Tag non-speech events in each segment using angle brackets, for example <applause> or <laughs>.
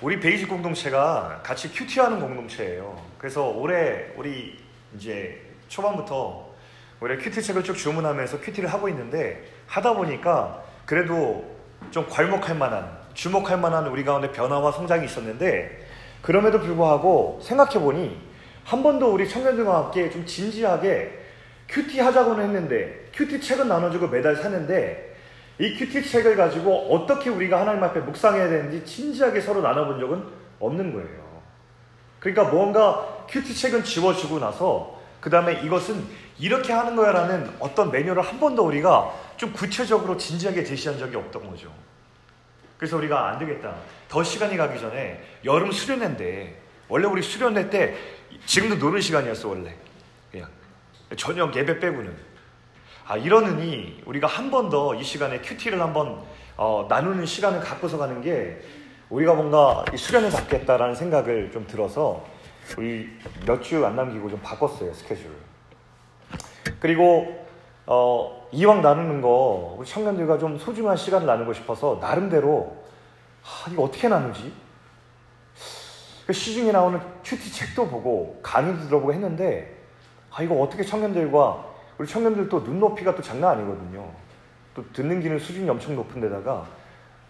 우리 베이직 공동체가 같이 QT하는 공동체예요. 그래서 올해 우리 이제 초반부터 올해 QT 책을 쭉 주문하면서 QT를 하고 있는데 하다 보니까 그래도 좀 괄목할 만한 주목할 만한 우리 가운데 변화와 성장이 있었는데 그럼에도 불구하고 생각해 보니 한 번도 우리 청년들과 함께 좀 진지하게 QT 하자고는 했는데 QT 책은 나눠주고 매달 사는데 이 QT 책을 가지고 어떻게 우리가 하나님 앞에 묵상해야 되는지 진지하게 서로 나눠본 적은 없는 거예요. 그러니까 뭔가 QT 책은 쥐어주고 나서 그 다음에 이것은 이렇게 하는 거야라는 어떤 매뉴얼을 한 번도 우리가 좀 구체적으로 진지하게 제시한 적이 없던 거죠. 그래서 우리가 안 되겠다. 더 시간이 가기 전에 여름 수련회인데 원래 우리 수련회 때 지금도 노는 시간이었어 원래 그냥 저녁 예배 빼고는 아 이러느니 우리가 한 번 더 이 시간에 큐티를 한번 어, 나누는 시간을 갖고서 가는 게 우리가 뭔가 수련회 받겠다라는 생각을 좀 들어서 우리 몇 주 안 남기고 좀 바꿨어요 스케줄. 그리고 어, 이왕 나누는 거 우리 청년들과 좀 소중한 시간을 나누고 싶어서 나름대로 아, 이거 어떻게 나누지? 그 시중에 나오는 QT 책도 보고 강의도 들어보고 했는데 아 이거 어떻게 청년들과 우리 청년들 또 눈높이가 또 장난 아니거든요. 또 듣는 기능 수준이 엄청 높은 데다가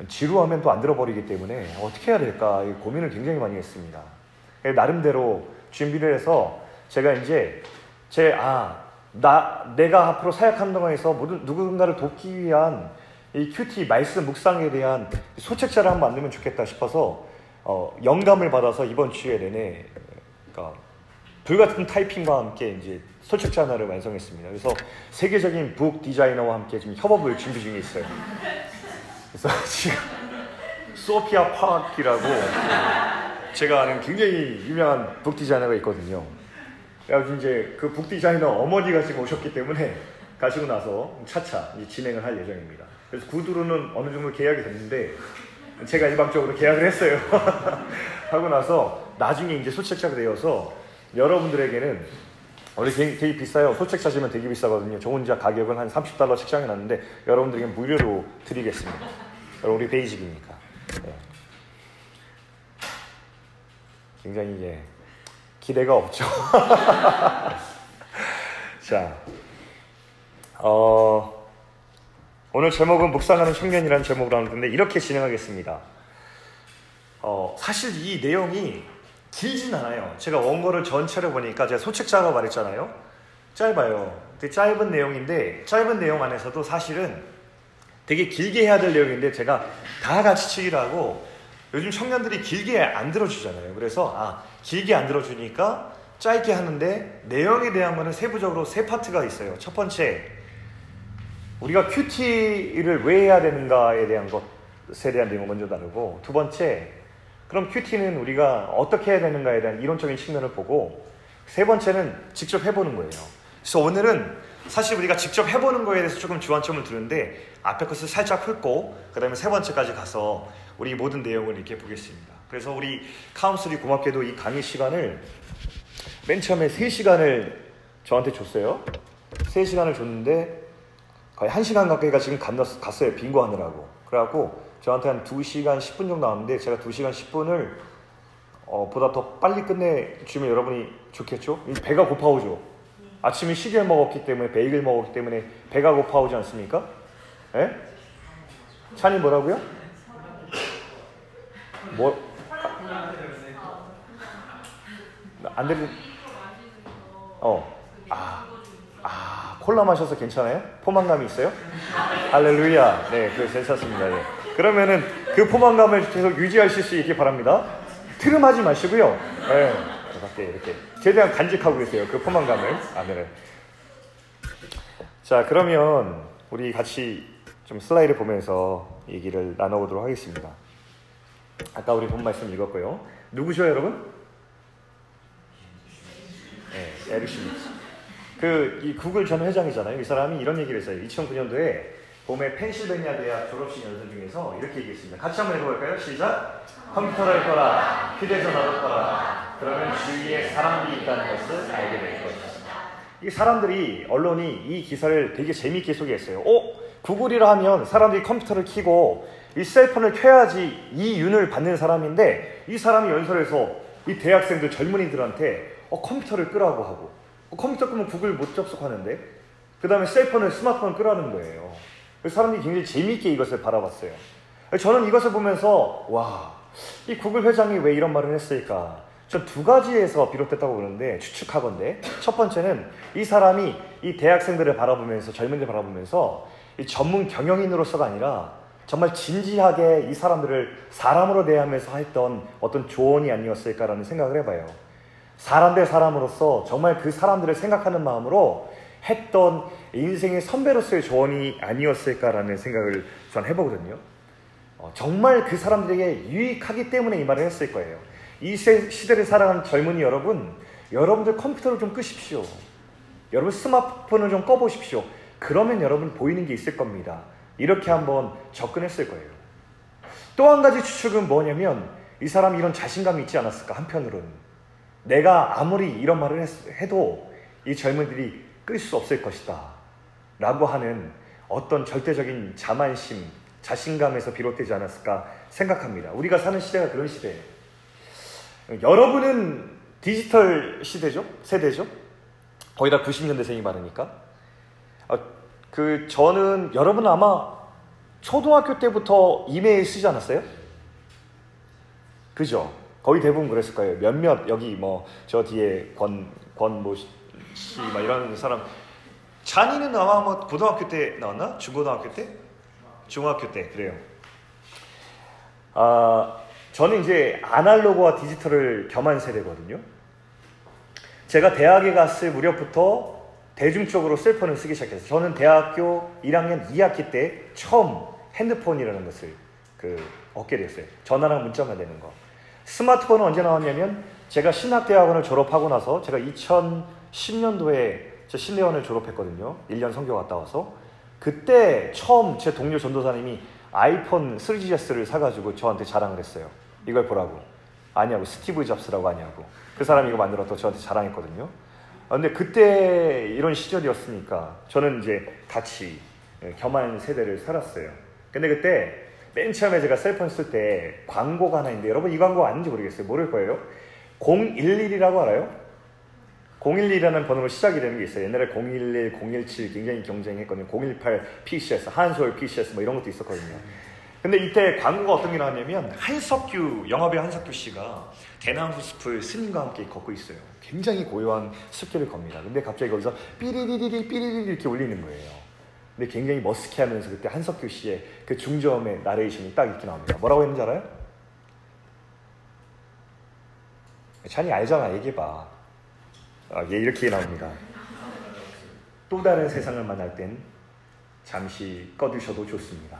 지루하면 또 안 들어버리기 때문에 어떻게 해야 될까 고민을 굉장히 많이 했습니다. 나름대로 준비를 해서 제가 이제 제 아 나, 내가 앞으로 사역하는 동안에서 모든 누군가를 돕기 위한 이 QT 말씀 묵상에 대한 소책자를 한번 만들면 좋겠다 싶어서 어, 영감을 받아서 이번 주에 내내 그러니까 불 같은 타이핑과 함께 이제 소책자 하나를 완성했습니다. 그래서 세계적인 북 디자이너와 함께 지금 협업을 준비 중에 있어요. 그래서 <laughs> 지금 소피아 파키라고 제가 아는 굉장히 유명한 북 디자이너가 있거든요. 그래가지고 이제 그 북 디자이너 어머니가 지금 오셨기 때문에 가시고 나서 차차 진행을 할 예정입니다. 그래서 구두로는 어느 정도 계약이 됐는데 제가 일방적으로 계약을 했어요. <laughs> 하고 나서 나중에 이제 소책자가 되어서 여러분들에게는 원래 되게, 되게 비싸요. 소책 사시면 되게 비싸거든요. 저 혼자 가격은 한 30달러 책장에 놨는데 여러분들에게 무료로 드리겠습니다. 여러분 우리 베이직이니까. 네. 굉장히 예, 기대가 없죠. <laughs> 자, 어, 오늘 제목은 묵상하는 청년이라는 제목으로 하는데 이렇게 진행하겠습니다. 어, 사실 이 내용이 길진 않아요. 제가 원고를 전체를 보니까 제가 소책자가 말했잖아요. 짧아요. 되게 짧은 내용인데 짧은 내용 안에서도 사실은 되게 길게 해야 될 내용인데 제가 다 같이 치기로 하고 요즘 청년들이 길게 안 들어주잖아요. 그래서 아 길게 안 들어주니까 짧게 하는데 내용에 대한 거는 세부적으로 세 파트가 있어요. 첫 번째 우리가 큐티를 왜 해야 되는가에 대한 것에 대한 내용을 먼저 다루고 두 번째 그럼 큐티는 우리가 어떻게 해야 되는가에 대한 이론적인 측면을 보고 세 번째는 직접 해보는 거예요. 그래서 오늘은 사실 우리가 직접 해보는 거에 대해서 조금 주안점을 두는데 앞에 것을 살짝 훑고 그 다음에 세 번째까지 가서 우리 모든 내용을 이렇게 보겠습니다. 그래서 우리 카운슬이 고맙게도 이 강의 시간을 맨 처음에 3시간을 저한테 줬어요. 3시간을 줬는데 거의 1시간 가까이가 지금 갔어요. 빙고 하느라고. 그래갖고 저한테 한 2시간 10분 정도 나왔는데 제가 2시간 10분을 어, 보다 더 빨리 끝내주면 여러분이 좋겠죠? 배가 고파오죠? 아침에 시계 먹었기 때문에 베이글 먹었기 때문에 배가 고파오지 않습니까? 예? 찬이 뭐라고요? 뭐? 안 들리? 어. 아. 아, 콜라 마셔서 괜찮아요? 포만감이 있어요? 할렐루야. 네, 그 괜찮습니다. 네. 그러면은 그 포만감을 계속 유지하실 수 있기 바랍니다. 트름하지 마시고요. 네. 밖에 이렇게 최대한 간직하고 계세요. 그 포만감을 안에. 자, 그러면 우리 같이 좀 슬라이드 보면서 얘기를 나눠보도록 하겠습니다. 아까 우리 본 말씀 읽었고요. 누구죠, 여러분? 네, 에릭 슈미츠. 그, 이 구글 전 회장이잖아요. 이 사람이 이런 얘기를 했어요. 2009년도에 봄에 펜실베니아 대학 졸업식 연설 중에서 이렇게 얘기했습니다. 같이 한번 해볼까요? 시작! 컴퓨터를 꺼라, 휴대전화를 꺼라. 그러면 주위에 사람들이 있다는 것을 알게 될 것이다. 이 사람들이, 언론이 이 기사를 되게 재미있게 소개했어요. 어? 구글이라 하면 사람들이 컴퓨터를 켜고 이 셀폰을 켜야지 이 윤을 받는 사람인데 이 사람이 연설에서 이 대학생들 젊은이들한테 어, 컴퓨터를 끄라고 하고 어, 컴퓨터 끄면 구글 못 접속하는데 그 다음에 셀폰을 스마트폰을 끄라는 거예요. 그래서 사람들이 굉장히 재미있게 이것을 바라봤어요. 저는 이것을 보면서 와, 이 구글 회장이 왜 이런 말을 했을까? 전 두 가지에서 비롯됐다고 보는데 추측하건데 첫 번째는 이 사람이 이 대학생들을 바라보면서 젊은이들 바라보면서 이 전문 경영인으로서가 아니라 정말 진지하게 이 사람들을 사람으로 대하면서 했던 어떤 조언이 아니었을까라는 생각을 해봐요. 사람 대 사람으로서 정말 그 사람들을 생각하는 마음으로 했던 인생의 선배로서의 조언이 아니었을까라는 생각을 전 해보거든요. 어, 정말 그 사람들에게 유익하기 때문에 이 말을 했을 거예요. 이 시대를 살아가는 젊은이 여러분, 여러분들 컴퓨터를 좀 끄십시오. 여러분 스마트폰을 좀 꺼보십시오. 그러면 여러분 보이는 게 있을 겁니다. 이렇게 한번 접근했을 거예요. 또 한 가지 추측은 뭐냐면 이 사람이 이런 자신감이 있지 않았을까 한편으로는 내가 아무리 이런 말을 해도 이 젊은이들이 끌 수 없을 것이다 라고 하는 어떤 절대적인 자만심, 자신감에서 비롯되지 않았을까 생각합니다. 우리가 사는 시대가 그런 시대예요. 여러분은 디지털 시대죠? 세대죠? 거의 다 90년대생이 많으니까. 어, 그 저는 여러분은 아마 초등학교 때부터 이메일 쓰지 않았어요? 그죠? 거의 대부분 그랬을 거예요. 몇몇 여기 뭐 저 뒤에 권 권모 씨 막 이런 사람 잔이는 아마 뭐 고등학교 때 나왔나? 중고등학교 때? 중학교 때 그래요. 아 저는 이제 아날로그와 디지털을 겸한 세대거든요. 제가 대학에 갔을 무렵부터 대중적으로 셀폰을 쓰기 시작했어요. 저는 대학교 1학년 2학기 때 처음 핸드폰이라는 것을 그 얻게 됐어요. 전화랑 문자만 되는 거. 스마트폰은 언제 나왔냐면 제가 신학대학원을 졸업하고 나서 제가 2010년도에 제 신대원을 졸업했거든요. 1년 성교 갔다 와서. 그때 처음 제 동료 전도사님이 아이폰 3GS를 사가지고 저한테 자랑을 했어요. 이걸 보라고. 아니하고 스티브 잡스라고 하냐고. 그 사람이 이거 만들었다고 저한테 자랑했거든요. 아, 근데 그때 이런 시절이었으니까 저는 이제 같이 예, 겸한 세대를 살았어요. 근데 그때 맨 처음에 제가 셀폰 쓸 때 광고가 하나 있는데 여러분 이 광고 아닌지 모르겠어요. 모를 거예요. 011이라고 알아요? 011이라는 번호로 시작이 되는 게 있어요. 옛날에 011, 017 굉장히 경쟁했거든요. 018 PCS, 한솔 PCS 뭐 이런 것도 있었거든요. 근데 이때 광고가 어떤 게 나왔냐면 한석규 영화배우 한석규 씨가 대나무 숲을 스님과 함께 걷고 있어요. 굉장히 고요한 숲길을 겁니다. 근데 갑자기 거기서 삐리리리리 삐리리리 이렇게 울리는 거예요. 근데 굉장히 머스키하면서 그때 한석규 씨의 그 중저음의 나레이션이 딱 이렇게 나옵니다. 뭐라고 했는지 알아요? 찬이 알잖아, 얘기해봐. 아, 예, 이렇게 나옵니다. 또 다른 세상을 만날 땐 잠시 꺼두셔도 좋습니다.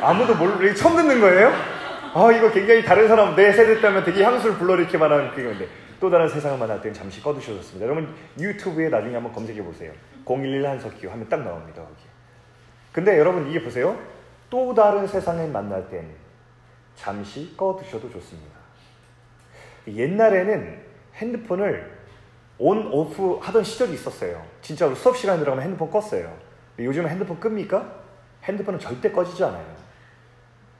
아무도 모르, 처음 듣는 거예요? 아, 이거 굉장히 다른 사람, 내 세대 때면 되게 향수를 불러일으킬 만한 그건데. 또 다른 세상을 만날 때는 잠시 꺼두셔졌습니다. 여러분, 유튜브에 나중에 한번 검색해 보세요. 011 한석규 하면 딱 나옵니다, 거기. 근데 여러분, 이게 보세요. 또 다른 세상을 만날 땐 잠시 꺼두셔도 좋습니다. 옛날에는 핸드폰을 온, 오프 하던 시절이 있었어요. 진짜로 수업 시간에 들어가면 핸드폰 껐어요. 요즘 핸드폰 끕니까? 핸드폰은 절대 꺼지지 않아요.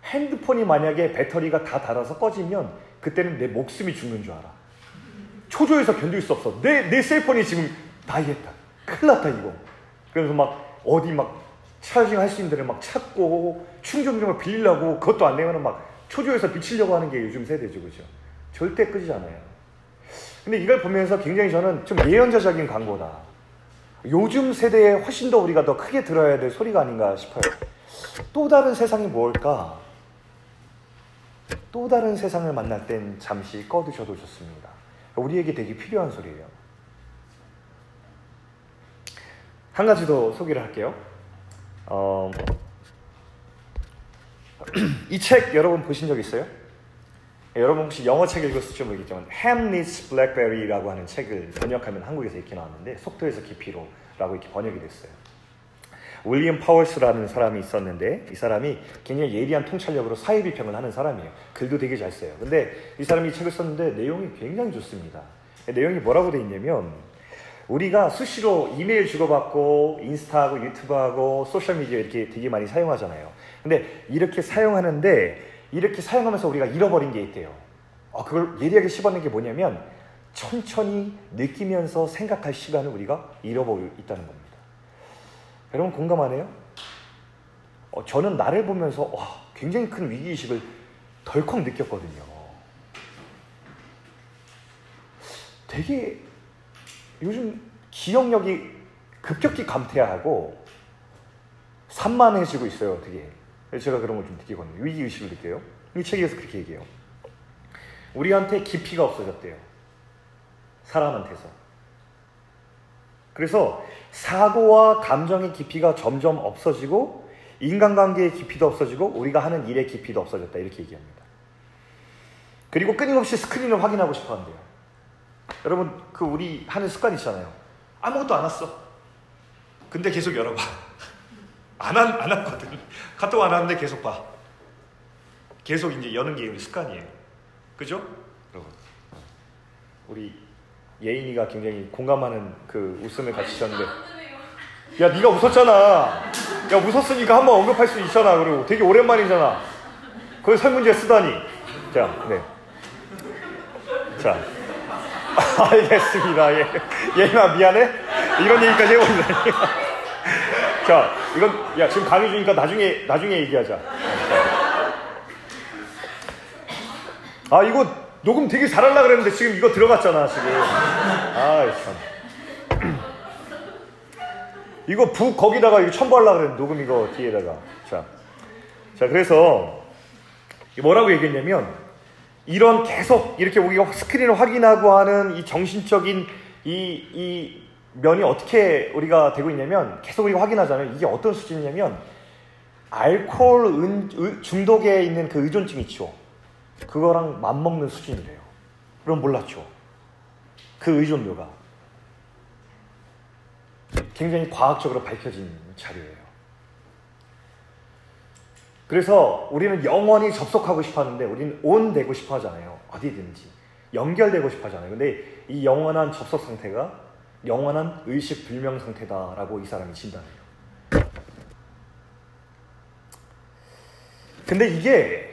핸드폰이 만약에 배터리가 다 닳아서 꺼지면 그때는 내 목숨이 죽는 줄 알아. 초조해서 견딜 수 없어. 내, 내 셀폰이 지금 다이했다. 큰일 났다, 이거. 그래서 막 어디 막 차징 할 수 있는 데를 막 찾고 충전기를 빌리려고 그것도 안 되면 막 초조해서 미치려고 하는 게 요즘 세대죠. 그죠? 절대 끄지 않아요. 근데 이걸 보면서 굉장히 저는 좀 예언자적인 광고다. 요즘 세대에 훨씬 더 우리가 더 크게 들어야 될 소리가 아닌가 싶어요. 또 다른 세상이 뭘까? 또 다른 세상을 만날 땐 잠시 꺼두셔도 좋습니다. 우리에게 되게 필요한 소리예요. 한 가지 더 소개를 할게요. 어, <clears throat> 이 책 여러분 보신 적 있어요? 여러분 혹시 영어 책 읽었을지 모르겠지만 햄리스 블랙베리라고 하는 책을 번역하면 한국에서 이렇게 나왔는데 속도에서 깊이로라고 이렇게 번역이 됐어요. 윌리엄 파월스라는 사람이 있었는데 이 사람이 굉장히 예리한 통찰력으로 사회 비평을 하는 사람이에요. 글도 되게 잘 써요. 근데 이 사람이 이 책을 썼는데 내용이 굉장히 좋습니다. 내용이 뭐라고 돼 있냐면 우리가 수시로 이메일 주고받고 인스타하고 유튜브하고 소셜미디어 이렇게 되게 많이 사용하잖아요. 근데 이렇게 사용하는데 이렇게 사용하면서 우리가 잃어버린 게 있대요. 어, 그걸 예리하게 씹어낸 게 뭐냐면 천천히 느끼면서 생각할 시간을 우리가 잃어버리고 있다는 겁니다. 여러분 공감하네요? 어, 저는 나를 보면서 와, 굉장히 큰 위기의식을 덜컥 느꼈거든요. 되게 요즘 기억력이 급격히 감퇴하고 산만해지고 있어요, 되게. 제가 그런 걸 좀 느끼거든요. 위기의식을 느껴요. 이 책에서 그렇게 얘기해요. 우리한테 깊이가 없어졌대요. 사람한테서. 그래서 사고와 감정의 깊이가 점점 없어지고 인간관계의 깊이도 없어지고 우리가 하는 일의 깊이도 없어졌다. 이렇게 얘기합니다. 그리고 끊임없이 스크린을 확인하고 싶어 한대요. 여러분, 그 우리 하는 습관 있잖아요. 아무것도 안 왔어. 근데 계속 열어봐. 안, 한, 안 왔거든. <laughs> 카톡 안 왔는데 계속 봐. 계속 이제 여는 게 우리 습관이에요. 그죠? 여러분. 우리 예인이가 굉장히 공감하는 그 웃음을 같이 셨는데 야 네가 웃었잖아 야 웃었으니까 한번 언급할 수 있잖아 그리고 되게 오랜만이잖아 그걸 설문지에 쓰다니 자 네 자 <laughs> 알겠습니다 예. 예인아 미안해 이런 얘기까지 해버리다니 <laughs> 자 이건 야 지금 강의 중이니까 나중에 나중에 얘기하자. 아 이거 녹음 되게 잘하려 그랬는데 지금 이거 들어갔잖아 지금. 아이 참. 이거 부 거기다가 이거 첨부하려 그랬는데 녹음 이거 뒤에다가. 자, 자 그래서 뭐라고 얘기했냐면 이런 계속 이렇게 우리가 스크린을 확인하고 하는 이 정신적인 이, 이 면이 어떻게 우리가 되고 있냐면 계속 우리가 확인하잖아요. 이게 어떤 수준이냐면 알코올 은, 중독에 있는 그 의존증 있죠. 그거랑 맞먹는 수준이래요. 그럼 몰랐죠. 그 의존도가 굉장히 과학적으로 밝혀진 자료예요. 그래서 우리는 영원히 접속하고 싶어 하는데 우리는 온 되고 싶어 하잖아요. 어디든지. 연결되고 싶어 하잖아요. 근데 이 영원한 접속 상태가 영원한 의식 불명 상태다라고 이 사람이 진단해요. 근데 이게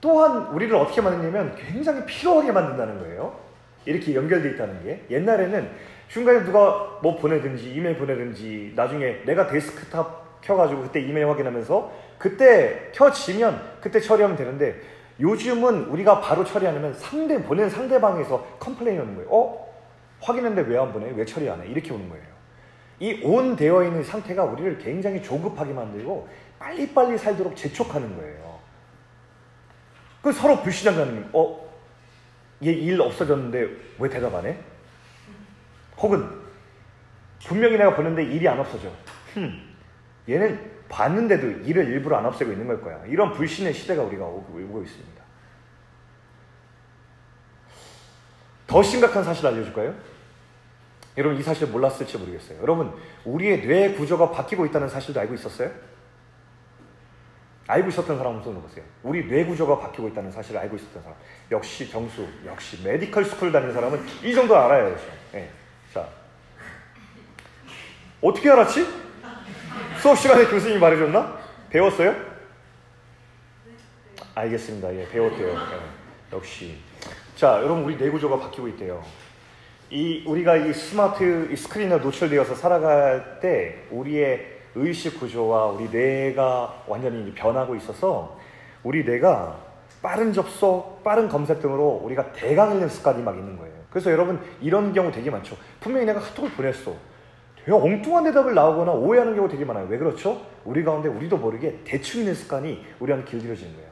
또한 우리를 어떻게 만드냐면 굉장히 피로하게 만든다는 거예요. 이렇게 연결돼 있다는 게 옛날에는 중간에 누가 뭐 보내든지 이메일 보내든지 나중에 내가 데스크탑 켜가지고 그때 이메일 확인하면서 그때 켜지면 그때 처리하면 되는데 요즘은 우리가 바로 처리 하려면 상대 보낸 상대방에서 complain이 오는 거예요. 어? 확인했는데 왜 안 보내? 왜 처리 안 해? 이렇게 오는 거예요. 이 on 되어 있는 상태가 우리를 굉장히 조급하게 만들고 빨리빨리 살도록 재촉하는 거예요. 그 서로 불시장가는 어? 얘 일 없어졌는데 왜 대답 안 해? 혹은 분명히 내가 보는데 일이 안 없어져. 흠, 얘는 봤는데도 일을 일부러 안 없애고 있는 걸 거야. 이런 불신의 시대가 우리가 오고 있습니다. 더 심각한 사실 알려줄까요? 여러분 이 사실 몰랐을지 모르겠어요. 여러분 우리의 뇌 구조가 바뀌고 있다는 사실도 알고 있었어요? 알고 있었던 사람 손을 보세요. 우리 뇌 구조가 바뀌고 있다는 사실을 알고 있었던 사람. 역시 정수, 역시 medical school 다니는 사람은 이 정도 알아야 죠 네. 자, 어떻게 알았지? 수업 시간에 교수님이 말해줬나? 배웠어요? 알겠습니다. 예, 배웠대요. 네. 역시. 자, 여러분 우리 뇌 구조가 바뀌고 있대요. 이 우리가 이 스마트 이 스크린에 노출되어서 살아갈 때 우리의 의식 구조와 우리 뇌가 완전히 변하고 있어서 우리 뇌가 빠른 접속, 빠른 검색 등으로 우리가 대강하는 습관이 막 있는 거예요. 그래서 여러분 이런 경우 되게 많죠. 분명히 내가 카톡을 보냈어. 되게 엉뚱한 대답을 나오거나 오해하는 경우 되게 많아요. 왜 그렇죠? 우리 가운데 우리도 모르게 대충 있는 습관이 우리한테 길들여지는 거예요.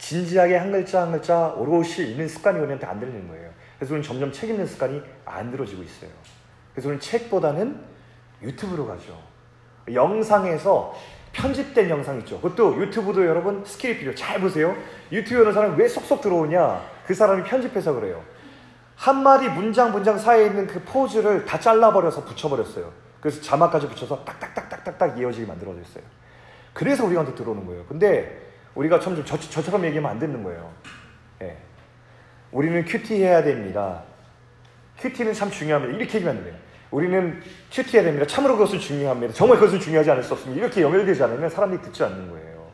진지하게 한 글자 한 글자 오롯이 있는 습관이 우리한테 안 들리는 거예요. 그래서 우리는 점점 책 읽는 습관이 안 들어지고 있어요. 그래서 우리는 책보다는 유튜브로 가죠. 영상에서 편집된 영상 있죠. 그것도 유튜브도 여러분 skill이 필요. 잘 보세요. 유튜브 하는 사람이 왜 쏙쏙 들어오냐? 그 사람이 편집해서 그래요. 한 마디 문장 문장 사이에 있는 그 pause를 다 잘라버려서 붙여버렸어요. 그래서 자막까지 붙여서 딱딱딱딱딱딱 이어지게 만들어졌어요. 그래서 우리한테 들어오는 거예요. 근데 우리가 점점 저, 저처럼 얘기하면 안 듣는 거예요. 예. 우리는 큐티 해야 됩니다. 큐티는 참 중요합니다. 이렇게 얘기하면 돼요. 우리는 큐티해야 됩니다. 참으로 그것은 중요합니다. 정말 그것은 중요하지 않을 수 없습니다. 이렇게 연결되지 않으면 사람들이 듣지 않는 거예요.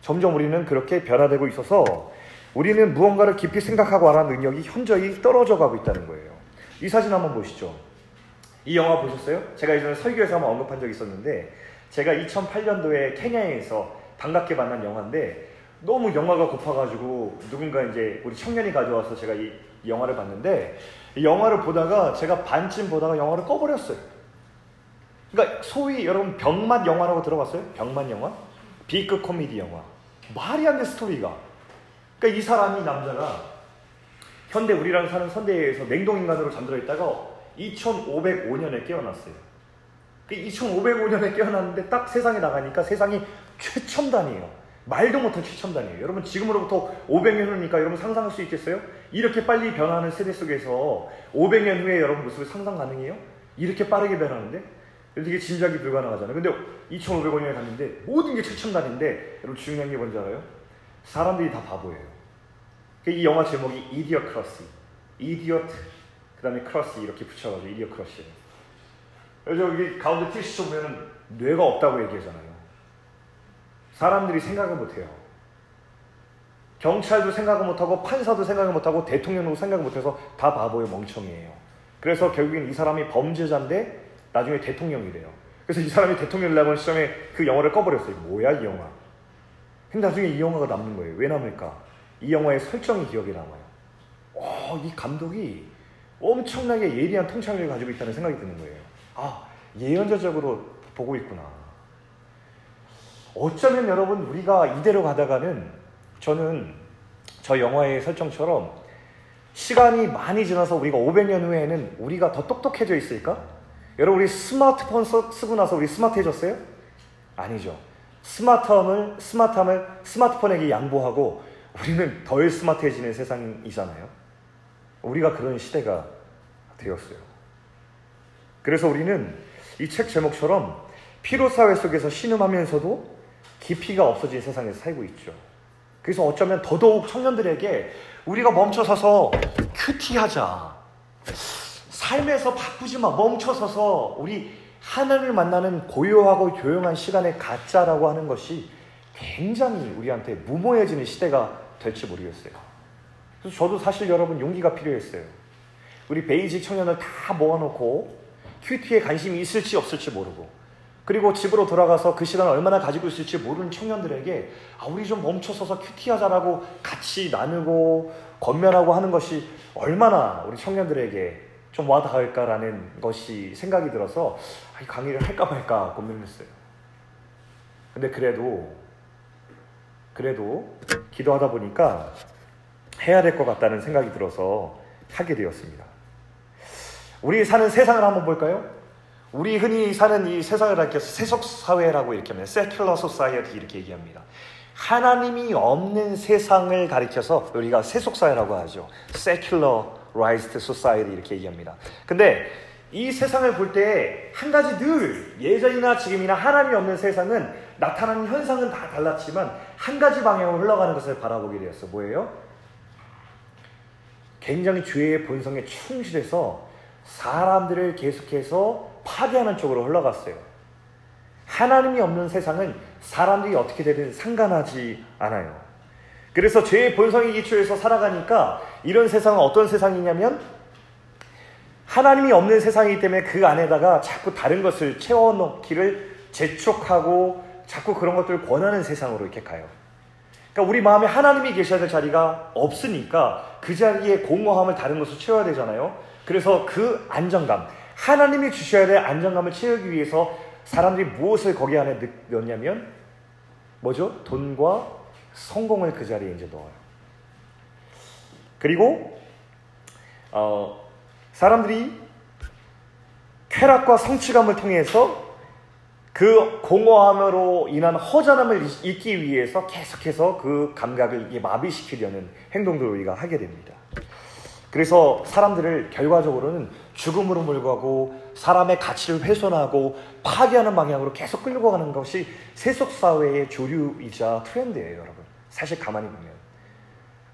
점점 우리는 그렇게 변화되고 있어서 우리는 무언가를 깊이 생각하고 알아는 능력이 현저히 떨어져 가고 있다는 거예요. 이 사진 한번 보시죠. 이 영화 보셨어요? 제가 예전에 설교에서 한번 언급한 적이 있었는데 제가 2008년도에 케냐에서 반갑게 만난 영화인데 너무 영화가 고파가지고 누군가 이제 우리 청년이 가져와서 제가 이 영화를 봤는데 이 영화를 보다가 제가 반쯤 보다가 영화를 꺼버렸어요. 그러니까 소위 여러분 병맛 영화라고 들어봤어요? 병맛 영화? B급 코미디 영화. 말이 안 돼 스토리가. 그러니까 이 사람이 남자가 현대 우리랑 사는 선대에서 냉동인간으로 잠들어 있다가 2505년에 깨어났어요. 그 2505년에 깨어났는데 딱 세상에 나가니까 세상이 최첨단이에요. 말도 못할 최첨단이에요. 여러분 지금으로부터 500년 후니까 여러분 상상할 수 있겠어요? 이렇게 빨리 변하는 세대 속에서 500년 후에 여러분 모습을 상상 가능해요? 이렇게 빠르게 변하는데? 이게 짐작이 불가능하잖아요. 근데 2500년에 갔는데 모든 게 최첨단인데 여러분 중요한 게 뭔지 알아요? 사람들이 다 바보예요. 그이 영화 제목이 이디어크러시, 이디어트, 그 다음에 크러시 이렇게 붙여가지고 이디어크러시. 그래서 여기 가운데 티슈 보면 뇌가 없다고 얘기하잖아요. 사람들이 생각을 못해요. 경찰도 생각을 못하고 판사도 생각을 못하고 대통령도 생각을 못해서 다 바보의 멍청이에요. 그래서 결국엔 이 사람이 범죄자인데 나중에 대통령이 돼요. 그래서 이 사람이 대통령을 나면 시점에 그 영화를 꺼버렸어요. 뭐야 이 영화. 근데 나중에 이 영화가 남는 거예요. 왜 남을까? 이 영화의 설정이 기억에 남아요. 오, 이 감독이 엄청나게 예리한 통찰력을 가지고 있다는 생각이 드는 거예요. 아, 예언자적으로 보고 있구나. 어쩌면 여러분 우리가 이대로 가다가는 저는 저 영화의 설정처럼 시간이 많이 지나서 우리가 500년 후에는 우리가 더 똑똑해져 있을까? 여러분 우리 스마트폰 쓰고 나서 우리 스마트해졌어요? 아니죠. 스마트함을 스마트함을 스마트폰에게 양보하고 우리는 덜 스마트해지는 세상이잖아요. 우리가 그런 시대가 되었어요. 그래서 우리는 이 책 제목처럼 피로 사회 속에서 신음하면서도 깊이가 없어진 세상에서 살고 있죠. 그래서 어쩌면 더더욱 청년들에게 우리가 멈춰서서 큐티하자. 삶에서 바쁘지 마. 멈춰서서 우리 하나님을 만나는 고요하고 조용한 시간에 갖자라고 하는 것이 굉장히 우리한테 무모해지는 시대가 될지 모르겠어요. 그래서 저도 사실 여러분 용기가 필요했어요. 우리 베이직 청년을 다 모아놓고 QT에 관심이 있을지 없을지 모르고 그리고 집으로 돌아가서 그 시간을 얼마나 가지고 있을지 모르는 청년들에게 아, 우리 좀 멈춰서서 QT하자라고 같이 나누고 권면하고 하는 것이 얼마나 우리 청년들에게 좀 와닿을까라는 것이 생각이 들어서 아, 이 강의를 할까 말까 고민했어요. 근데 그래도 그래도 기도하다 보니까 해야 될 것 같다는 생각이 들어서 하게 되었습니다. 우리 사는 세상을 한번 볼까요? 우리 흔히 사는 이 세상을 가리켜서 세속 사회라고 이렇게 하면 secular society 이렇게 얘기합니다. 하나님이 없는 세상을 가리켜서 우리가 세속 사회라고 하죠. secularized society 이렇게 얘기합니다. 근데 이 세상을 볼 때 한 가지 늘 예전이나 지금이나 하나님이 없는 세상은 나타나는 현상은 다 달랐지만 한 가지 방향으로 흘러가는 것을 바라보게 되었어. 뭐예요? 굉장히 죄의 본성에 충실해서 사람들을 계속해서 파괴하는 쪽으로 흘러갔어요. 하나님이 없는 세상은 사람들이 어떻게 되든 상관하지 않아요. 그래서 죄의 본성에 기초해서 살아가니까 이런 세상은 어떤 세상이냐면 하나님이 없는 세상이기 때문에 그 안에다가 자꾸 다른 것을 채워넣기를 재촉하고 자꾸 그런 것들을 권하는 세상으로 이렇게 가요. 그러니까 우리 마음에 하나님이 계셔야 될 자리가 없으니까 그 자리에 공허함을 다른 것으로 채워야 되잖아요. 그래서 그 안정감, 하나님이 주셔야 될 안정감을 채우기 위해서 사람들이 무엇을 거기 안에 넣냐면 뭐죠? 돈과 성공을 그 자리에 이제 넣어요. 그리고 어, 사람들이 쾌락과 성취감을 통해서 그 공허함으로 인한 허전함을 잊기 위해서 계속해서 그 감각을 마비시키려는 행동들을 우리가 하게 됩니다. 그래서 사람들을 결과적으로는 죽음으로 몰고 사람의 가치를 훼손하고 파괴하는 방향으로 계속 끌고 가는 것이 세속 사회의 조류이자 트렌드예요, 여러분. 사실 가만히 보면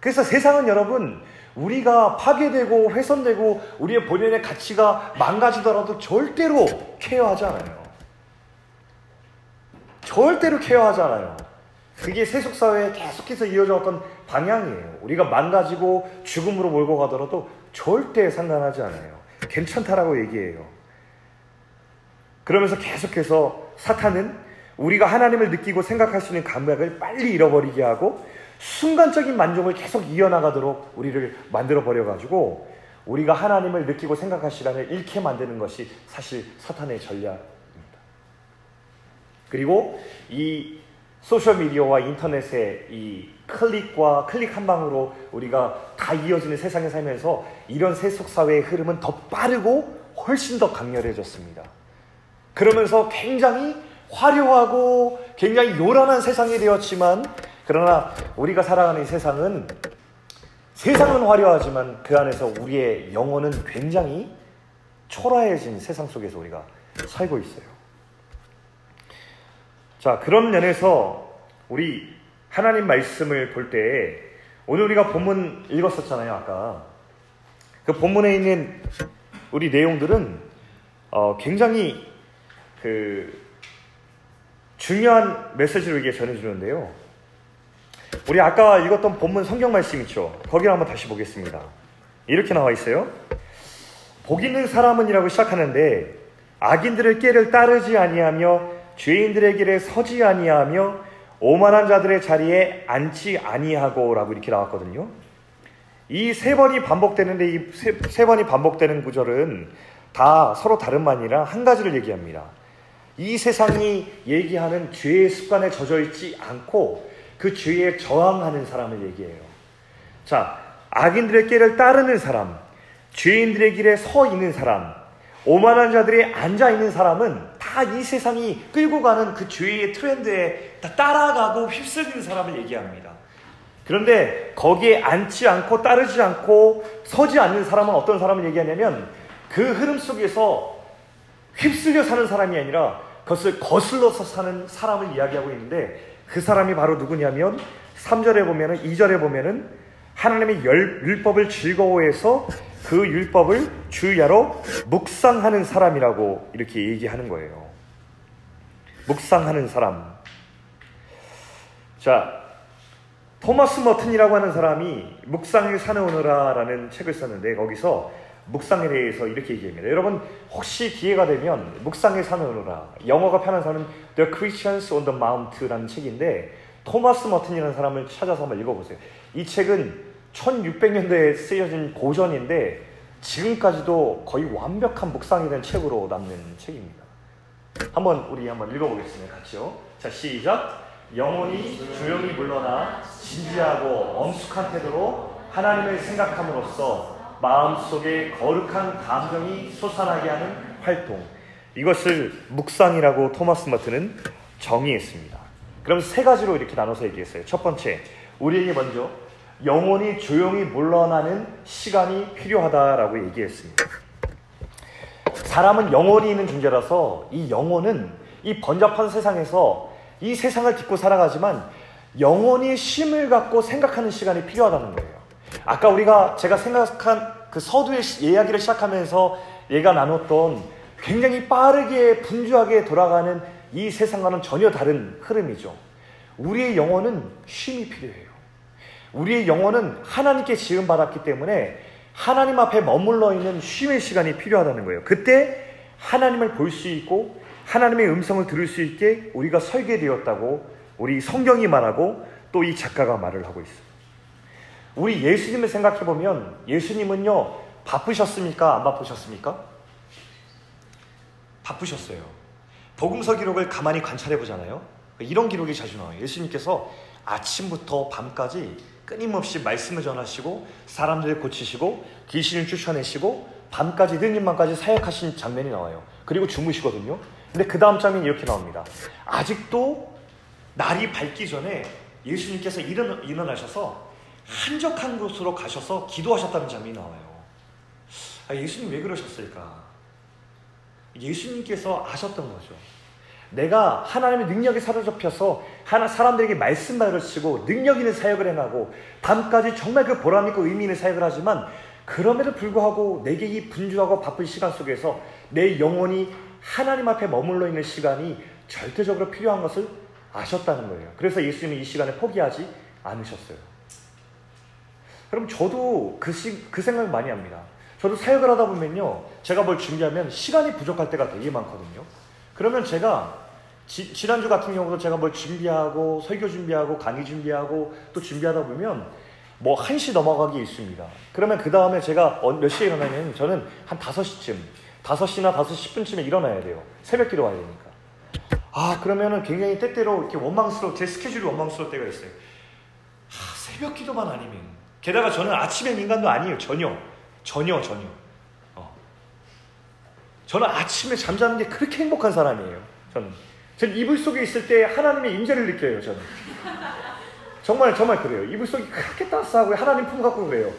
그래서 세상은 여러분 우리가 파괴되고 훼손되고 우리의 본연의 가치가 망가지더라도 절대로 케어하지 않아요. 절대로 케어하지 않아요. 그게 세속 사회에 계속해서 이어져 왔던 방향이에요. 우리가 망가지고 죽음으로 몰고 가더라도 절대 상관하지 않아요. 괜찮다라고 얘기해요. 그러면서 계속해서 사탄은 우리가 하나님을 느끼고 생각할 수 있는 감각을 빨리 잃어버리게 하고 순간적인 만족을 계속 이어나가도록 우리를 만들어 버려 가지고 우리가 하나님을 느끼고 생각할 시간을 잃게 만드는 것이 사실 사탄의 전략입니다. 그리고 이 소셜 미디어와 인터넷의 이 클릭과 클릭 한 방으로 우리가 다 이어지는 세상에 살면서 이런 세속 사회의 흐름은 더 빠르고 훨씬 더 강렬해졌습니다. 그러면서 굉장히 화려하고 굉장히 요란한 세상이 되었지만 그러나 우리가 살아가는 이 세상은 세상은 화려하지만 그 안에서 우리의 영혼은 굉장히 초라해진 세상 속에서 우리가 살고 있어요. 자, 그런 면에서 우리 하나님 말씀을 볼때 오늘 우리가 본문 읽었었잖아요, 아까. 그 본문에 있는 우리 내용들은 어, 굉장히 그 중요한 메시지를 이게 전해주는데요. 우리 아까 읽었던 본문 성경 말씀 있죠? 거기를 한번 다시 보겠습니다. 이렇게 나와 있어요. 복 있는 사람은이라고 시작하는데 악인들의 깨를 따르지 아니하며 죄인들의 길에 서지 아니하며 오만한 자들의 자리에 앉지 아니하고라고 이렇게 나왔거든요. 이 세 번이 반복되는데 이 세 번이 반복되는 구절은 다 서로 다른 말이라 한 가지를 얘기합니다. 이 세상이 얘기하는 죄의 습관에 젖어 있지 않고 그 죄에 저항하는 사람을 얘기해요. 자, 악인들의 길을 따르는 사람, 죄인들의 길에 서 있는 사람, 오만한 자들이 앉아 있는 사람은 다 이 세상이 끌고 가는 그 죄의 트렌드에 다 따라가고 휩쓸리는 사람을 얘기합니다. 그런데 거기에 앉지 않고 따르지 않고 서지 않는 사람은 어떤 사람을 얘기하냐면 그 흐름 속에서 휩쓸려 사는 사람이 아니라 그것을 거슬러서 사는 사람을 이야기하고 있는데 그 사람이 바로 누구냐면 3절에 보면은 2절에 보면은 하나님의 열, 율법을 즐거워해서 그 율법을 주야로 묵상하는 사람이라고 이렇게 얘기하는 거예요. 묵상하는 사람. 자, 토마스 머튼이라고 하는 사람이 묵상을 사내오느라라는 책을 썼는데 거기서 묵상에 대해서 이렇게 얘기합니다. 여러분 혹시 기회가 되면 묵상에 사내오느라 영어가 편한 사람은 The Christians on the Mount라는 책인데 토마스 머튼이라는 사람을 찾아서 한번 읽어보세요. 이 책은 1600년대에 쓰여진 고전인데 지금까지도 거의 완벽한 묵상이 된 책으로 남는 책입니다. 한번 우리 한번 읽어보겠습니다. 같이요. 자 시작. 영혼이 조용히 물러나 진지하고 엄숙한 태도로 하나님을 생각함으로써 마음속에 거룩한 감정이 솟아나게 하는 활동. 이것을 묵상이라고 토마스 마트는 정의했습니다. 그럼 세 가지로 이렇게 나눠서 얘기했어요. 첫 번째, 우리에게 먼저 영혼이 조용히 물러나는 시간이 필요하다라고 얘기했습니다. 사람은 영혼이 있는 존재라서 이 영혼은 이 번잡한 세상에서 이 세상을 딛고 살아가지만 영혼이 쉼을 갖고 생각하는 시간이 필요하다는 거예요. 아까 우리가 제가 생각한 그 서두의 이야기를 시작하면서 얘가 나눴던 굉장히 빠르게 분주하게 돌아가는 이 세상과는 전혀 다른 흐름이죠. 우리의 영혼은 쉼이 필요해요. 우리의 영혼은 하나님께 지음 받았기 때문에 하나님 앞에 머물러 있는 쉼의 시간이 필요하다는 거예요. 그때 하나님을 볼 수 있고 하나님의 음성을 들을 수 있게 우리가 설계되었다고 우리 성경이 말하고 또 이 작가가 말을 하고 있어요. 우리 예수님을 생각해 보면 예수님은요 바쁘셨습니까? 안 바쁘셨습니까? 바쁘셨어요. 복음서 기록을 가만히 관찰해 보잖아요. 이런 기록이 자주 나와요. 예수님께서 아침부터 밤까지 끊임없이 말씀을 전하시고 사람들을 고치시고 귀신을 쫓아내시고 밤까지 늦은 밤까지 사역하신 장면이 나와요. 그리고 주무시거든요. 근데 그 다음 장면이 이렇게 나옵니다. 아직도 날이 밝기 전에 예수님께서 일어나, 일어나셔서 한적한 곳으로 가셔서 기도하셨다는 장면이 나와요. 아, 예수님 왜 그러셨을까? 예수님께서 아셨던 거죠. 내가 하나님의 능력에 사로잡혀서 하나 사람들에게 말씀 가르치고 능력 있는 사역을 해나고 밤까지 정말 그 보람 있고 의미 있는 사역을 하지만 그럼에도 불구하고 내게 이 분주하고 바쁜 시간 속에서 내 영혼이 하나님 앞에 머물러 있는 시간이 절대적으로 필요한 것을 아셨다는 거예요. 그래서 예수님은 이 시간에 포기하지 않으셨어요. 그럼 저도 그, 시, 그 생각을 많이 합니다. 저도 사역을 하다 보면요. 제가 뭘 준비하면 시간이 부족할 때가 되게 많거든요. 그러면 제가 지, 지난주 같은 경우도 제가 뭘 준비하고 설교 준비하고 강의 준비하고 또 준비하다 보면 뭐 1시 넘어가기 있습니다. 그러면 그 다음에 제가 몇 시에 일어나냐면 저는 한 5시쯤, 5시나 5시 10분쯤에 일어나야 돼요. 새벽 기도 와야 되니까. 아, 그러면은 굉장히 때때로 이렇게 원망스러워, 제 스케줄이 원망스러울 때가 있어요. 아, 새벽 기도만 아니면. 게다가 저는 아침에 민간도 아니에요. 전혀. 전혀, 전혀. 어. 저는 아침에 잠자는 게 그렇게 행복한 사람이에요. 저는. 전 이불 속에 있을 때 하나님의 임재를 느껴요, 저는. 정말 정말 그래요. 이불 속이 그렇게 따스하고 하나님 품 갖고 그래요.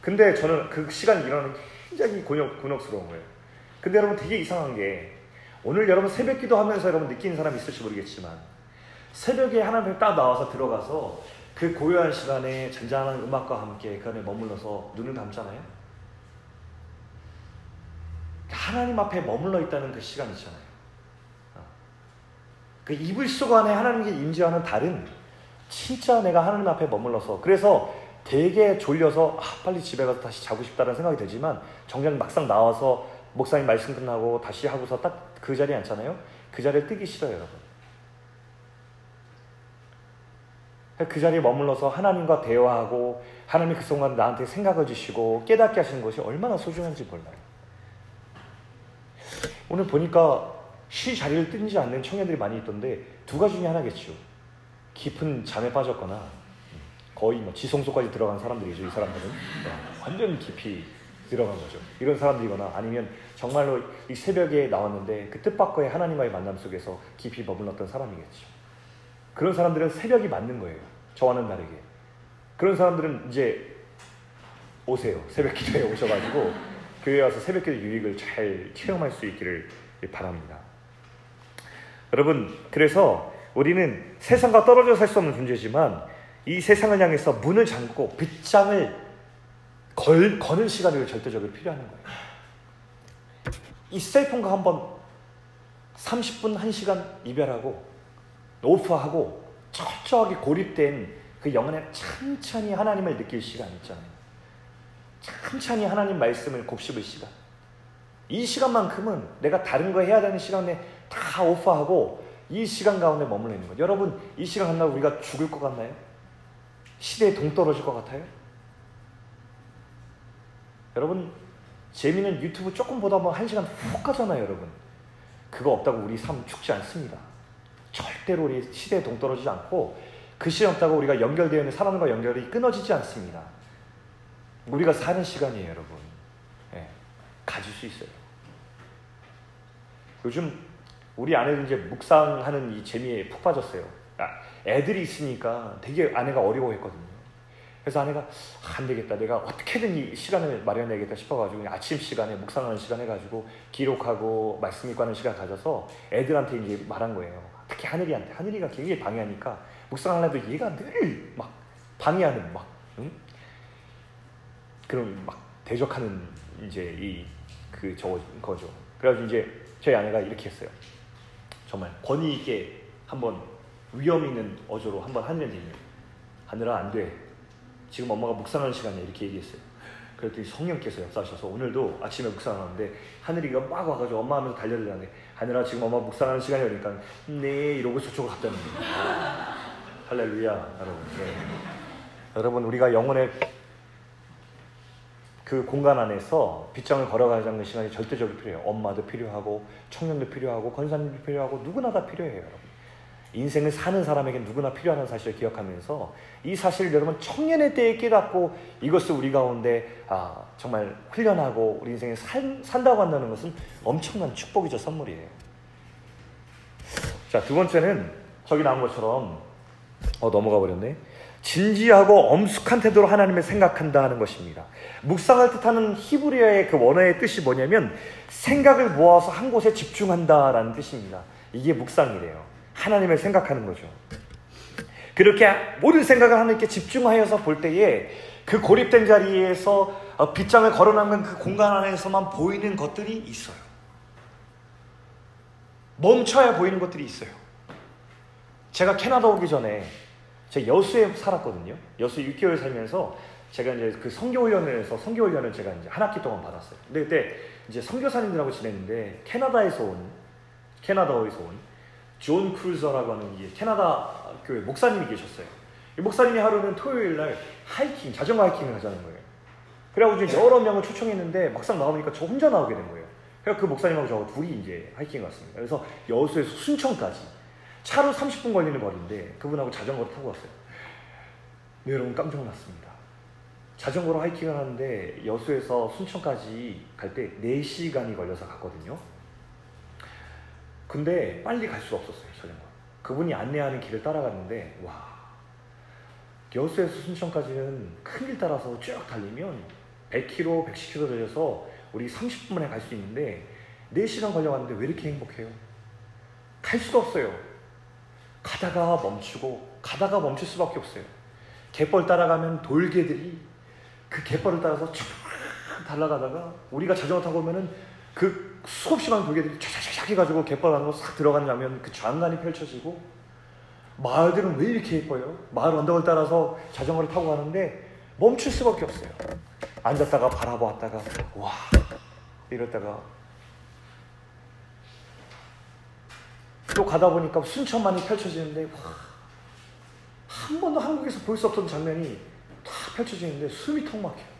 근데 저는 그 시간 일어나는 게 굉장히 곤욕, 곤욕스러운 거예요. 근데 여러분 되게 이상한 게 오늘 여러분 새벽 기도하면서 여러분 느끼는 사람 있을지 모르겠지만 새벽에 하나님 딱 나와서 들어가서 그 고요한 시간에 잔잔한 음악과 함께 그 안에 머물러서 눈을 감잖아요. 하나님 앞에 머물러 있다는 그 시간 있잖아요. 어. 그 이불 속 안에 하나님께 임재하는 달은 진짜 내가 하나님 앞에 머물러서 그래서 되게 졸려서 아, 빨리 집에 가서 다시 자고 싶다는 생각이 들지만 정작 막상 나와서 목사님 말씀 끝나고 다시 하고서 딱 그 자리에 앉잖아요. 그 자리에 뜨기 싫어요, 여러분. 그 자리에 머물러서 하나님과 대화하고 하나님이 그 순간 나한테 생각을 주시고 깨닫게 하시는 것이 얼마나 소중한지 몰라요. 오늘 보니까 쉬 자리를 뜨지 않는 청년들이 많이 있던데 두 가지 중에 하나겠죠. 깊은 잠에 빠졌거나 거의 뭐 지성소까지 들어간 사람들이죠. 이 사람들은 네, 완전 깊이 들어간 거죠. 이런 사람들이거나 아니면 정말로 이 새벽에 나왔는데 그 뜻밖의 하나님과의 만남 속에서 깊이 머물렀던 사람이겠죠. 그런 사람들은 새벽이 맞는 거예요. 저와는 다르게. 그런 사람들은 이제 오세요. 새벽 기도에 오셔가지고 교회 와서 새벽 기도 유익을 잘 체험할 수 있기를 바랍니다. 여러분, 그래서 우리는 세상과 떨어져 살 수 없는 존재지만 이 세상을 향해서 문을 잠그고 빗장을 걸, 거는 시간이 절대적으로 필요한 거예요. 이 셀폰과 한번 30분, 1시간 이별하고 오프하고 철저하게 고립된 그 영혼에 천천히 하나님을 느낄 시간 있잖아요. 천천히 하나님 말씀을 곱씹을 시간. 이 시간만큼은 내가 다른 거 해야 되는 시간에 다 오프하고 이 시간 가운데 머물러 있는 것. 여러분, 이 시간 간다고 우리가 죽을 것 같나요? 시대에 동떨어질 것 같아요? 여러분, 재미는 유튜브 조금 보다 보면 한 시간 훅 가잖아요, 여러분. 그거 없다고 우리 삶 죽지 않습니다. 절대로 우리 시대에 동떨어지지 않고 그 시간 없다고 우리가 연결되어 있는 사람과 연결이 끊어지지 않습니다. 우리가 사는 시간이에요, 여러분. 네, 가질 수 있어요. 요즘 우리 아내도 이제 묵상하는 이 재미에 푹 빠졌어요. 아, 애들이 있으니까 되게 아내가 어려워했거든요. 그래서 아내가 아, 안 되겠다. 내가 어떻게든 이 시간을 마련해야겠다 싶어가지고 아침 시간에 묵상하는 시간 해가지고 기록하고 말씀 읽고 하는 시간 가져서 애들한테 이제 말한 거예요. 특히 하늘이한테. 하늘이가 굉장히 방해하니까 묵상하려도 얘가 늘 막 방해하는 막 응? 그런 막 대적하는 이제 이 그 저거 거죠. 그래가지고 이제 저희 아내가 이렇게 했어요. 정말 권위 있게 한번 위험 있는 어조로 한번 하늘에 대면 하늘아 안 돼. 지금 엄마가 묵상하는 시간이야 이렇게 얘기했어요. 그랬더니 성령께서 역사하셔서 오늘도 아침에 묵상하는데 하늘이가 막 와가지고 엄마 하면서 달려들는데 하늘아 지금 엄마 묵상하는 시간이야 그러니까 네 이러고 저쪽으로 갔다는 거예요. 아, 할렐루야 여러분. 네. 여러분 우리가 영혼의 그 공간 안에서 빗장을 걸어가자는 시간이 절대적으로 필요해요. 엄마도 필요하고 청년도 필요하고 권사님도 필요하고 누구나 다 필요해요, 여러분. 인생을 사는 사람에게 누구나 필요한 사실을 기억하면서 이 사실을 여러분 청년의 때에 깨닫고 이것을 우리 가운데 아, 정말 훈련하고 우리 인생에 산, 산다고 한다는 것은 엄청난 축복이죠, 선물이에요. 자, 두 번째는 저기 나온 것처럼 어, 넘어가 버렸네. 진지하고 엄숙한 태도로 하나님을 생각한다 하는 것입니다. 묵상을 뜻하는 히브리어의 그 원어의 뜻이 뭐냐면 생각을 모아서 한 곳에 집중한다라는 뜻입니다. 이게 묵상이래요. 하나님을 생각하는 거죠. 그렇게 모든 생각을 하나님께 집중하여서 볼 때에 그 고립된 자리에서 어, 빗장을 걸어놓은 그 공간 안에서만 보이는 것들이 있어요. 멈춰야 보이는 것들이 있어요. 제가 캐나다 오기 전에 제가 여수에 살았거든요. 여수 6개월 살면서 제가 이제 그 성교 훈련을 해서 성교 훈련을 제가 이제 한 학기 동안 받았어요. 근데 그때 이제 선교사님들하고 지냈는데 캐나다에서 온 캐나다에서 온 존 크루저라고 하는 이 캐나다 교회 목사님이 계셨어요. 이 목사님이 하루는 토요일 날 하이킹 자전거 하이킹을 하자는 거예요. 그래가지고 여러 명을 초청했는데 막상 나오니까 저 혼자 나오게 된 거예요. 그래서 그 목사님하고 저 둘이 이제 하이킹 갔습니다. 그래서 여수에서 순천까지 차로 30분 걸리는 거리인데 그분하고 자전거를 타고 왔어요. 네, 여러분 깜짝 놀랐습니다. 자전거로 하이킹을 하는데 여수에서 순천까지 갈 때 4시간이 걸려서 갔거든요. 근데 빨리 갈 수가 없었어요, 자전거. 그분이 안내하는 길을 따라갔는데, 와. 여수에서 순천까지는 큰 길 따라서 쭉 달리면 100km, 110km 달려서 우리 30분 만에 갈 수 있는데 4시간 걸려갔는데 왜 이렇게 행복해요? 갈 수가 없어요. 가다가 멈추고 가다가 멈출 수밖에 없어요. 갯벌 따라가면 돌개들이 그 갯벌을 따라서 쭉 달라가다가 우리가 자전거 타고 오면은 그 수없이 시간 돌개들이 쫙쫙쫙 해가지고 갯벌 안으로 싹 들어가는 장면 그 장관이 펼쳐지고 마을들은 왜 이렇게 예뻐요? 마을 언덕을 따라서 자전거를 타고 가는데 멈출 수밖에 없어요. 앉았다가 바라보았다가 와 이랬다가 또 가다 보니까 순천만이 펼쳐지는데 와, 한 번도 한국에서 볼 수 없던 장면이 다 펼쳐지는데 숨이 턱 막혀요.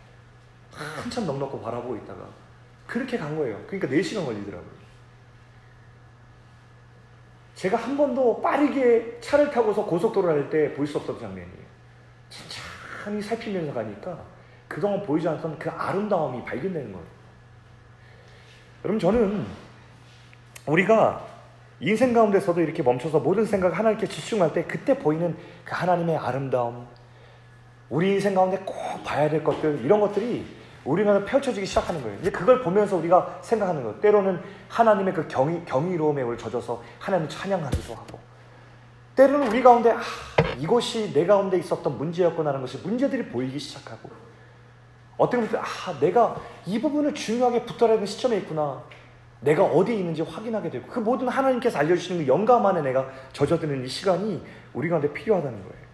한참 넉넉고 바라보고 있다가 그렇게 간 거예요. 그러니까 4시간 걸리더라고요. 제가 한 번도 빠르게 차를 타고서 고속도로를 할 때 볼 수 없었던 장면이에요. 천천히 살피면서 가니까 그동안 보이지 않던 그 아름다움이 발견되는 거예요. 여러분, 저는 우리가 인생 가운데서도 이렇게 멈춰서 모든 생각 하나님께 집중할 때 그때 보이는 그 하나님의 아름다움, 우리 인생 가운데 꼭 봐야 될 것들, 이런 것들이 우리가 펼쳐지기 시작하는 거예요. 이제 그걸 보면서 우리가 생각하는 거예요. 때로는 하나님의 그 경이, 경이로움에 우리 젖어서 하나님을 찬양하기도 하고, 때로는 우리 가운데, 아, 이것이 내 가운데 있었던 문제였구나 하는 것이 문제들이 보이기 시작하고, 어떤 분들, 아, 내가 이 부분을 중요하게 붙들어야 되는 시점에 있구나. 내가 어디에 있는지 확인하게 되고, 그 모든 하나님께서 알려주시는 그 영감 안에 내가 젖어드는 이 시간이 우리 가운데 필요하다는 거예요.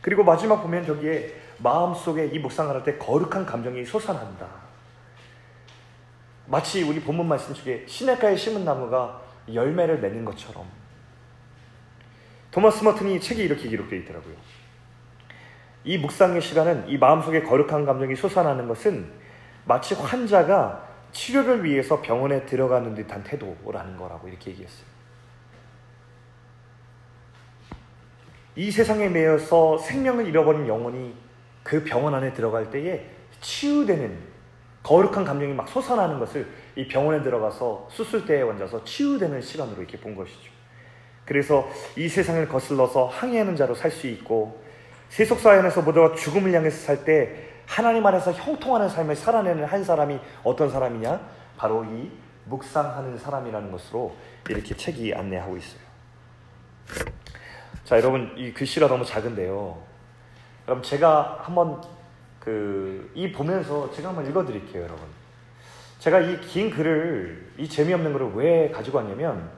그리고 마지막 보면 저기에 마음속에 이 묵상을 할 때 거룩한 감정이 솟아난다. 마치 우리 본문 말씀 중에 시냇가에 심은 나무가 열매를 맺는 것처럼 토마스 머튼이 책에 이렇게 기록되어 있더라고요. 이 묵상의 시간은 이 마음속에 거룩한 감정이 솟아나는 것은 마치 환자가 치료를 위해서 병원에 들어가는 듯한 태도라는 거라고 이렇게 얘기했어요. 이 세상에 매여서 생명을 잃어버린 영혼이 그 병원 안에 들어갈 때에 치유되는 거룩한 감정이 막 솟아나는 것을 이 병원에 들어가서 수술대에 앉아서 치유되는 시간으로 이렇게 본 것이죠. 그래서 이 세상을 거슬러서 항해하는 자로 살 수 있고 세속사회에서 모두가 죽음을 향해서 살 때 하나님 안에서 형통하는 삶을 살아내는 한 사람이 어떤 사람이냐? 바로 이 묵상하는 사람이라는 것으로 이렇게 책이 안내하고 있어요. 자, 여러분 이 글씨가 너무 작은데요. 그럼 제가 한번 그 이 보면서 제가 한번 읽어드릴게요, 여러분. 제가 이 긴 글을 이 재미없는 글을 왜 가지고 왔냐면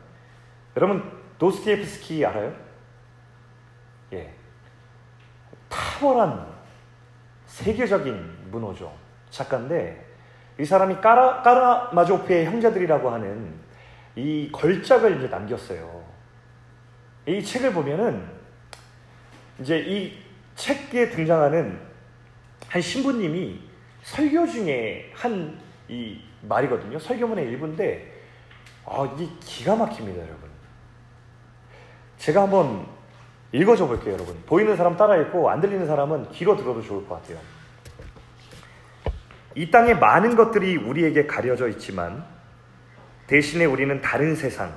여러분 도스키에프스키 알아요? 예, 탁월한 세계적인 문호죠 작가인데 이 사람이 까라 까라마조프의 형제들이라고 하는 이 걸작을 이제 남겼어요. 이 책을 보면은 이제 이 책에 등장하는 한 신부님이 설교 중에 한 이 말이거든요. 설교문의 일부인데, 아, 이 기가 막힙니다, 여러분. 제가 한번 읽어줘 볼게요, 여러분. 보이는 사람 따라 읽고, 안 들리는 사람은 귀로 들어도 좋을 것 같아요. 이 땅에 많은 것들이 우리에게 가려져 있지만, 대신에 우리는 다른 세상,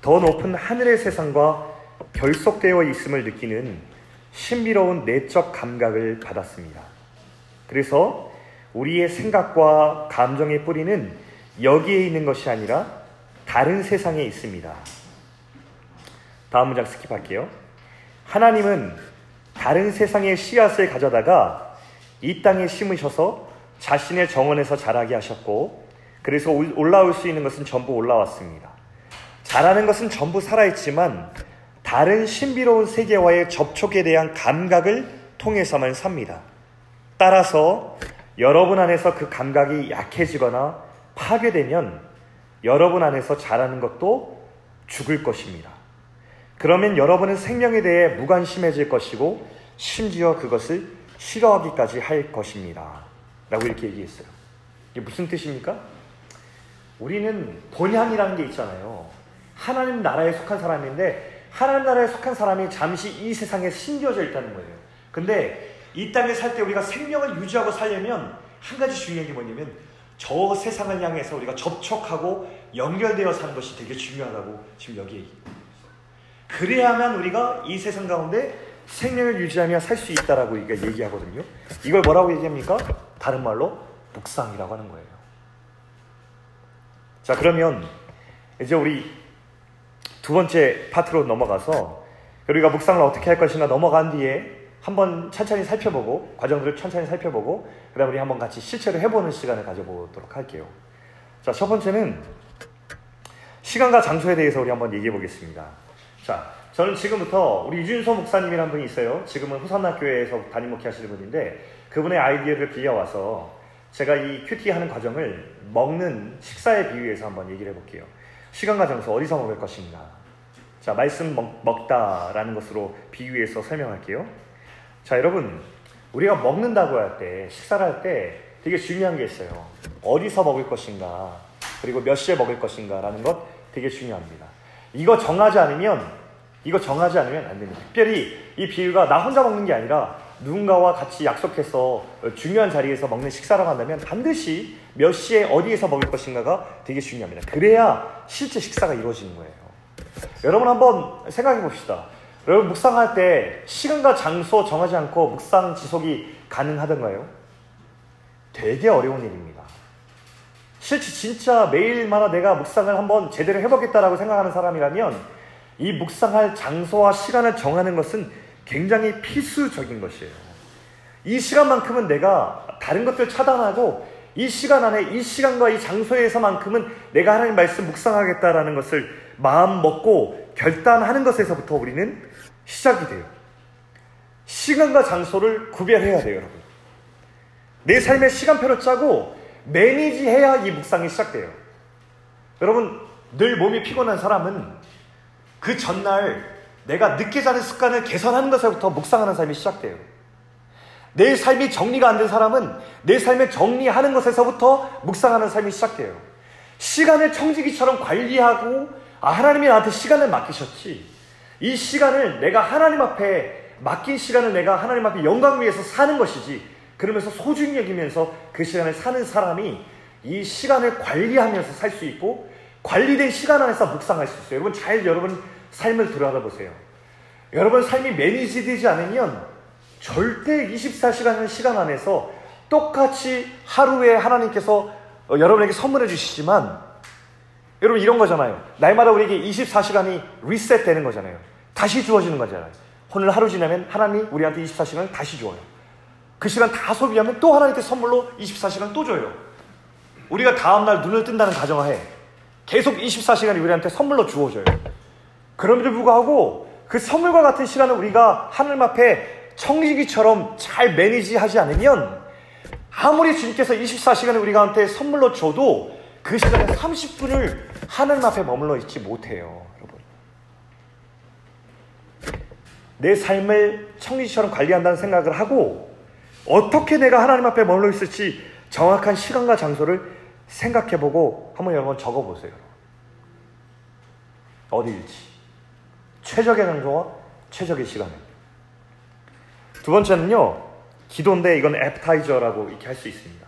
더 높은 하늘의 세상과 결속되어 있음을 느끼는 신비로운 내적 감각을 받았습니다. 그래서 우리의 생각과 감정의 뿌리는 여기에 있는 것이 아니라 다른 세상에 있습니다. 다음 문장 스킵할게요. 하나님은 다른 세상의 씨앗을 가져다가 이 땅에 심으셔서 자신의 정원에서 자라게 하셨고 그래서 올라올 수 있는 것은 전부 올라왔습니다. 자라는 것은 전부 살아있지만 다른 신비로운 세계와의 접촉에 대한 감각을 통해서만 삽니다. 따라서 여러분 안에서 그 감각이 약해지거나 파괴되면 여러분 안에서 자라는 것도 죽을 것입니다. 그러면 여러분은 생명에 대해 무관심해질 것이고 심지어 그것을 싫어하기까지 할 것입니다. 라고 이렇게 얘기했어요. 이게 무슨 뜻입니까? 우리는 본향이라는 게 있잖아요. 하나님 나라에 속한 사람인데 하나님 나라에 속한 사람이 잠시 이 세상에 심겨져 있다는 거예요. 근데 이 땅에 살 때 우리가 생명을 유지하고 살려면 한 가지 중요한 게 뭐냐면 저 세상을 향해서 우리가 접촉하고 연결되어 사는 것이 되게 중요하다고 지금 얘기합니다. 그래야만 우리가 이 세상 가운데 생명을 유지하며 살 수 있다라고 얘기하거든요. 이걸 뭐라고 얘기합니까? 다른 말로 묵상이라고 하는 거예요. 자, 그러면 이제 우리 두 번째 파트로 넘어가서 우리가 묵상을 어떻게 할 것인가 넘어간 뒤에 한번 천천히 살펴보고 과정들을 천천히 살펴보고 그다음 우리 한번 같이 실제로 해보는 시간을 가져보도록 할게요. 자, 첫 번째는 시간과 장소에 대해서 우리 한번 얘기해 보겠습니다. 자, 저는 지금부터 우리 유준소 목사님이란 분이 있어요. 지금은 후산학교에서 담임 목회 하시는 분인데 그분의 아이디어를 빌려와서 제가 이 큐티 하는 과정을 먹는 식사에 비유해서 한번 얘기를 해볼게요. 시간과 장소 어디서 먹을 것인가. 자, 말씀 먹, 다라는 것으로 비유해서 설명할게요. 자, 여러분, 우리가 먹는다고 할 때, 식사를 할 때 되게 중요한 게 있어요. 어디서 먹을 것인가, 그리고 몇 시에 먹을 것인가라는 것 되게 중요합니다. 이거 정하지 않으면 이거 정하지 않으면 안 됩니다. 특별히 이 비유가 나 혼자 먹는 게 아니라 누군가와 같이 약속해서 중요한 자리에서 먹는 식사라고 한다면 반드시 몇 시에 어디에서 먹을 것인가가 되게 중요합니다. 그래야 실제 식사가 이루어지는 거예요. 여러분 한번 생각해 봅시다. 여러분 묵상할 때 시간과 장소 정하지 않고 묵상 지속이 가능하던가요? 되게 어려운 일입니다. 실제 진짜 매일마다 내가 묵상을 한번 제대로 해보겠다라고 생각하는 사람이라면 이 묵상할 장소와 시간을 정하는 것은 굉장히 필수적인 것이에요. 이 시간만큼은 내가 다른 것들 차단하고 이 시간 안에 이 시간과 이 장소에서만큼은 내가 하나님 말씀 묵상하겠다라는 것을 마음 먹고 결단하는 것에서부터 우리는 시작이 돼요. 시간과 장소를 구별해야 돼요, 여러분. 내 삶의 시간표를 짜고 매니지해야 이 묵상이 시작돼요. 여러분, 늘 몸이 피곤한 사람은 그 전날 내가 늦게 자는 습관을 개선하는 것에부터 묵상하는 삶이 시작돼요. 내 삶이 정리가 안 된 사람은 내 삶을 정리하는 것에서부터 묵상하는 삶이 시작돼요. 시간을 청지기처럼 관리하고 아, 하나님이 나한테 시간을 맡기셨지. 이 시간을 내가 하나님 앞에 맡긴 시간을 내가 하나님 앞에 영광 위해서 사는 것이지. 그러면서 소중히 여기면서 그 시간을 사는 사람이 이 시간을 관리하면서 살 수 있고 관리된 시간 안에서 묵상할 수 있어요. 여러분 잘 여러분 삶을 들여다보세요. 여러분 삶이 매니지되지 않으면 절대 24시간 시간 안에서 똑같이 하루에 하나님께서 어, 여러분에게 선물해 주시지만 여러분 이런 거잖아요. 날마다 우리에게 24시간이 리셋 되는 거잖아요. 다시 주어지는 거잖아요. 오늘 하루 지나면 하나님이 우리한테 24시간을 다시 주어요. 그 시간 다 소비하면 또 하나님께 선물로 24시간 또 줘요. 우리가 다음날 눈을 뜬다는 가정하에 계속 24시간이 우리한테 선물로 주어져요. 그럼에도 불구하고 그 선물과 같은 시간을 우리가 하늘 앞에 청지기처럼 잘 매니지하지 않으면 아무리 주님께서 24시간을 우리한테 선물로 줘도 그 시간에 30분을 하늘 앞에 머물러 있지 못해요. 여러분. 내 삶을 청지처럼 관리한다는 생각을 하고 어떻게 내가 하나님 앞에 머물러 있을지 정확한 시간과 장소를 생각해보고 한번 여러분 적어보세요. 어디일지. 최적의 장소와 최적의 시간에. 두 번째는요, 기도인데 이건 애프타이저라고 이렇게 할 수 있습니다.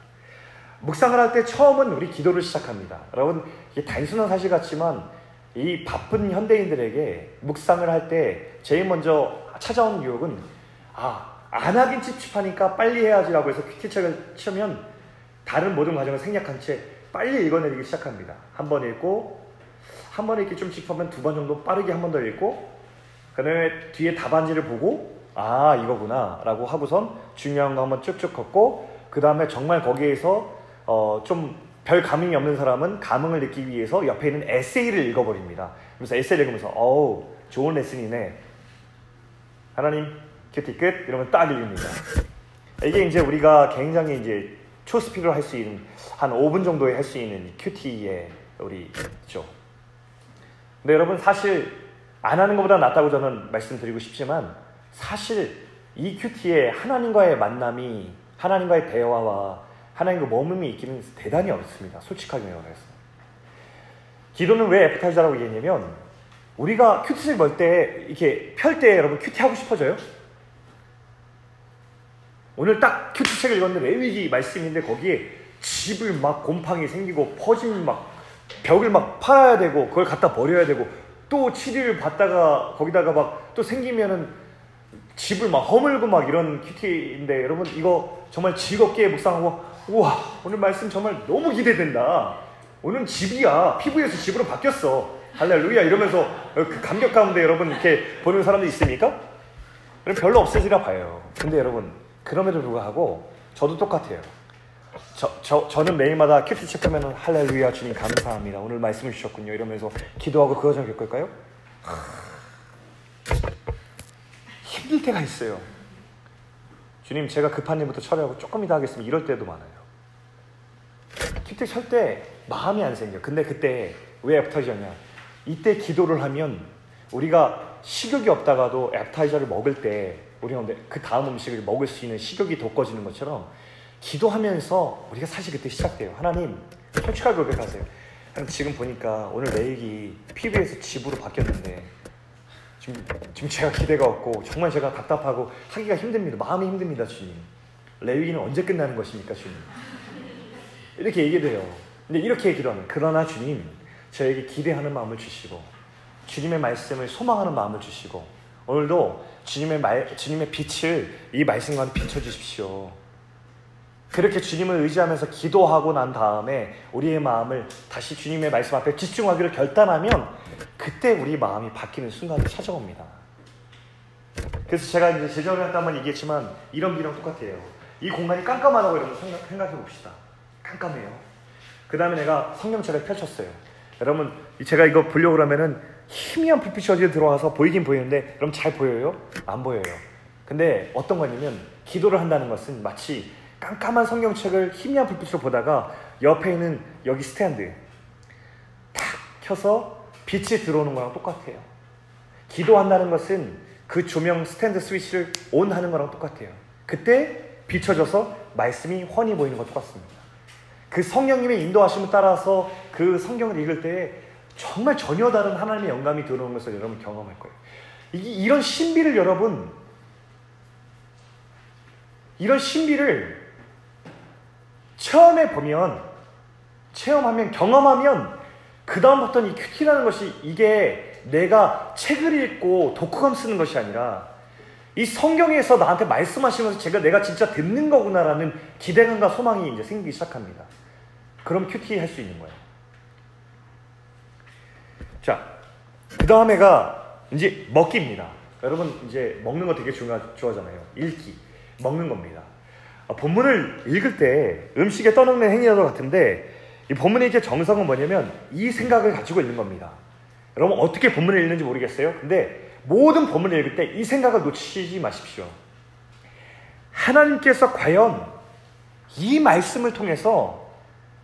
묵상을 할 때 처음은 우리 기도를 시작합니다. 여러분, 이게 단순한 사실 같지만 이 바쁜 현대인들에게 묵상을 할 때 제일 먼저 찾아오는 유혹은 아, 안 하긴 찝찝하니까 빨리 해야지라고 해서 퀴티책을 치면 다른 모든 과정을 생략한 채 빨리 읽어내리기 시작합니다. 한 번 읽고 한번 읽기 좀 찝하면 두 번 정도 빠르게 한 번 더 읽고 그 다음에 뒤에 답안지를 보고 아 이거구나 라고 하고선 중요한 거 한번 쭉쭉 걷고 그 다음에 정말 거기에서 어, 좀 별 감흥이 없는 사람은 감흥을 느끼기 위해서 옆에 있는 에세이를 읽어버립니다. 그래서 에세이를 읽으면서 어우 좋은 레슨이네. 하나님 큐티 끝 이러면 딱 읽습니다. 이게 이제 우리가 굉장히 이제 초스피드로 할 수 있는 한 5분 정도에 할 수 있는 큐티의 우리 있죠. 근데 여러분 사실 안 하는 것보다 낫다고 저는 말씀드리고 싶지만 사실 이 QT에 하나님과의 만남이 하나님과의 대화와 하나님과 머묾이 있기는 대단히 어렵습니다. 솔직하게 말해서. 기도는 왜 appetizer라고 얘기했냐면 우리가 QT를 멀 때 이렇게 펼 때 여러분 QT 하고 싶어져요? 오늘 딱 QT 책을 읽었는데 레위기 말씀인데 거기에 집을 막 곰팡이 생기고 퍼진 막 벽을 막 팔아야 되고 그걸 갖다 버려야 되고 또 7일 받다가 거기다가 막 또 생기면은 집을 막 허물고 막 이런 큐티인데 여러분 이거 정말 즐겁게 묵상하고 우와 오늘 말씀 정말 너무 기대된다. 오늘 집이야 피부에서 집으로 바뀌었어. 할렐루야 이러면서 그 감격 가운데 여러분 이렇게 보는 사람도 있습니까? 별로 없어지라 봐요. 근데 여러분 그럼에도 불구하고 저도 똑같아요. 저, 저, 저는 매일마다 QT 책 펴면 할렐루야 주님 감사합니다. 오늘 말씀을 주셨군요. 이러면서 기도하고 그거 좀 겪을까요? 힘들 때가 있어요. 주님 제가 급한 일부터 처리하고 조금 이따 하겠습니다. 이럴 때도 많아요. QT 할 때 마음이 안 생겨. 근데 그때 왜 appetizer냐? 이때 기도를 하면 우리가 식욕이 없다가도 appetizer를 먹을 때 우리가 그 다음 음식을 먹을 수 있는 식욕이 돋궈지는 것처럼 기도하면서 우리가 사실 그때 시작돼요. 하나님 솔직하게 고백하세요. 지금 보니까 오늘 내일이 피부에서 집으로 바뀌었는데 지금, 지금 제가 기대가 없고 정말 제가 답답하고 하기가 힘듭니다. 마음이 힘듭니다, 주님. 레위기는 언제 끝나는 것입니까, 주님? 이렇게 얘기돼요. 근데 이렇게 기도하면 그러나 주님 저에게 기대하는 마음을 주시고 주님의 말씀을 소망하는 마음을 주시고 오늘도 주님의 말, 주님의 빛을 이 말씀과 비춰 주십시오. 그렇게 주님을 의지하면서 기도하고 난 다음에 우리의 마음을 다시 주님의 말씀 앞에 집중하기를 결단하면 그때 우리 마음이 바뀌는 순간이 찾아옵니다. 그래서 제가 이제 제자를 한번 얘기했지만 이런 비랑 똑같아요. 이 공간이 깜깜하다고 여러분 생각, 해 봅시다. 깜깜해요. 그 다음에 내가 성경책을 펼쳤어요. 여러분 제가 이거 보려고 그러면은 희미한 불빛이 어디에 들어와서 보이긴 보이는데 그럼 잘 보여요? 안 보여요. 근데 어떤 거냐면 기도를 한다는 것은 마치 깜깜한 성경책을 희미한 불빛으로 보다가 옆에 있는 여기 스탠드 탁 켜서 빛이 들어오는 거랑 똑같아요. 기도한다는 것은 그 조명 스탠드 스위치를 온 하는 거랑 똑같아요. 그때 비춰져서 말씀이 훤히 보이는 것 똑같습니다. 그 성령님의 인도하심을 따라서 그 성경을 읽을 때 정말 전혀 다른 하나님의 영감이 들어오는 것을 여러분 경험할 거예요. 이, 런 신비를 여러분, 이런 신비를 체험해 보면, 체험하면, 경험하면, 그 다음부터는 이 QT라는 것이 이게 내가 책을 읽고 독후감 쓰는 것이 아니라 이 성경에서 나한테 말씀하시면서 제가 내가 진짜 듣는 거구나라는 기대감과 소망이 이제 생기기 시작합니다. 그럼 QT 할 수 있는 거예요. 자, 그 다음에가 이제 먹기입니다. 여러분 이제 먹는 거 되게 중요, 좋아하잖아요. 읽기. 먹는 겁니다. 아, 본문을 읽을 때 음식에 떠먹는 행위와 같은데 이 본문의 이렇게 정성은 뭐냐면 이 생각을 가지고 읽는 겁니다. 여러분 어떻게 본문을 읽는지 모르겠어요. 근데 모든 본문을 읽을 때 이 생각을 놓치지 마십시오. 하나님께서 과연 이 말씀을 통해서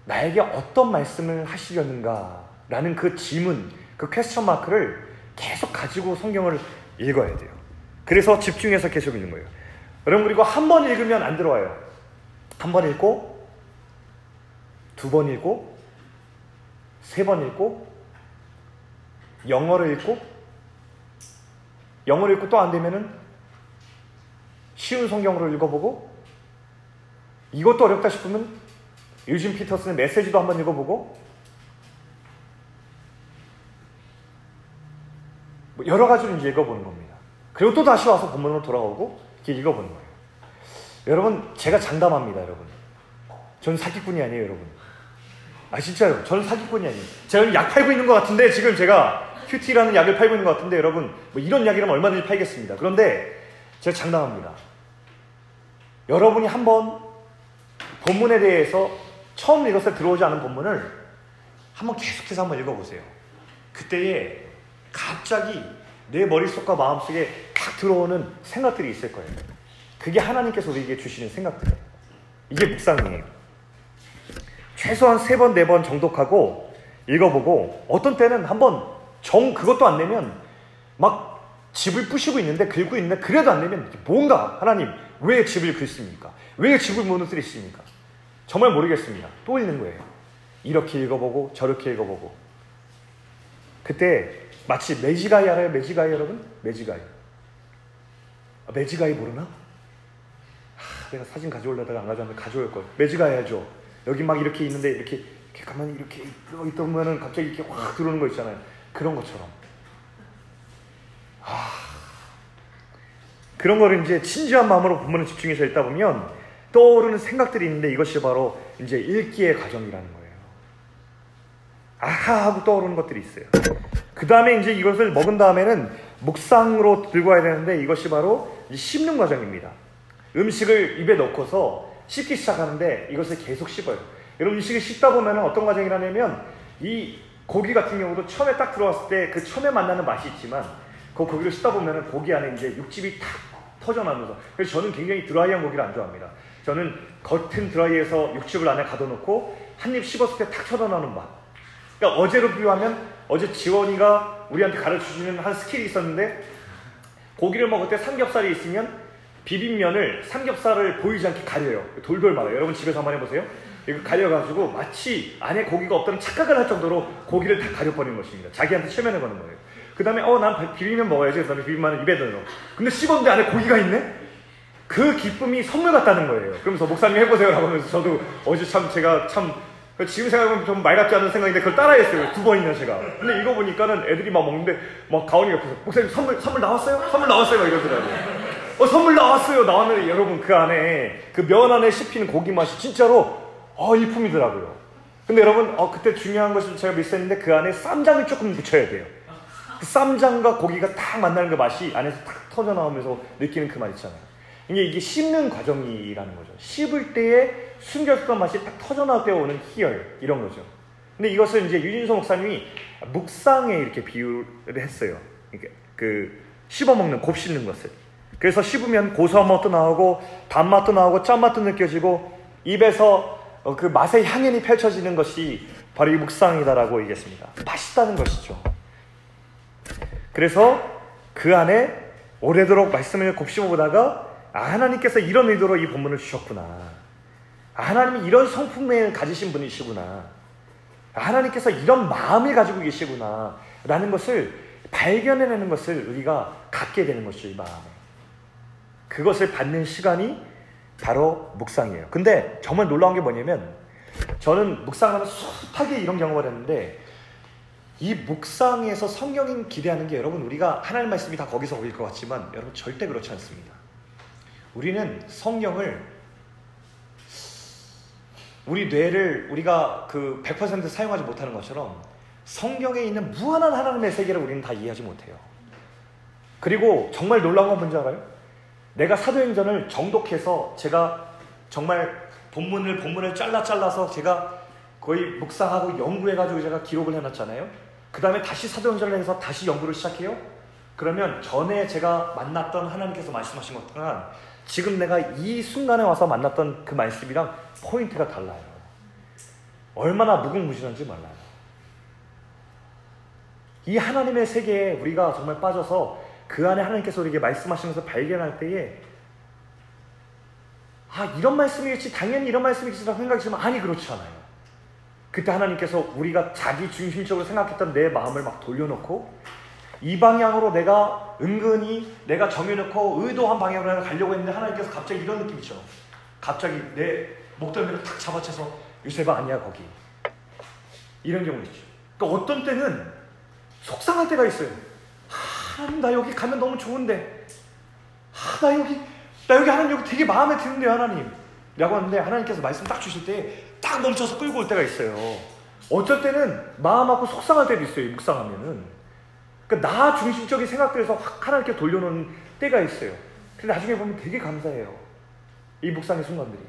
나에게 어떤 말씀을 하시려는가? 라는 그 질문, 그 퀘스천 마크를 계속 가지고 성경을 읽어야 돼요. 그래서 집중해서 계속 읽는 거예요. 여러분, 그리고 한 번 읽으면 안 들어와요. 한 번 읽고, 두 번 읽고, 세 번 읽고, 영어를 읽고, 영어를 읽고 또 안 되면은 쉬운 성경으로 읽어보고, 이것도 어렵다 싶으면 유진 피터슨의 메시지도 한번 읽어보고 뭐 여러 가지로 이제 읽어보는 겁니다. 그리고 또 다시 와서 본문으로 돌아오고 이렇게 읽어보는 거예요. 여러분 제가 장담합니다, 여러분. 저는 사기꾼이 아니에요, 여러분. 아 진짜요. 저는 사기꾼이 아니에요. 제가 약 팔고 있는 것 같은데 지금 제가 QT라는 약을 팔고 있는 것 같은데 여러분 뭐 이런 약이라면 얼마든지 팔겠습니다. 그런데 제가 장담합니다. 여러분이 한번 본문에 대해서 처음 읽었을 때 들어오지 않은 본문을 한번 계속해서 한번 읽어보세요. 그때에 갑자기 내 머릿속과 마음속에 탁 들어오는 생각들이 있을 거예요. 그게 하나님께서 우리에게 주시는 생각들이에요. 이게 묵상이에요. 최소한 세 번, 네 번 정독하고 읽어보고 어떤 때는 한번 정 그것도 안 내면 막 집을 부시고 있는데 긁고 있는데 그래도 안 내면 뭔가 하나님 왜 집을 긁습니까? 왜 집을 무너뜨리십니까? 정말 모르겠습니다. 또 읽는 거예요. 이렇게 읽어보고 저렇게 읽어보고 그때 마치 매지가이 알아요? 매지가이 여러분? 매지가이 아, 매지가이 모르나? 하, 내가 사진 가져올려다가 안 가져왔는데 가져올 걸 매지가이 하죠 여기 막 이렇게 있는데 이렇게, 이렇게 가만히 이렇게 있다면은 갑자기 이렇게 확 들어오는 거 있잖아요 그런 것처럼 아, 그런 거를 이제 진지한 마음으로 본문에 집중해서 읽다 보면 떠오르는 생각들이 있는데 이것이 바로 이제 읽기의 과정이라는 거예요. 아하 하고 떠오르는 것들이 있어요. 그 다음에 이제 이것을 먹은 다음에는 묵상으로 들고 와야 되는데 이것이 바로 씹는 과정입니다. 음식을 입에 넣고서 씹기 시작하는데 이것을 계속 씹어요. 여러분 음식을 씹다 보면 어떤 과정이라냐면 이 고기 같은 경우도 처음에 딱 들어왔을 때 그 처음에 만나는 맛이 있지만 그 고기를 씹다 보면 고기 안에 이제 육즙이 탁 터져나면서 그래서 저는 굉장히 드라이한 고기를 안 좋아합니다. 저는 겉은 드라이해서 육즙을 안에 가둬놓고 한 입 씹었을 때 탁 터져나오는 맛. 그러니까 어제로 비유하면 어제 지원이가 우리한테 가르쳐주는 한 skill이 있었는데 고기를 먹을 때 삼겹살이 있으면 비빔면을 삼겹살을 보이지 않게 가려요. 돌돌 말아요. 여러분 집에서 한번 해보세요. 이거 가려가지고 마치 안에 고기가 없다는 착각을 할 정도로 고기를 다 가려버리는 것입니다. 자기한테 최면해보는 거예요. 그 다음에 어 난 비빔면 먹어야지. 그 다음에 비빔면을 입에 넣어. 근데 씹었는데 안에 고기가 있네? 그 기쁨이 선물 같다는 거예요. 그러면서 목사님 해보세요. 라고 하면서 저도 어제 참 제가 참 지금 생각하면 좀 말 같지 않은 생각인데 그걸 따라했어요. 두 번이나 제가. 근데 이거 보니까는 애들이 막 먹는데 막 가온이 옆에서 목사님 선물 선물 나왔어요? 선물 나왔어요? 막 이러더라고요. 어 선물 나왔어요. 나왔는데 여러분 그 안에 그 면 안에 씹히는 고기 맛이 진짜로 어 일품이더라고요. 근데 여러분 어 그때 중요한 것을 제가 미스했는데 그 안에 쌈장을 조금 묻혀야 돼요. 그 쌈장과 고기가 딱 만나는 그 맛이 안에서 탁 터져 나오면서 느끼는 그 맛 있잖아요. 이게 씹는 과정이라는 거죠. 씹을 때에 숨겨졌던 맛이 딱 터져나올 때 오는 희열 이런 거죠. 근데 이것을 이제 유진소 목사님이 묵상에 이렇게 비유를 했어요. 그 씹어먹는 곱 씹는 것을. 그래서 씹으면 고소한 맛도 나오고 단맛도 나오고 짠맛도 느껴지고 입에서 그 맛의 향연이 펼쳐지는 것이 바로 이 묵상이다라고 얘기했습니다. 맛있다는 것이죠. 그래서 그 안에 오래도록 말씀을 곱씹어 보다가 아, 하나님께서 이런 의도로 이 본문을 주셨구나. 아, 하나님이 이런 성품을 가지신 분이시구나. 아, 하나님께서 이런 마음을 가지고 계시구나. 라는 것을 발견해내는 것을 우리가 갖게 되는 것이죠, 이 마음에. 그것을 받는 시간이 바로 묵상이에요. 근데 정말 놀라운 게 뭐냐면 저는 묵상하면 숱하게 이런 경험을 했는데 이 묵상에서 성경인 기대하는 게 여러분 우리가 하나님 말씀이 다 거기서 오일 것 같지만 여러분 절대 그렇지 않습니다. 우리는 성경을 우리 뇌를 우리가 그 100% 사용하지 못하는 것처럼 성경에 있는 무한한 하나님의 세계를 우리는 다 이해하지 못해요. 그리고 정말 놀라운 건 뭔지 알아요? 내가 사도행전을 정독해서 제가 정말 본문을 본문을 잘라 잘라서 제가 거의 묵상하고 연구해가지고 제가 기록을 해놨잖아요. 그 다음에 다시 사도행전을 해서 다시 연구를 시작해요. 그러면 전에 제가 만났던 하나님께서 말씀하신 것과 지금 내가 이 순간에 와서 만났던 그 말씀이랑 포인트가 달라요. 얼마나 무궁무진한지 몰라요. 이 하나님의 세계에 우리가 정말 빠져서 그 안에 하나님께서 우리에게 말씀하시면서 발견할 때에 아 이런 말씀이겠지 당연히 이런 말씀이겠지라고 생각했지만 아니 그렇지 않아요. 그때 하나님께서 우리가 자기 중심적으로 생각했던 내 마음을 막 돌려놓고 이 방향으로 내가 은근히 내가 정해놓고 의도한 방향으로 가려고 했는데 하나님께서 갑자기 이런 느낌이죠. 갑자기 내 목덜미를 탁 잡아채서 요셉아 아니야 거기. 이런 경우 있죠. 또 어떤 때는 속상할 때가 있어요. 하나님 나 여기 가면 너무 좋은데 하, 나 여기 나 여기 하나님 여기 되게 마음에 드는데 하나님 라고 하는데 하나님께서 말씀 딱 주실 때 딱 멈춰서 끌고 올 때가 있어요. 어쩔 때는 마음하고 속상할 때도 있어요. 묵상하면은 그러니까 나 중심적인 생각들에서 확 하나님께 돌려놓는 때가 있어요. 근데 나중에 보면 되게 감사해요. 이 묵상의 순간들이.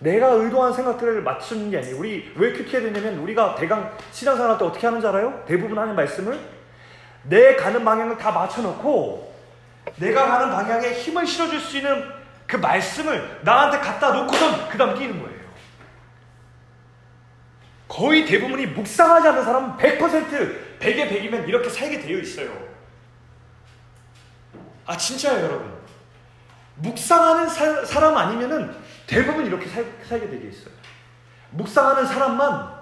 내가 의도한 생각들을 맞추는 게 아니에요. 우리 왜 이렇게 해야 되냐면 우리가 대강 신앙생활 할때 어떻게 하는지 알아요? 대부분 하는 말씀을 내 가는 방향을 다 맞춰놓고 내가 가는 방향에 힘을 실어줄 수 있는 그 말씀을 나한테 갖다 놓고선 그 다음 뛰는 거예요. 거의 대부분이 묵상하지 않는 사람은 100% 100에 100이면 이렇게 살게 되어 있어요. 아, 진짜예요, 여러분. 묵상하는 사, 사람 아니면은 대부분 이렇게 살, 살게 되게 있어요. 묵상하는 사람만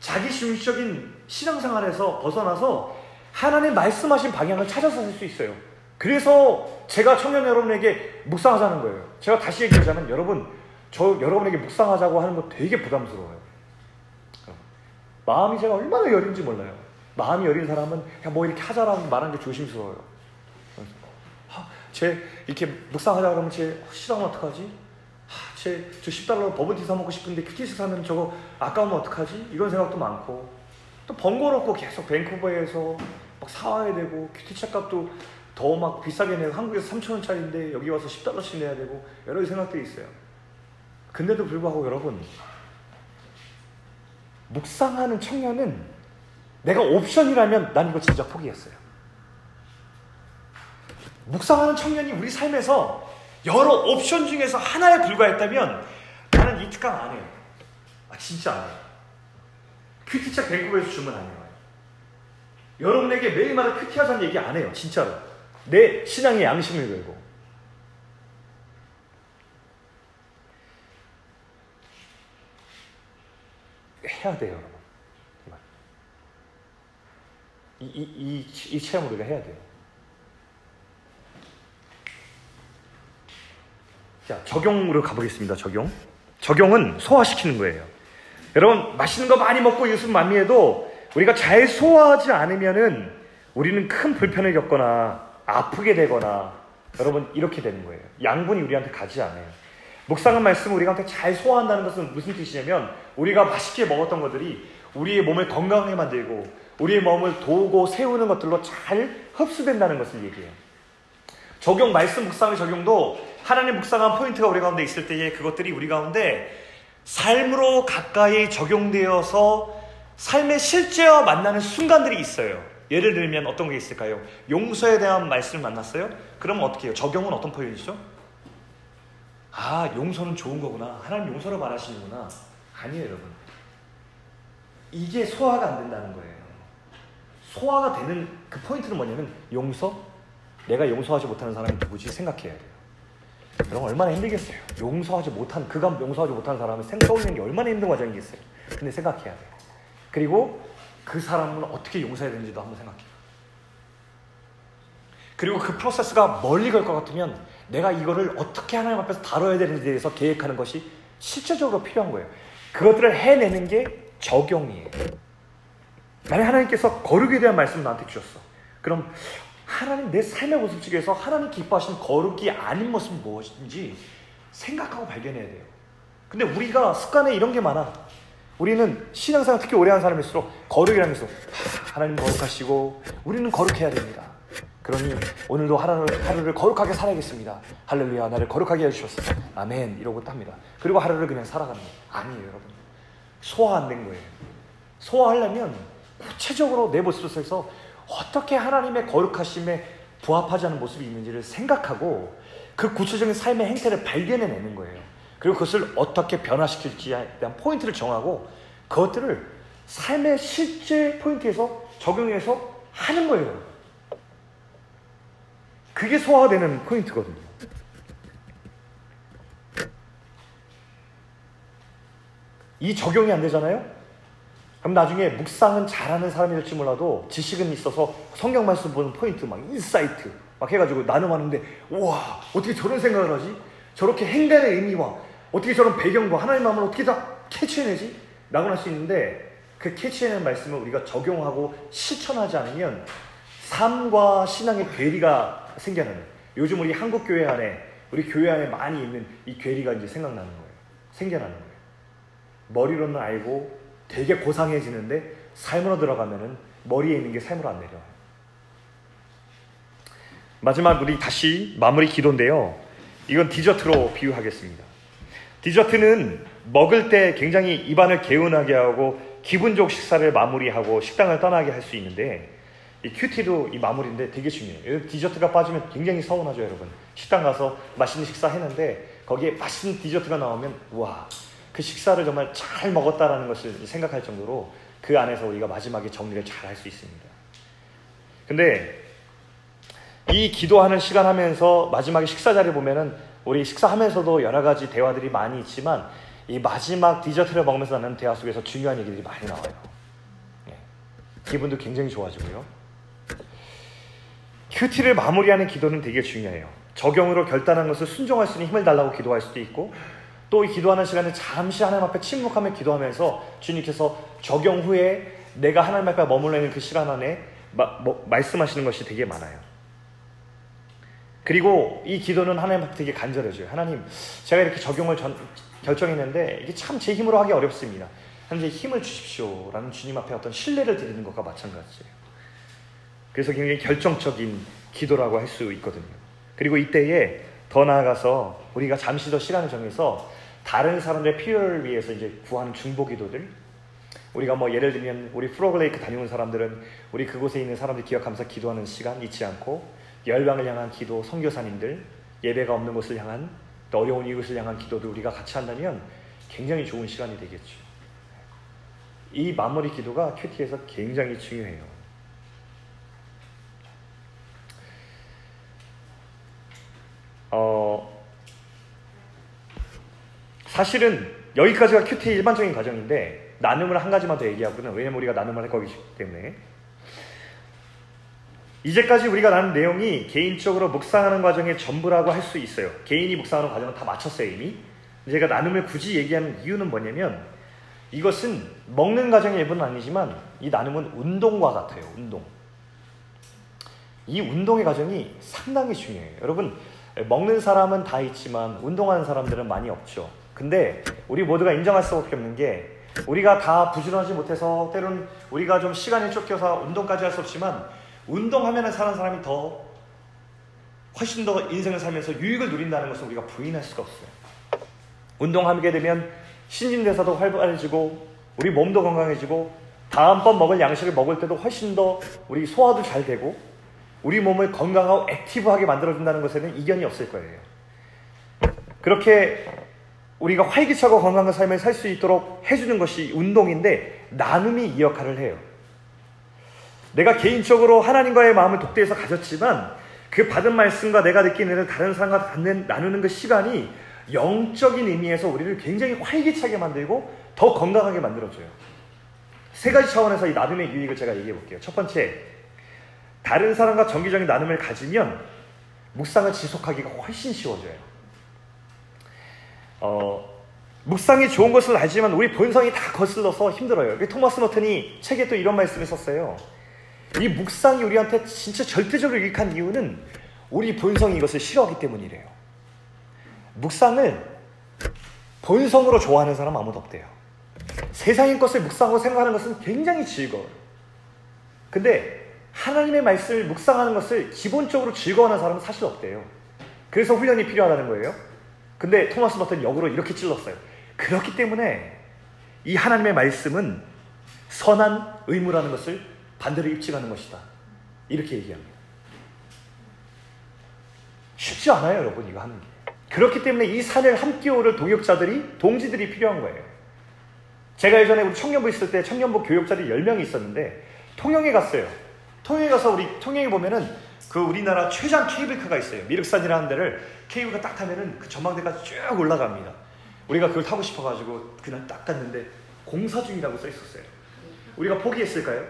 자기 중심적인 신앙생활에서 벗어나서 하나님 말씀하신 방향을 찾아서 살 수 있어요. 그래서 제가 청년 여러분에게 묵상하자는 거예요. 제가 다시 얘기하자면 여러분, 저 여러분에게 묵상하자고 하는 거 되게 부담스러워요. 마음이 제가 얼마나 여린지 몰라요. 마음이 여린 사람은 그냥 뭐 이렇게 하자라고 말하는 게 조심스러워요. 하, 쟤 이렇게 묵상하자 그러면 쟤 싫어하면 어떡하지? 하, 쟤 저 10달러 버블티 사 먹고 싶은데 QT책 사면 저거 아까우면 어떡하지? 이런 생각도 많고 또 번거롭고 계속 밴쿠버에서 막 사와야 되고 QT책 값도 더 막 비싸게 내고 한국에서 3천원짜리인데 여기 와서 10달러씩 내야 되고 여러 생각들이 있어요. 근데도 불구하고 여러분 묵상하는 청년은 내가 옵션이라면 난 이거 진짜 포기했어요. 묵상하는 청년이 우리 삶에서 여러 옵션 중에서 하나에 불과했다면 나는 이 특강 안 해요. 아, 진짜 안 해요. 큐티차 밴쿠버에서 주문 안 해요. 여러분에게 매일마다 큐티 하자는 얘기 안 해요. 진짜로. 내 신앙의 양심을 걸고. 해야 돼요, 여러분. 이, 이, 이, 이 체험을 우리가 해야 돼요. 자, 적용으로 가보겠습니다, 적용. 적용은 소화시키는 거예요. 여러분, 맛있는 거 많이 먹고 유순 만미해도 우리가 잘 소화하지 않으면은 우리는 큰 불편을 겪거나 아프게 되거나 여러분, 이렇게 되는 거예요. 양분이 우리한테 가지 않아요. 묵상한 말씀을 우리가 잘 소화한다는 것은 무슨 뜻이냐면 우리가 맛있게 먹었던 것들이 우리의 몸을 건강하게 만들고 우리의 몸을 도우고 세우는 것들로 잘 흡수된다는 것을 얘기해요. 적용 말씀 묵상의 적용도 하나님 묵상한 포인트가 우리 가운데 있을 때에 그것들이 우리 가운데 삶으로 가까이 적용되어서 삶의 실제와 만나는 순간들이 있어요. 예를 들면 어떤 게 있을까요? 용서에 대한 말씀을 만났어요? 그러면 어떻게 해요? 적용은 어떤 표현이죠? 아, 용서는 좋은 거구나. 하나님 용서를 말하시는구나. 아니에요, 여러분. 이게 소화가 안 된다는 거예요. 소화가 되는 그 포인트는 뭐냐면 용서? 내가 용서하지 못하는 사람이 누구지 생각해야 돼요. 여러분 얼마나 힘들겠어요. 용서하지 못한 그가 용서하지 못하는 사람을 생각하는 게 얼마나 힘든 과정이겠어요. 근데 생각해야 돼요. 그리고 그 사람은 어떻게 용서해야 되는지도 한번 생각해요. 그리고 그 프로세스가 멀리 갈 것 같으면 내가 이거를 어떻게 하나님 앞에서 다뤄야 되는지에 대해서 계획하는 것이 실질적으로 필요한 거예요. 그것들을 해내는 게 적용이에요. 만약 하나님께서 거룩에 대한 말씀을 나한테 주셨어. 그럼 하나님 내 삶의 모습 중에서 하나님 기뻐하시는 거룩이 아닌 모습이 무엇인지 생각하고 발견해야 돼요. 근데 우리가 습관에 이런 게 많아. 우리는 신앙생활 특히 오래 한 사람일수록 거룩이라는 것을 하나님 거룩하시고 우리는 거룩해야 됩니다. 그러니 오늘도 하루를, 하루를 거룩하게 살아야겠습니다. 할렐루야 나를 거룩하게 해주셨어. 아멘 이러고 합니다. 그리고 하루를 그냥 살아가는 거예요. 아니에요 여러분. 소화 안 된 거예요. 소화하려면 구체적으로 내 모습 속에서 어떻게 하나님의 거룩하심에 부합하지 않은 모습이 있는지를 생각하고 그 구체적인 삶의 행태를 발견해내는 거예요. 그리고 그것을 어떻게 변화시킬지에 대한 포인트를 정하고 그것들을 삶의 실제 포인트에서 적용해서 하는 거예요. 그게 소화되는 포인트거든요. 이 적용이 안 되잖아요? 그럼 나중에 묵상은 잘하는 사람이 될지 몰라도 지식은 있어서 성경 말씀 보는 포인트, 막 insight 막 해가지고 나눔하는데 우와 어떻게 저런 생각을 하지? 저렇게 행간의 의미와 어떻게 저런 배경과 하나님 마음을 어떻게 다 캐치해내지? 라고 할 수 있는데 그 캐치해낸 말씀을 우리가 적용하고 실천하지 않으면 삶과 신앙의 괴리가 생겨나는 요즘 우리 한국 교회 안에 우리 교회 안에 많이 있는 이 괴리가 이제 생각나는 거예요. 생겨나는 거예요. 머리로는 알고 되게 고상해지는데 삶으로 들어가면은 머리에 있는 게 삶으로 안 내려와요. 마지막 우리 다시 마무리 기도인데요. 이건 디저트로 비유하겠습니다. 디저트는 먹을 때 굉장히 입안을 개운하게 하고 기분 좋은 식사를 마무리하고 식당을 떠나게 할 수 있는데 이 큐티도 이 마무리인데 되게 중요해요. 디저트가 빠지면 굉장히 서운하죠, 여러분. 식당 가서 맛있는 식사 했는데 거기에 맛있는 디저트가 나오면 와, 그 식사를 정말 잘 먹었다라는 것을 생각할 정도로 그 안에서 우리가 마지막에 정리를 잘 할 수 있습니다. 근데 이 기도하는 시간 하면서 마지막에 식사 자리에 보면은 우리 식사하면서도 여러 가지 대화들이 많이 있지만 이 마지막 디저트를 먹으면서 나는 대화 속에서 중요한 얘기들이 많이 나와요. 네. 기분도 굉장히 좋아지고요. 큐티를 마무리하는 기도는 되게 중요해요. 적용으로 결단한 것을 순종할 수 있는 힘을 달라고 기도할 수도 있고 또 이 기도하는 시간에 잠시 하나님 앞에 침묵하며 기도하면서 주님께서 적용 후에 내가 하나님 앞에 머물러 있는 그 시간 안에 마, 뭐, 말씀하시는 것이 되게 많아요. 그리고 이 기도는 하나님 앞에 되게 간절해져요. 하나님, 제가 이렇게 적용을 전, 결정했는데 이게 참 제 힘으로 하기 어렵습니다. 하나님 힘을 주십시오. 라는 주님 앞에 어떤 신뢰를 드리는 것과 마찬가지예요. 그래서 굉장히 결정적인 기도라고 할 수 있거든요. 그리고 이때에 더 나아가서 우리가 잠시 더 시간을 정해서 다른 사람들의 필요를 위해서 이제 구하는 중보 기도들 우리가 뭐 예를 들면 우리 프로글레이크 다녀온 사람들은 우리 그곳에 있는 사람들 기억하면서 기도하는 시간 잊지 않고 열방을 향한 기도, 선교사님들 예배가 없는 곳을 향한 또 어려운 이웃을 향한 기도도 우리가 같이 한다면 굉장히 좋은 시간이 되겠죠. 이 마무리 기도가 큐티에서 굉장히 중요해요. 어, 사실은 여기까지가 큐티의 일반적인 과정인데 나눔을 한 가지만 더 얘기하고는 왜냐면 우리가 나눔을 할 거기 때문에 이제까지 우리가 나눈 내용이 개인적으로 묵상하는 과정의 전부라고 할 수 있어요. 개인이 묵상하는 과정은 다 마쳤어요 이미. 제가 나눔을 굳이 얘기하는 이유는 뭐냐면 이것은 먹는 과정의 일부는 아니지만 이 나눔은 운동과 같아요. 운동. 이 운동의 과정이 상당히 중요해요. 여러분 먹는 사람은 다 있지만 운동하는 사람들은 많이 없죠. 근데 우리 모두가 인정할 수밖에 없는 게 우리가 다 부지런하지 못해서 때로는 우리가 좀 시간이 쫓겨서 운동까지 할 수 없지만 운동하면 사는 사람이 더 훨씬 더 인생을 살면서 유익을 누린다는 것을 우리가 부인할 수가 없어요. 운동하게 되면 신진대사도 활발해지고 우리 몸도 건강해지고 다음번 먹을 양식을 먹을 때도 훨씬 더 우리 소화도 잘 되고 우리 몸을 건강하고 액티브하게 만들어준다는 것에는 이견이 없을 거예요. 그렇게 우리가 활기차고 건강한 삶을 살 수 있도록 해주는 것이 운동인데 나눔이 이 역할을 해요. 내가 개인적으로 하나님과의 마음을 독대해서 가졌지만 그 받은 말씀과 내가 느끼는 다른 사람과 나누는 그 시간이 영적인 의미에서 우리를 굉장히 활기차게 만들고 더 건강하게 만들어줘요. 세 가지 차원에서 이 나눔의 유익을 제가 얘기해 볼게요. 첫 번째, 다른 사람과 정기적인 나눔을 가지면 묵상을 지속하기가 훨씬 쉬워져요. 어, 묵상이 좋은 것을 알지만 우리 본성이 다 거슬러서 힘들어요. 토마스 머튼이 책에 또 이런 말씀을 썼어요. 이 묵상이 우리한테 진짜 절대적으로 유익한 이유는 우리 본성이 이것을 싫어하기 때문이래요. 묵상을 본성으로 좋아하는 사람 아무도 없대요. 세상의 것을 묵상하고 생각하는 것은 굉장히 즐거워요. 근데 하나님의 말씀을 묵상하는 것을 기본적으로 즐거워하는 사람은 사실 없대요. 그래서 훈련이 필요하다는 거예요. 근데 토마스 버튼 역으로 이렇게 찔렀어요. 그렇기 때문에 이 하나님의 말씀은 선한 의무라는 것을 반대로 입증하는 것이다. 이렇게 얘기합니다. 쉽지 않아요, 여러분, 이거 하는 게. 그렇기 때문에 이 산을 함께 오를 동역자들이, 동지들이 필요한 거예요. 제가 예전에 우리 청년부 있을 때 청년부 교역자들이 10명이 있었는데, 통영에 갔어요. 통영에 가서 우리 통영에 보면은 그 우리나라 최장 케이블카가 있어요. 미륵산이라는 데를 케이블카 딱 타면은 그 전망대까지 쭉 올라갑니다. 우리가 그걸 타고 싶어가지고 그날 딱 갔는데 공사 중이라고 써 있었어요. 우리가 포기했을까요?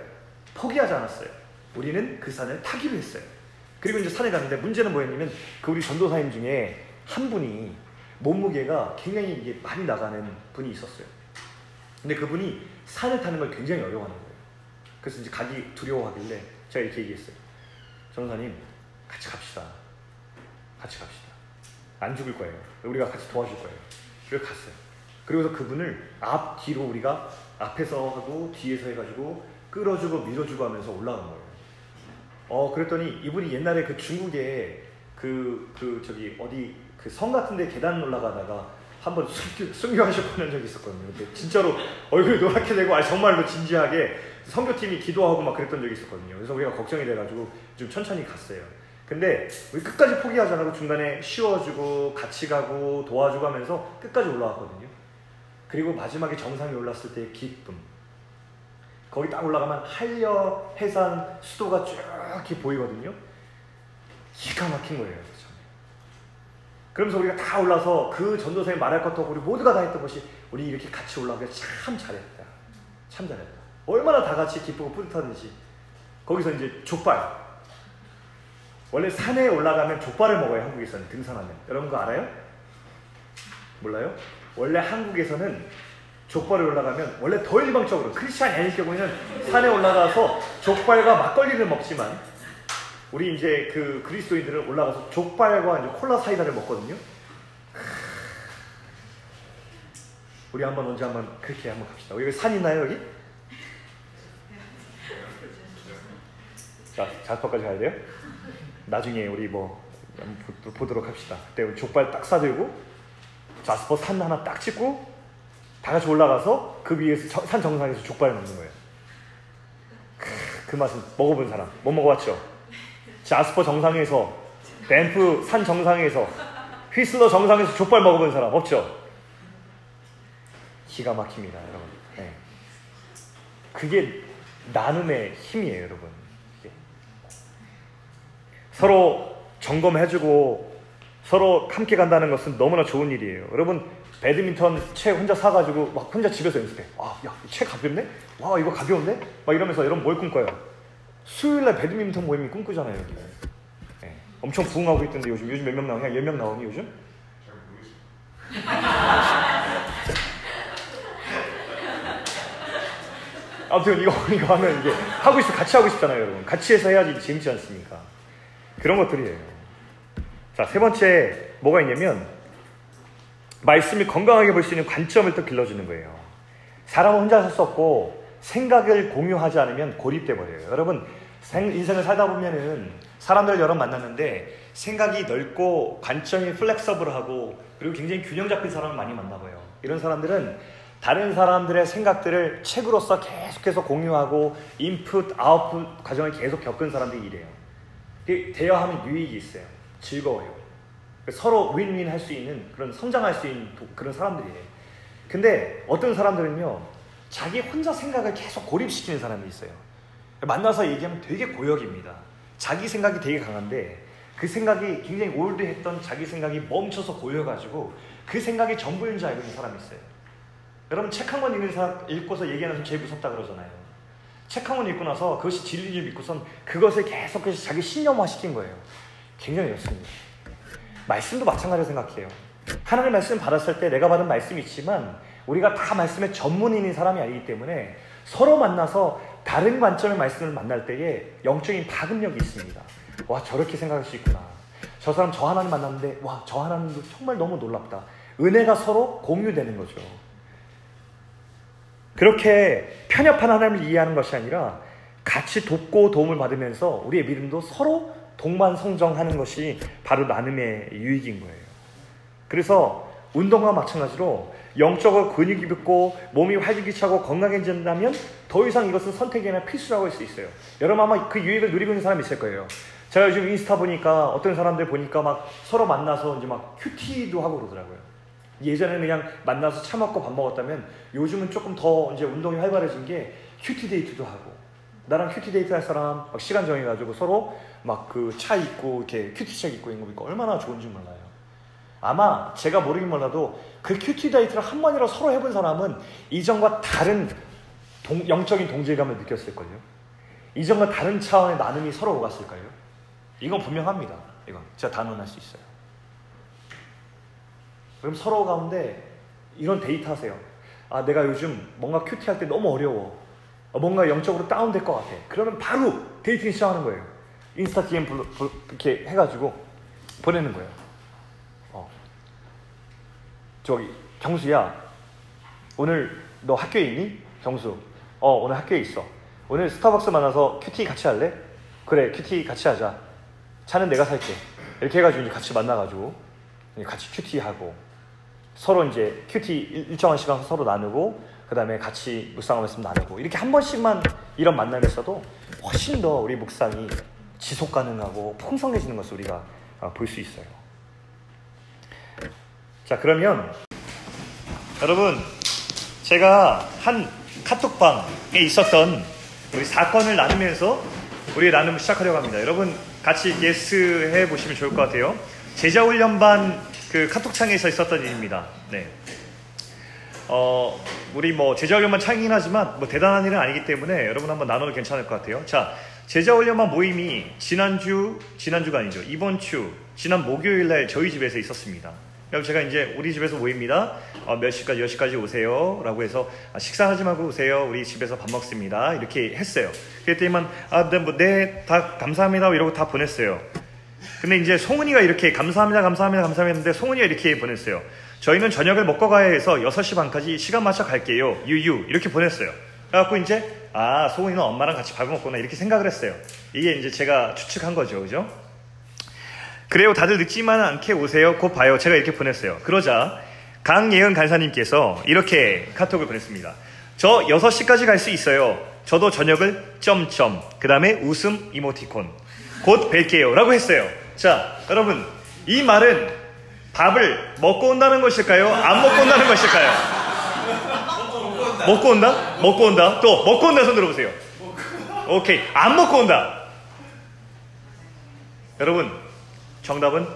포기하지 않았어요. 우리는 그 산을 타기로 했어요. 그리고 이제 산에 갔는데 문제는 뭐였냐면 그 우리 전도사님 중에 한 분이 몸무게가 굉장히 이게 많이 나가는 분이 있었어요. 근데 그분이 산을 타는 걸 굉장히 어려워하는 거예요. 그래서 이제 가기 두려워하길래 제가 이렇게 얘기했어요. 전도사님, 같이 갑시다. 같이 갑시다. 안 죽을 거예요. 우리가 같이 도와줄 거예요. 그래서 갔어요. 그리고서 그분을 앞, 뒤로 우리가 앞에서 하고 뒤에서 해가지고 끌어주고 밀어주고 하면서 올라간 거예요. 어 그랬더니 이분이 옛날에 그 중국에 그, 그 저기 어디 그 성 같은데 계단 올라가다가 한번 순교, 뻔한 적이 있었거든요. 진짜로 얼굴이 노랗게 되고 아 정말로 진지하게 선교팀이 기도하고 막 그랬던 적이 있었거든요. 그래서 우리가 걱정이 돼가지고 좀 천천히 갔어요. 근데 우리 끝까지 포기하지 않고 중간에 쉬어주고 같이 가고 도와주고 하면서 끝까지 올라왔거든요. 그리고 마지막에 정상에 올랐을 때의 기쁨. 거기 딱 올라가면 한려 해산 수도가 쭉 이렇게 보이거든요. 기가 막힌 거예요. 그러면서 우리가 다 올라서 그 전도사님 말할 것도 우리 모두가 다 했던 것이 우리 이렇게 같이 올라가길 참 잘했다. 참 잘했다. 얼마나 다 같이 기쁘고 뿌듯하든지 거기서 이제 족발 원래 산에 올라가면 족발을 먹어요 한국에서는 등산하면 여러분 그거 알아요? 몰라요? 원래 한국에서는 족발에 올라가면 원래 더 일방적으로 크리스찬이 아닐 경우에는 산에 올라가서 족발과 막걸리를 먹지만 우리 이제 그 그리스도인들은 올라가서 족발과 이제 콜라 사이다를 먹거든요. 우리 한번 언제 한번 그렇게 한번 갑시다. 여기 산 있나요 여기? 자, 자스퍼까지 가야 돼요? 나중에 우리 뭐 보도록 합시다. 그때 족발 딱 싸들고 자스퍼 산 하나 딱 찍고 다 같이 올라가서 그 위에서 산 정상에서 족발을 먹는 거예요. 그 맛은 먹어본 사람 못 먹어봤죠? 자스퍼 정상에서 밴프 산 정상에서 휘슬러 정상에서 족발 먹어본 사람 없죠? 기가 막힙니다, 여러분. 네. 그게 나눔의 힘이에요, 여러분. 서로 점검해주고 서로 함께 간다는 것은 너무나 좋은 일이에요. 여러분 배드민턴 채 혼자 사가지고 막 혼자 집에서 연습해. 아, 야, 채 가볍네? 와, 이거 가벼운데? 막 이러면서 여러분 뭘 꿈꿔요? 수요일 날 배드민턴 모임이 꿈꾸잖아요, 여기. 네. 엄청 부흥하고 있던데 요즘 요즘 몇 명 나오냐? 10명 나오니 요즘? <laughs> 아무튼 이거 이거 하면 이게 하고 싶어 같이 하고 싶잖아요, 여러분. 같이 해서 해야지 재밌지 않습니까? 그런 것들이에요. 자, 세 번째 뭐가 있냐면 말씀을 건강하게 볼 수 있는 관점을 또 길러주는 거예요. 사람은 혼자 살 수 없고 생각을 공유하지 않으면 고립돼 버려요. 여러분 인생을 살다 보면은 사람들 여러 만났는데 생각이 넓고 관점이 플렉서블하고 그리고 굉장히 균형 잡힌 사람을 많이 만나봐요. 이런 사람들은 다른 사람들의 생각들을 책으로서 계속해서 공유하고 인풋, 아웃풋 과정을 계속 겪은 사람들이 이래요. 대화하면 유익이 있어요. 즐거워요. 서로 윈윈 할 수 있는 그런 성장할 수 있는 그런 사람들이에요. 근데 어떤 사람들은요, 자기 혼자 생각을 계속 고립시키는 사람이 있어요. 만나서 얘기하면 되게 고역입니다. 자기 생각이 되게 강한데 그 생각이 굉장히 올드했던 자기 생각이 멈춰서 고여가지고 그 생각이 전부인 줄 알고 있는 사람이 있어요. 여러분 책 한 권 읽는 사람 읽고서 얘기하는 사람 제일 무섭다 그러잖아요. 책 한 권 읽고 나서 그것이 진리인 줄 믿고선 그것을 계속해서 자기 신념화 시킨 거예요. 굉장히 어렵습니다. 말씀도 마찬가지로 생각해요. 하나님의 말씀 받았을 때 내가 받은 말씀이 있지만 우리가 다 말씀의 전문인인 사람이 아니기 때문에 서로 만나서 다른 관점의 말씀을 만날 때에 영적인 파급력이 있습니다. 와 저렇게 생각할 수 있구나. 저 사람 저 하나님 만났는데 와 저 하나님도 정말 너무 놀랍다. 은혜가 서로 공유되는 거죠. 그렇게 편협한 하나님을 이해하는 것이 아니라 같이 돕고 도움을 받으면서 우리의 믿음도 서로 동반성정하는 것이 바로 나눔의 유익인 거예요. 그래서 운동과 마찬가지로 영적으로 근육이 붙고 몸이 활기차고 건강해진다면 더 이상 이것은 선택이 아니라 필수라고 할 수 있어요. 여러분 아마 그 유익을 누리고 있는 사람이 있을 거예요. 제가 요즘 인스타 보니까 어떤 사람들 보니까 막 서로 만나서 이제 막 QT도 하고 그러더라고요. 예전에는 그냥 만나서 차 먹고 밥 먹었다면 요즘은 조금 더 이제 운동이 활발해진 게 QT 데이트도 하고 나랑 QT 데이트 할 사람 막 시간 정해가지고 서로 막 그 차 있고 이렇게 QT 책 있고 있는 거 보니까 얼마나 좋은지 몰라요. 아마 제가 모르긴 몰라도 그 QT 데이트를 한 번이라도 서로 해본 사람은 이전과 다른 동, 영적인 동질감을 느꼈을걸요. 이전과 다른 차원의 나눔이 서로 오갔을까요? 이건 분명합니다. 이건 제가 단언할 수 있어요. 그럼 서로 가운데 이런 데이트 하세요. 아, 내가 요즘 뭔가 QT 할 때 너무 어려워. 어, 뭔가 영적으로 다운될 것 같아. 그러면 바로 dating 시작하는 거예요. 인스타 DM 불러, 불, 이렇게 해가지고 보내는 거예요. 어. 저기 경수야, 오늘 너 학교에 있니? 경수, 어 오늘 학교에 있어. 오늘 스타벅스 만나서 QT 같이 할래? 그래 QT 같이 하자. 차는 내가 살게. 이렇게 해가지고 이제 같이 만나가지고 같이 QT하고 서로 이제 QT 일정한 시간 서로 나누고 그 다음에 같이 묵상하고 말씀 나누고 이렇게 한 번씩만 이런 만남이 있어도 훨씬 더 우리 묵상이 지속 가능하고 풍성해지는 것을 우리가 어, 볼수 있어요. 자 그러면 여러분 제가 한 카톡방에 있었던 우리 사건을 나누면서 우리 나눔을 시작하려고 합니다. 여러분 같이 guess 해 보시면 좋을 것 같아요. 제자훈련반 그 카톡창에서 있었던 일입니다. 네. 어, 우리 뭐 제자훈련반 창이긴 하지만 뭐 대단한 일은 아니기 때문에 여러분 한번 나눠도 괜찮을 것 같아요. 자, 제자훈련반 모임이 지난주, 지난주가 아니죠. 이번 주, 지난 목요일 날 저희 집에서 있었습니다. 그럼 제가 이제 우리 집에서 모입니다. 어, 몇 시까지, 몇 시까지 오세요. 라고 해서 아, 식사하지 말고 오세요. 우리 집에서 밥 먹습니다. 이렇게 했어요. 그랬더니만, 아, 네, 뭐, 네, 다 감사합니다. 이러고 다 보냈어요. 근데 이제 송은이가 이렇게 감사합니다, 감사합니다, 감사합니다 했는데 송은이가 이렇게 보냈어요. 저희는 저녁을 먹고 가야 해서 6시 반까지 시간 맞춰 갈게요. 유유. 이렇게 보냈어요. 그래갖고 이제, 아, 송은이는 엄마랑 같이 밥을 먹구나. 이렇게 생각을 했어요. 이게 이제 제가 추측한 거죠. 그죠? 그래요. 다들 늦지만 않게 오세요. 곧 봐요. 제가 이렇게 보냈어요. 그러자 강예은 간사님께서 이렇게 카톡을 보냈습니다. 저 6시까지 갈 수 있어요. 저도 저녁을 점점 그 다음에 웃음 이모티콘 곧 뵐게요 라고 했어요. 자 여러분 이 말은 밥을 먹고 온다는 것일까요? 안 먹고 온다는 것일까요? 먹고 온다? 먹고 온다? 또 먹고 온다 손 들어보세요. 오케이 안 먹고 온다. 여러분 정답은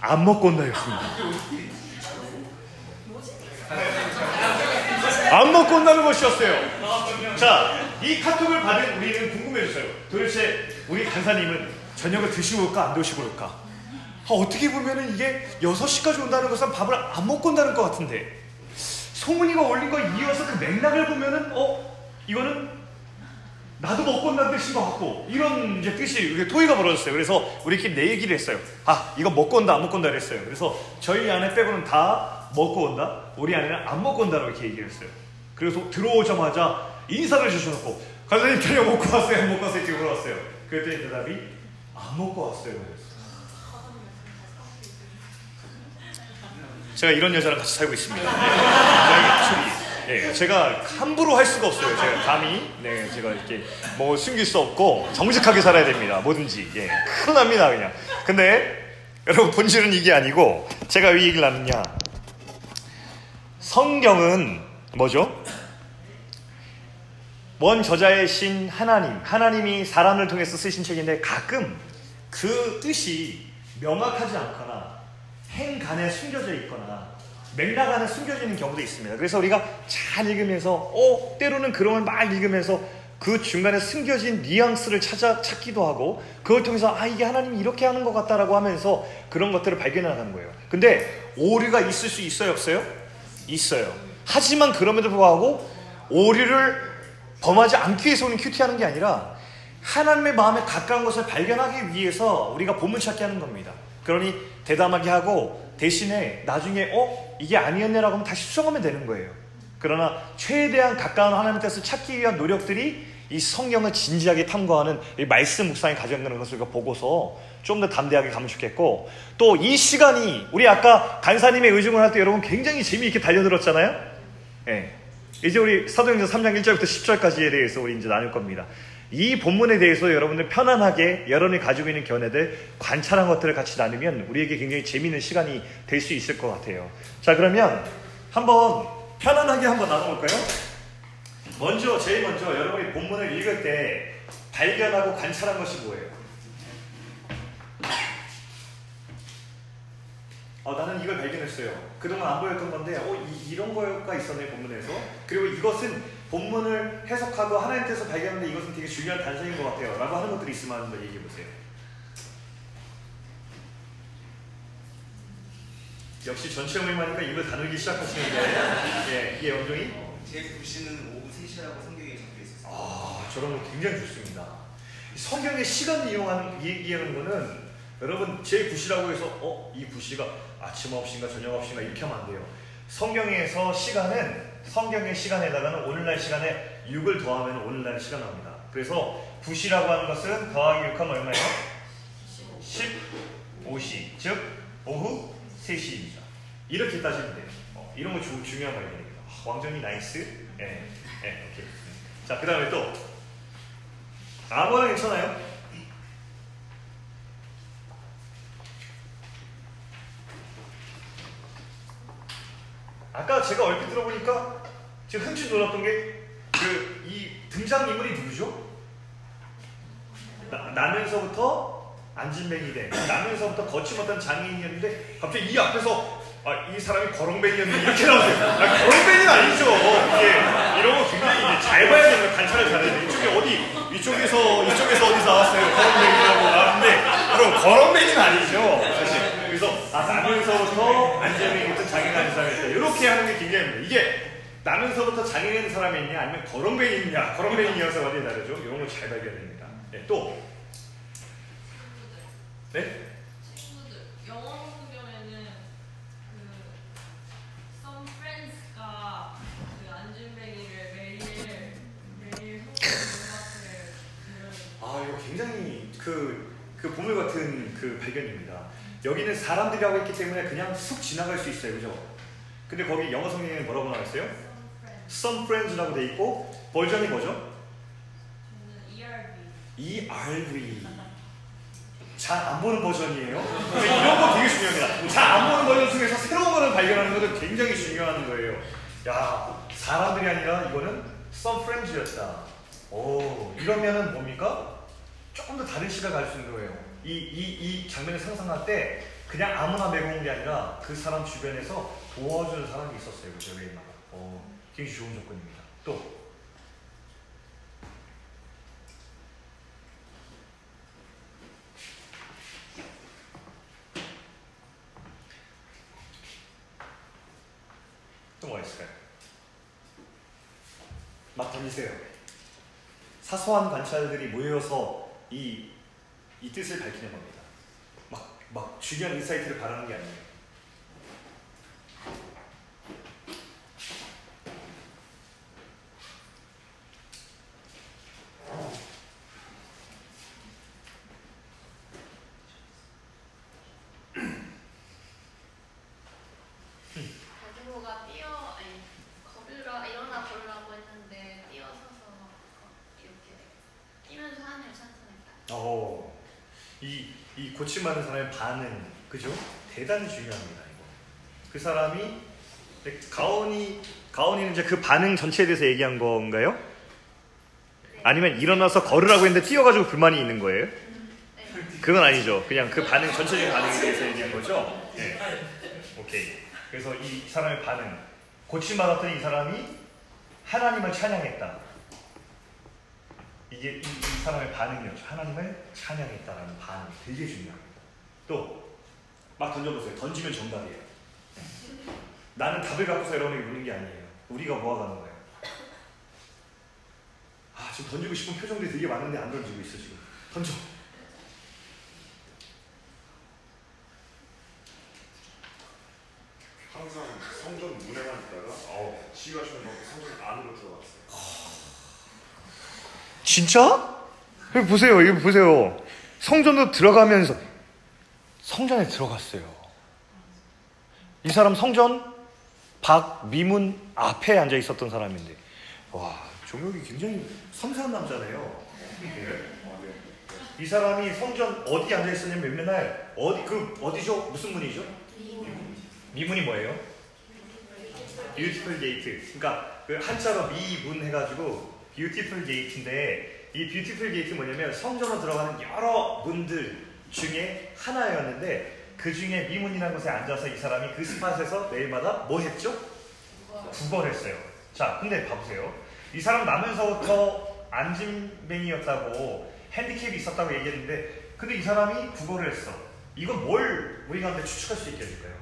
안 먹고 온다였습니다. 안 먹고 온다는 것이었어요. 자, 이 카톡을 받은 우리는 궁금해졌어요. 도대체 우리 간사님은 저녁을 드시고 올까 안 드시고 올까? 아, 어떻게 보면은 이게 6시까지 온다는 것은 밥을 안 먹고 온다는 것 같은데 송은이가 올린 거 이어서 그 맥락을 보면은 어 이거는 나도 먹고 온다는 뜻인 것 같고 이런 이제 뜻이 이게 토의가 벌어졌어요. 그래서 우리끼리 내 얘기를 했어요. 아 이거 먹고 온다 안 먹고 온다 그랬어요. 그래서 저희 안에 빼고는 다 먹고 온다. 우리 안에는 안 먹고 온다라고 이렇게 얘기를 했어요. 그래서 들어오자마자 인사를 주셔놓고 간사님 저녁 먹고 왔어요 안 먹고 왔어요 이렇게 물어봤어요. 그랬더니 대답이 안 먹고 왔어요. 제가 이런 여자랑 같이 살고 있습니다. <laughs> 네, 제가 함부로 할 수가 없어요. 제가 감히 네, 제가 이렇게 뭐 숨길 수 없고 정직하게 살아야 됩니다. 뭐든지 예, 큰일 납니다 그냥. 근데 여러분 본질은 이게 아니고 제가 왜 얘기를 나누냐? 성경은 뭐죠? 원 저자의 신 하나님, 하나님이 사람을 통해서 쓰신 책인데 가끔 그 뜻이 명확하지 않거나 행간에 숨겨져 있거나 맥락 안에 숨겨져 있는 경우도 있습니다. 그래서 우리가 잘 읽으면서, 어, 때로는 그런 막 읽으면서 그 중간에 숨겨진 뉘앙스를 찾아 찾기도 하고 그걸 통해서 아 이게 하나님이 이렇게 하는 것 같다라고 하면서 그런 것들을 발견해 나가는 거예요. 근데 오류가 있을 수 있어요, 없어요? 있어요. 하지만 그럼에도 불구하고 오류를 범하지 않기 위해서 우리는 큐티하는 게 아니라 하나님의 마음에 가까운 것을 발견하기 위해서 우리가 보물 찾기 하는 겁니다. 그러니 대담하게 하고 대신에 나중에 어 이게 아니었네라고 하면 다시 수정하면 되는 거예요. 그러나 최대한 가까운 하나님의 뜻을 찾기 위한 노력들이 이 성경을 진지하게 탐구하는 이 말씀 묵상에 가져있는 것을 보고서 좀 더 담대하게 가면 좋겠고 또 이 시간이 우리 아까 간사님의 의중을 할 때 여러분 굉장히 재미있게 달려들었잖아요. 예. 이제 우리 사도행전 3장 1절부터 10절까지에 대해서 우리 이제 나눌 겁니다. 이 본문에 대해서 여러분들 편안하게 여러분이 가지고 있는 견해들 관찰한 것들을 같이 나누면 우리에게 굉장히 재미있는 시간이 될 수 있을 것 같아요. 자 그러면 한번 편안하게 한번 나눠볼까요? 먼저 제일 먼저 여러분이 본문을 읽을 때 발견하고 관찰한 것이 뭐예요? 어, 나는 이걸 발견했어요. 그동안 안 보였던 건데, 어, 이, 런 거가 있었네, 본문에서. 그리고 이것은 본문을 해석하고 하나님께서 발견하는데 이것은 되게 중요한 단서인 것 같아요. 라고 하는 것들이 있으면 한번 얘기해 보세요. 역시 전체 모임하니까 입을 다루기 시작하시는데, 예, 이게 영종이? 어, 제 불씨는 오후 3시라고 성경에 적혀 있었어요. 아, 저런 거 굉장히 좋습니다. 성경의 시간을 이용하는, 얘기하는 거는 여러분 제 구시라고 해서 어? 이 구시가 아침 9시인가 저녁 9시인가 이렇게 하면 안 돼요. 성경에서 시간은 성경의 시간에다가는 오늘날 시간에 6을 더하면 오늘날 시간 나옵니다. 그래서 9시라고 하는 것은 더하기 6하면 얼마예요? 15시. 즉, 오후 3시입니다. 이렇게 따지면 돼요. 어, 이런 거 주, 중요한 발견입니다. 아, 왕정이 nice. 예, 예, 오케이. 자, 그 다음에 또. 아무나 괜찮아요? 아까 제가 얼핏 들어보니까 지금 흠칫 놀랐던 게 그 이 등장인물이 누구죠? 나, 나면서부터 안진뱅이 돼. 나면서부터 거침없던 장애인이었는데 갑자기 이 앞에서 아, 이 사람이 거렁뱅이였는데 이렇게 나오세요. 아, 거렁뱅이는 아니죠. 예, 이런 거 굉장히 이제 잘 봐야 되는 관찰을 잘해야 돼. 이쪽에 어디 이쪽에서 이쪽에서 어디서 나왔어요. 거렁뱅이라고 나왔는데 그럼 거렁뱅이는 아니죠. 그래서 아 나면서부터 안진뱅이부터 장애가 있는 사람이 있다. 이렇게 하는 게 굉장히 이게 나면서부터 장애가 있는 사람이 있냐 아니면 거렁뱅이 있냐 거렁뱅이여서 완전히 다르죠. 이런 걸 잘 발견됩니다. 네, 또 네? 같은 그그아 그, 그 보물 같은 그 발견입니다. 여기는 사람들이 하고 있기 때문에 그냥 쑥 지나갈 수 있어요, 그죠? 근데 거기 영어 성경에 뭐라고 나와 있어요? some Some friends friends라고 돼 있고 버전이 뭐죠? ERV. 잘 안 보는 버전이에요. 이런 거 되게 중요합니다. 잘 안 보는 버전 중에서 새로운 거를 발견하는 것도 굉장히 중요한 거예요. 야, 사람들이 아니라 이거는 some friends였다. 오, 이러면은 뭡니까? 조금 더 다른 시각을 알수 있는 거예요. 이, 이, 이 장면을 상상할 때 그냥 아무나 메고 게 아니라 그 사람 주변에서 도와주는 사람이 있었어요. 그죠? 웨이마가. 어, 굉장히 좋은 조건입니다. 또, 또 뭐가 있을까요? 막 던지세요. 사소한 관찰들이 모여서 이, 이 뜻을 밝히는 겁니다. 막, 막 중요한 insight를 바라는 게 아니에요. 가지고가 뛰어 아니 걸으라 일어나 걸으라고 했는데 뛰어서서 이렇게 뛰면서 하늘 찬송했다. 어, 이, 이 고침 많은 사람의 반응, 그죠? 대단히 중요합니다, 이거. 그 사람이, 가온이, 가온이는 이제 그 반응 전체에 대해서 얘기한 건가요? 아니면 일어나서 걸으라고 했는데 뛰어가지고 불만이 있는 거예요? 네. 그건 아니죠. 그냥 그 반응, 전체적인 반응에 대해서 얘기한 거죠? 네. 오케이. 그래서 이 사람의 반응. 고침받았더니 이 사람이 하나님을 찬양했다. 이게 이, 이 사람의 반응이었죠. 하나님을 찬양했다라는 반응. 되게 중요합니다. 또, 막 던져보세요. 던지면 정답이에요. 나는 답을 갖고서 여러분에게 묻는 게 아니에요. 우리가 모아가는 거예요. 아, 지금 던지고 싶은 표정들이 되게 많은데 안 던지고 있어, 지금. 던져. 항상 성전 문에만 있다가 어. 시가 주는 막 성전 안으로 들어갔어요. 진짜? 여기 보세요, 여기 보세요. 성전도 들어가면서 성전에 들어갔어요. 이 사람 성전 밖 미문 앞에 앉아 있었던 사람인데, 와 종혁이 굉장히 섬세한 남자네요. 네. 이 사람이 성전 어디 앉아 있었냐면 맨날 어디 그 어디죠? 무슨 문이죠? 미문이 뭐예요? Beautiful Gate. 그러니까 그 한자로 미문 해가지고 Beautiful Gate인데 이 Beautiful Gate 뭐냐면 성전으로 들어가는 여러 문들 중에 하나였는데 그 중에 미문이라는 곳에 앉아서 이 사람이 그 spot에서 매일마다 뭐 했죠? 구걸을 했어요. 자, 근데 봐보세요. 이 사람 나면서부터 앉은뱅이였다고 핸디캡이 있었다고 얘기했는데 근데 이 사람이 구걸을 했어. 이건 뭘 우리가 한테 추측할 수 있게 해줄까요?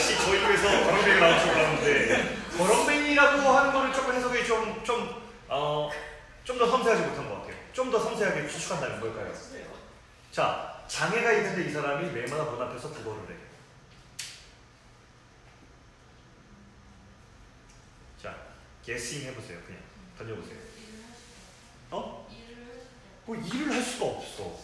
역시 저희 쪽에서 버럭맨이 나올 줄 알았는데 버럭맨이라고 하는 거를 조금 해석이 좀, 좀, 어, 좀 더 섬세하지 못한 것 같아요. 좀 더 섬세하게 추측한다는 걸까요? 자, 장애가 있는데 이 사람이 매마다 문 앞에서 구걸을 해. 자, 게싱 해보세요. 그냥 던져보세요. 어? 뭐 일을 할 수가 없어.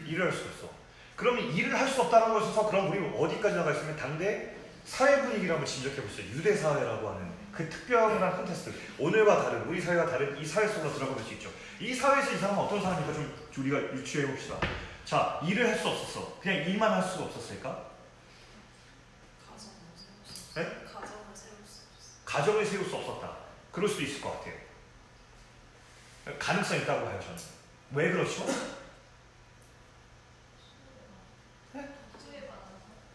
일을 할 수 없어. 그러면 일을 할 수 없다는 것에서 그럼 우리 어디까지 나가 있으면 당대 사회 분위기를 한번 짐작해 보세요. 유대 사회라고 하는 그 특별한 콘테스트. 오늘과 다른 우리 사회와 다른 이 사회 속으로 들어가 볼 수 있죠. 이 사회에서 이 사람은 어떤 사람인가 좀 우리가 유추해 봅시다. 자, 일을 할 수 없었어. 그냥 일만 할 수가 없었을까? 가정을 세울 수 네? 가정을 세울 수 없어. 가정을 세울 수 없었다. 그럴 수도 있을 것 같아요. 가능성 있다고 봐요, 저는. 왜 그렇죠?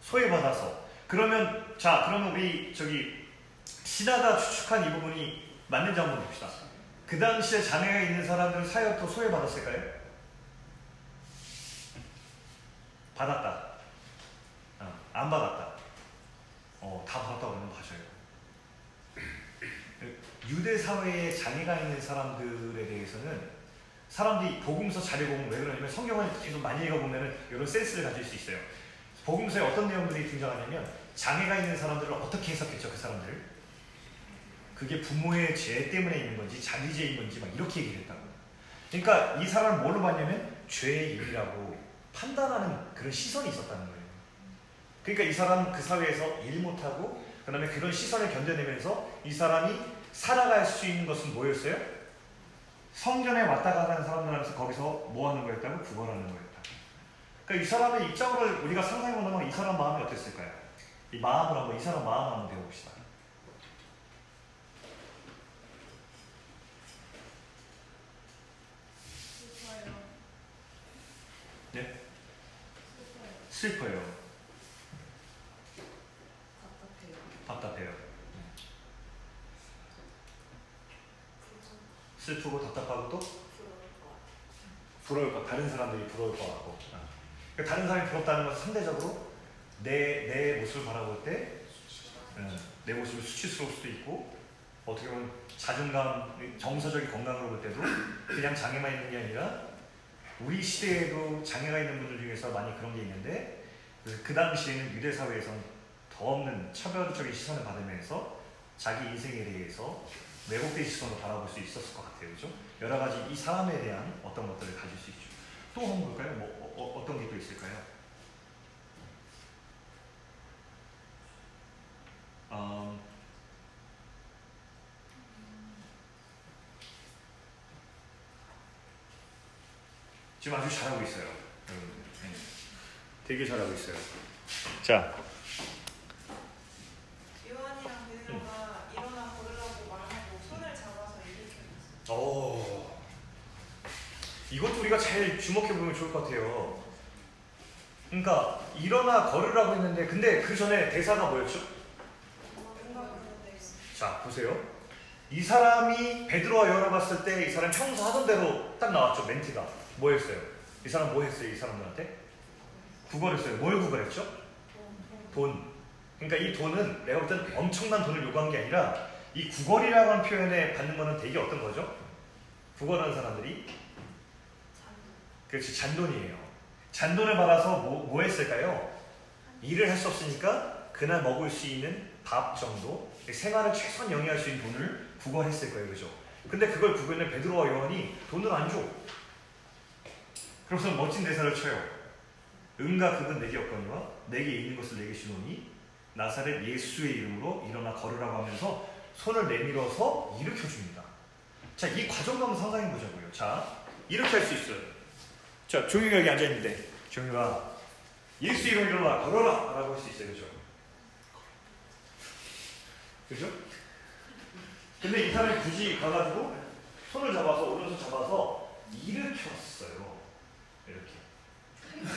소외받아서. 그러면, 자, 그러면 우리, 저기, 신하가 추측한 이 부분이 맞는지 한번 봅시다. 그 당시에 장애가 있는 사람들은 사회부터 소외받았을까요? 받았다. 어, 안 받았다. 어, 다 받았다고 그러면 맞아요. <clears throat> 유대 사회에 장애가 있는 사람들에 대해서는 사람들이 복음서 잘 읽어보면 왜 그러냐면 성경을 계속 많이 읽어보면 이런 센스를 가질 수 있어요. 복음서에 어떤 내용들이 등장하냐면 장애가 있는 사람들을 어떻게 해석했죠 그 사람들을? 그게 부모의 죄 때문에 있는 건지 자기 죄인 건지 막 이렇게 얘기를 했다고. 그러니까 이 사람을 뭘로 봤냐면 죄의 일이라고 판단하는 그런 시선이 있었다는 거예요. 그러니까 이 사람 그 사회에서 일 못하고 그 다음에 그런 시선을 견뎌내면서 이 사람이 살아갈 수 있는 것은 뭐였어요? 성전에 왔다 가는 사람들 하면서 거기서 뭐 하는 거였다고? 구걸하는 거였다. 그러니까 이 사람의 입장으로 우리가 상상해 본다면 이 사람 마음이 어땠을까요? 이 마음을 한번 이 사람 마음 한번 배워봅시다. 슬퍼요. 네? 슬퍼요. 슬퍼요. 답답해요. 부정, 슬프고 답답하고 또 부러울 것 같아. 부러울 것 다른 사람들이 부러울 것 같고 그러니까 다른 사람이 부럽다는 것은 상대적으로 내, 내 모습을 바라볼 때내 모습이 수치스러울 수도 있고 어떻게 보면 자존감, 정서적인 건강으로 볼 때도 그냥 장애만 있는 게 아니라 우리 시대에도 장애가 있는 분들 중에서 많이 그런 게 있는데 그 당시에는 유대 사회에서는 더 없는 차별적인 시선을 받으면서 자기 인생에 대해서 왜곡된 시선으로 바라볼 수 있었을 것 같아요, 그죠? 여러 가지 이 사람에 대한 어떤 것들을 가질 수 있죠. 또 한번 볼까요? 뭐 어, 떤 게 또 있을까요? 음, 지금 아주 잘하고 있어요, 여러분들. 네. 되게 잘하고 있어요. 자, 요한이랑 베드로가 일어나 걸으라고 말하고 손을 잡아서 일으켰어. 오, 이것도 우리가 잘 주목해 보면 좋을 것 같아요. 그러니까 일어나 걸으라고 했는데, 근데 그 전에 대사가 뭐였죠? 자, 보세요. 이 사람이 베드로와 요한을 봤을 때 이 사람 평소 하던 대로 딱 나왔죠, 멘트가. 뭐였어요? 이 사람 뭐 했어요, 이 사람들한테? 구걸했어요. 뭘 구걸했죠? 돈. 그러니까 이 돈은 내가 볼땐 엄청난 돈을 요구한 게 아니라 이 구걸이라고 하는 표현에 받는 거는 되게 어떤 거죠? 구걸하는 사람들이. 그렇지 잔돈이에요. 잔돈을 받아서 뭐, 뭐 했을까요? 일을 할 수 없으니까 그날 먹을 수 있는 밥 정도 생활을 최소한 영위할 수 있는 돈을 구걸했을 거예요, 그죠? 근데 그걸 구걸는 베드로와 요한이 돈을 안 줘. 그래서 멋진 대사를 쳐요. 은가 그건 내게 없거니와 내게 있는 것을 내게 주노니 나사렛 예수의 이름으로 일어나 걸으라고 하면서 손을 내밀어서 일으켜 줍니다. 자, 이 한번 상상해 보자고요. 자, 이렇게 할 수 있어요. 자, 종이가 여기 앉아있는데, 종이가 예수 이름 일어나 걸어라! 라고 할 수 있어요. 그죠? 그죠? 근데 이 사람이 굳이 가가지고 손을 잡아서, 오른손 잡아서 일으켰어요. 이렇게. <laughs>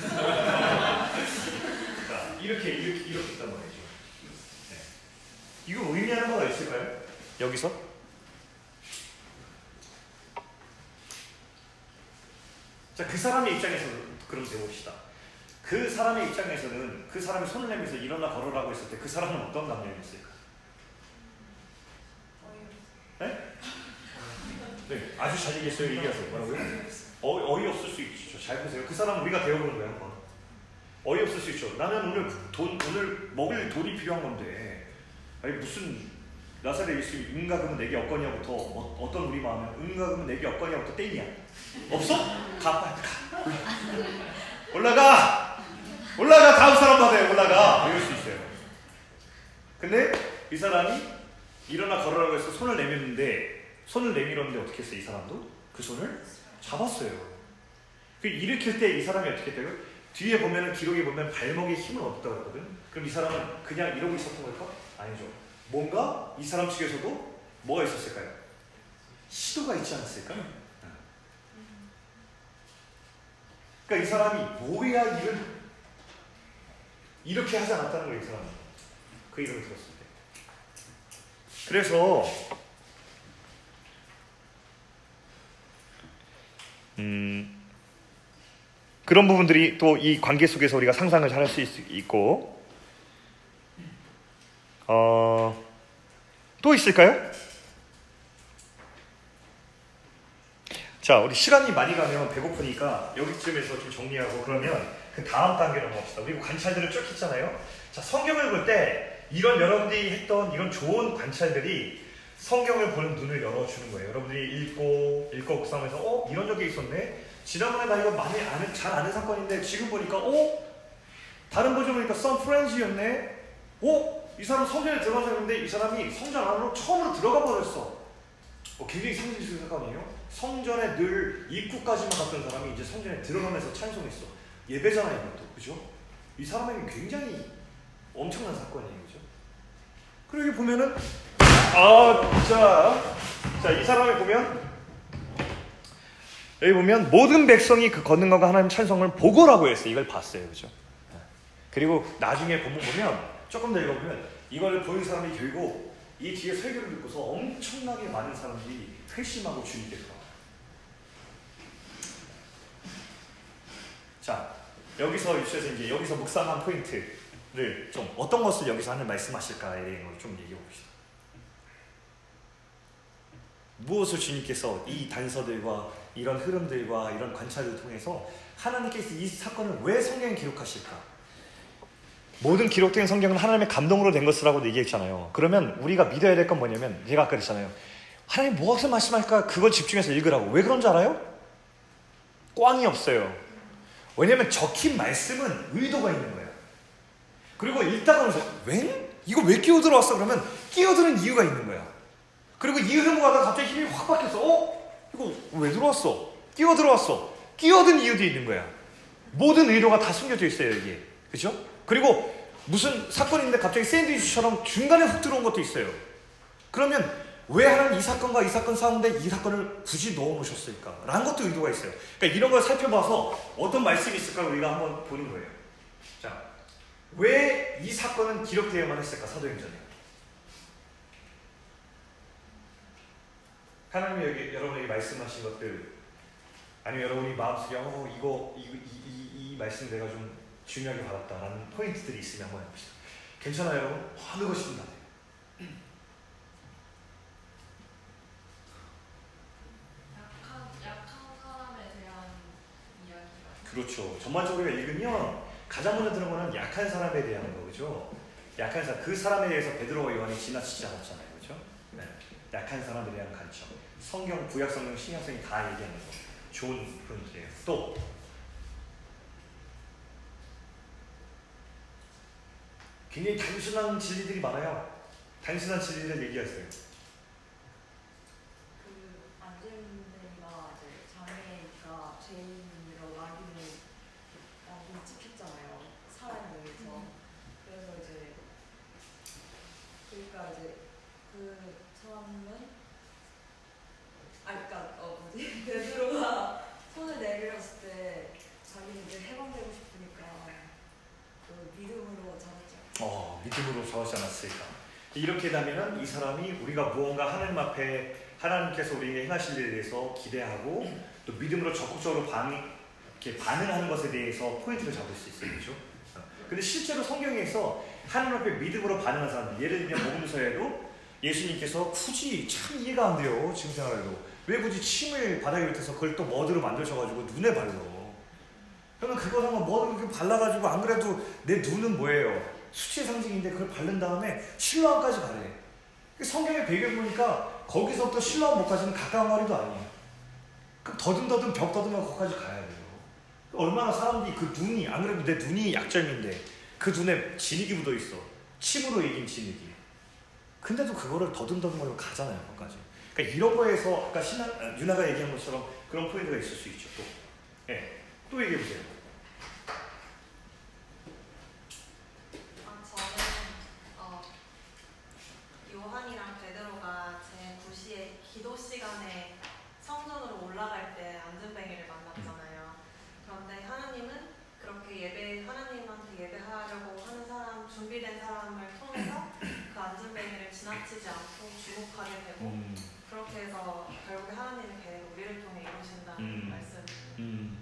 자, 이렇게, 이렇게, 이렇게 했단 말이죠. 네. 이거 의미하는 바가 있을까요? 여기서? 자, 그 사람의 입장에서 그럼 배웁시다. 그 사람의 입장에서는 그 사람이 손을 내면서 일어나 걸으라고 했을 때 그 사람은 어떤 감정이었을까? 어이없어. 네, 아주 잘 얘기했어요. 얘기하세요. 뭐라고요? 어, 어이없을 수 있죠. 잘 보세요. 그 사람 우리가 배워보는 거예요, 한번. 어이없을 수 있죠. 나는 오늘 돈, 오늘 먹을 돈이 필요한 건데, 아니, 무슨 나사렛 예수님이 은과 금은 내게 없거니와부터 어, 떤 우리 마음에 은과 금은 내게 없거니와부터 땡이야. 없어? 가 빨리 가. 올라가. 올라가 다음 사람 받아요. 올라가. 이럴 수 있어요. 근데 이 사람이 일어나 걸으라고 해서 손을 내밀는데 손을 내밀었는데 어떻게 했어요? 이 사람도 그 손을 잡았어요. 그 일으킬 때 이 사람이 어떻게 돼요? 뒤에 보면은 기록에 보면 발목에 힘을 얻었다 그러거든. 그럼 이 사람은 그냥 이러고 있었던 걸까? 아니죠. 뭔가 이 사람 측에서도 뭐가 있었을까요? 시도가 있지 않았을까요? 그러니까 이 사람이 뭐야 일을 이렇게 하지 않았다는 거예요, 이 사람은. 그 이름을 들었을 때. 그래서 음, 그런 부분들이 또 이 관계 속에서 우리가 상상을 잘할수 있고 어, 또 있을까요? 자, 우리 시간이 많이 가면 배고프니까 여기쯤에서 좀 정리하고 그러면 그 다음 단계로 넘어갑시다. 우리 관찰들을 쭉 했잖아요. 자, 성경을 볼 때 이런 여러분들이 했던 이런 좋은 관찰들이 성경을 보는 눈을 열어주는 거예요. 여러분들이 읽고 읽고 묵상하면서 어 이런 적이 있었네. 지난번에 나 이거 많이 아는 잘 아는 사건인데 지금 보니까 어 다른 버전 보니까 썬 프렌즈였네. 어 이 사람 성전에 들어가서 했는데 이 사람이 성전 안으로 처음으로 들어가 버렸어. 어, 굉장히 상징적인 사건이에요. 성전에 늘 입구까지만 갔던 사람이 이제 성전에 들어가면서 찬송했어. 예배잖아요, 이것도. 그죠? 이 사람에게 굉장히 엄청난 사건이에요. 그죠? 그리고 여기 보면은, 아, 자, 자, 이 사람을 보면, 여기 보면 모든 백성이 그 걷는 것과 하나님 찬송을 보고라고 했어요. 이걸 봤어요. 그죠? 그리고 나중에 본문 보면, 조금 더 읽어보면, 이걸 보는 사람이 결국 이 뒤에 설교를 듣고서 엄청나게 많은 사람들이 회심하고 주님께서 자 여기서 유치에서 이제 여기서 묵상한 포인트를 좀 어떤 것을 여기서 하는 말씀하실까에 걸좀 얘기해 봅시다. 무엇을 주님께서 이 단서들과 이런 흐름들과 이런 관찰을 통해서 하나님께서 이 사건을 왜 성경에 기록하실까? 모든 기록된 성경은 하나님의 감동으로 된 것이라고 얘기했잖아요. 그러면 우리가 믿어야 될 건 뭐냐면 제가 아까 그랬잖아요. 하나님 무엇을 말씀할까? 그걸 집중해서 읽으라고. 왜 그런 줄 알아요? 꽝이 없어요. 왜냐면 적힌 말씀은 의도가 있는 거예요. 그리고 읽다가 오면서 웬? 이거 왜 끼어들어왔어? 그러면 끼어드는 이유가 있는 거야. 그리고 이 흐름을 가다가 갑자기 힘이 확 바뀌어서 어? 이거 왜 들어왔어? 끼어들어왔어. 끼어든 이유도 있는 거야. 모든 의도가 다 숨겨져 있어요, 이게. 그죠? 그리고 무슨 사건인데 갑자기 샌드위치처럼 중간에 훅 들어온 것도 있어요. 그러면 왜 하나님 이 사건과 이 사건 싸운데 이 사건을 굳이 넣어 놓으셨을까? 라는 것도 의도가 있어요. 그러니까 이런 걸 살펴봐서 어떤 말씀이 있을까 우리가 한번 보는 거예요. 자, 왜 이 사건은 기록되어야만 했을까? 사도행전에. 하나님이 여기 여러분에게 말씀하신 것들 아니면 여러분이 마음속에 어 이거 이, 이, 이, 이 말씀 내가 좀 중요하게 받았다라는 포인트들이 있으면 한번 해봅시다. 괜찮아요? 어느 것이든 다 돼요. 약한 약한 사람에 대한 이야기가. 그렇죠. 전반적으로 읽으면 가장 먼저 들은 거는 약한 사람에 대한 거죠. 약한 사람, 그 사람에 대해서 베드로와 요한이 지나치지 않았잖아요, 그렇죠? 네. 약한 사람에 대한 가르쳐. 성경, 구약 성경, 신약 성경 다 얘기하는 거. 좋은 포인트예요. 또 굉장히 단순한 진리들이 많아요. 단순한 진리를 얘기하세요. 그 안젤리가 이제 장애가 죄인으로 낙인을 낙인 찍혔잖아요. 사람에 의해서. 그래서 이제 그러니까 이제 그 사람은 아 그러니까 어 뭐지 베드로가 손을 내밀었을 때 자기는 이제 해방되고 싶으니까 그 믿음으로 잡았죠. 어, 믿음으로 잡지 않았을까. 이렇게 되면은 이 사람이 우리가 무언가 하나님 앞에 하나님께서 우리에게 행하실 일에 대해서 기대하고 또 믿음으로 적극적으로 반, 이렇게 반응하는 것에 대해서 포인트를 잡을 수 있어요. 그죠? 근데 실제로 성경에서 하나님 앞에 믿음으로 반응한 사람들, 예를 들면 복음서에도 예수님께서 굳이 참 이해가 안 돼요. 지금 생각해도. 왜 굳이 침을 바닥에 밑에서 그걸 또 머드로 만드셔가지고 눈에 발라. 그러면 그거 한번 mud 이렇게 발라가지고 안 그래도 내 눈은 뭐예요? 수치의 상징인데 그걸 바른 다음에 실로암까지 가래. 그 성경의 배경 보니까 거기서부터 실로암 못까지는 가까운 거리도 아니에요. 그럼 더듬더듬 벽 더듬어 거기까지 가야 돼요. 얼마나 사람들이 그 눈이 안 그래도 내 눈이 약점인데 그 눈에 진흙이 묻어 있어. 침으로 이긴 진흙이. 근데도 그거를 더듬더듬 가잖아요, 거기까지. 그러니까 이런 거에서 아까 신하, 아, 유나가 얘기한 것처럼 그런 포인트가 있을 수 있죠. 또, 예, 또 얘기해 보세요. 아, 저는 어, 요한이랑 베드로가 제 9시에 기도 시간에 성전으로 올라갈 때 안전뱅이를 만났잖아요. 그런데 하나님은 그렇게 예배 하나님한테 예배하려고 하는 사람 준비된 사람을 통해서 그 안전뱅이를 지나치지 않고 주목하게 되고 음, 그렇게 해서 결국에 하나님의 계획 우리를 통해 이루신다는 음. 말씀. 음.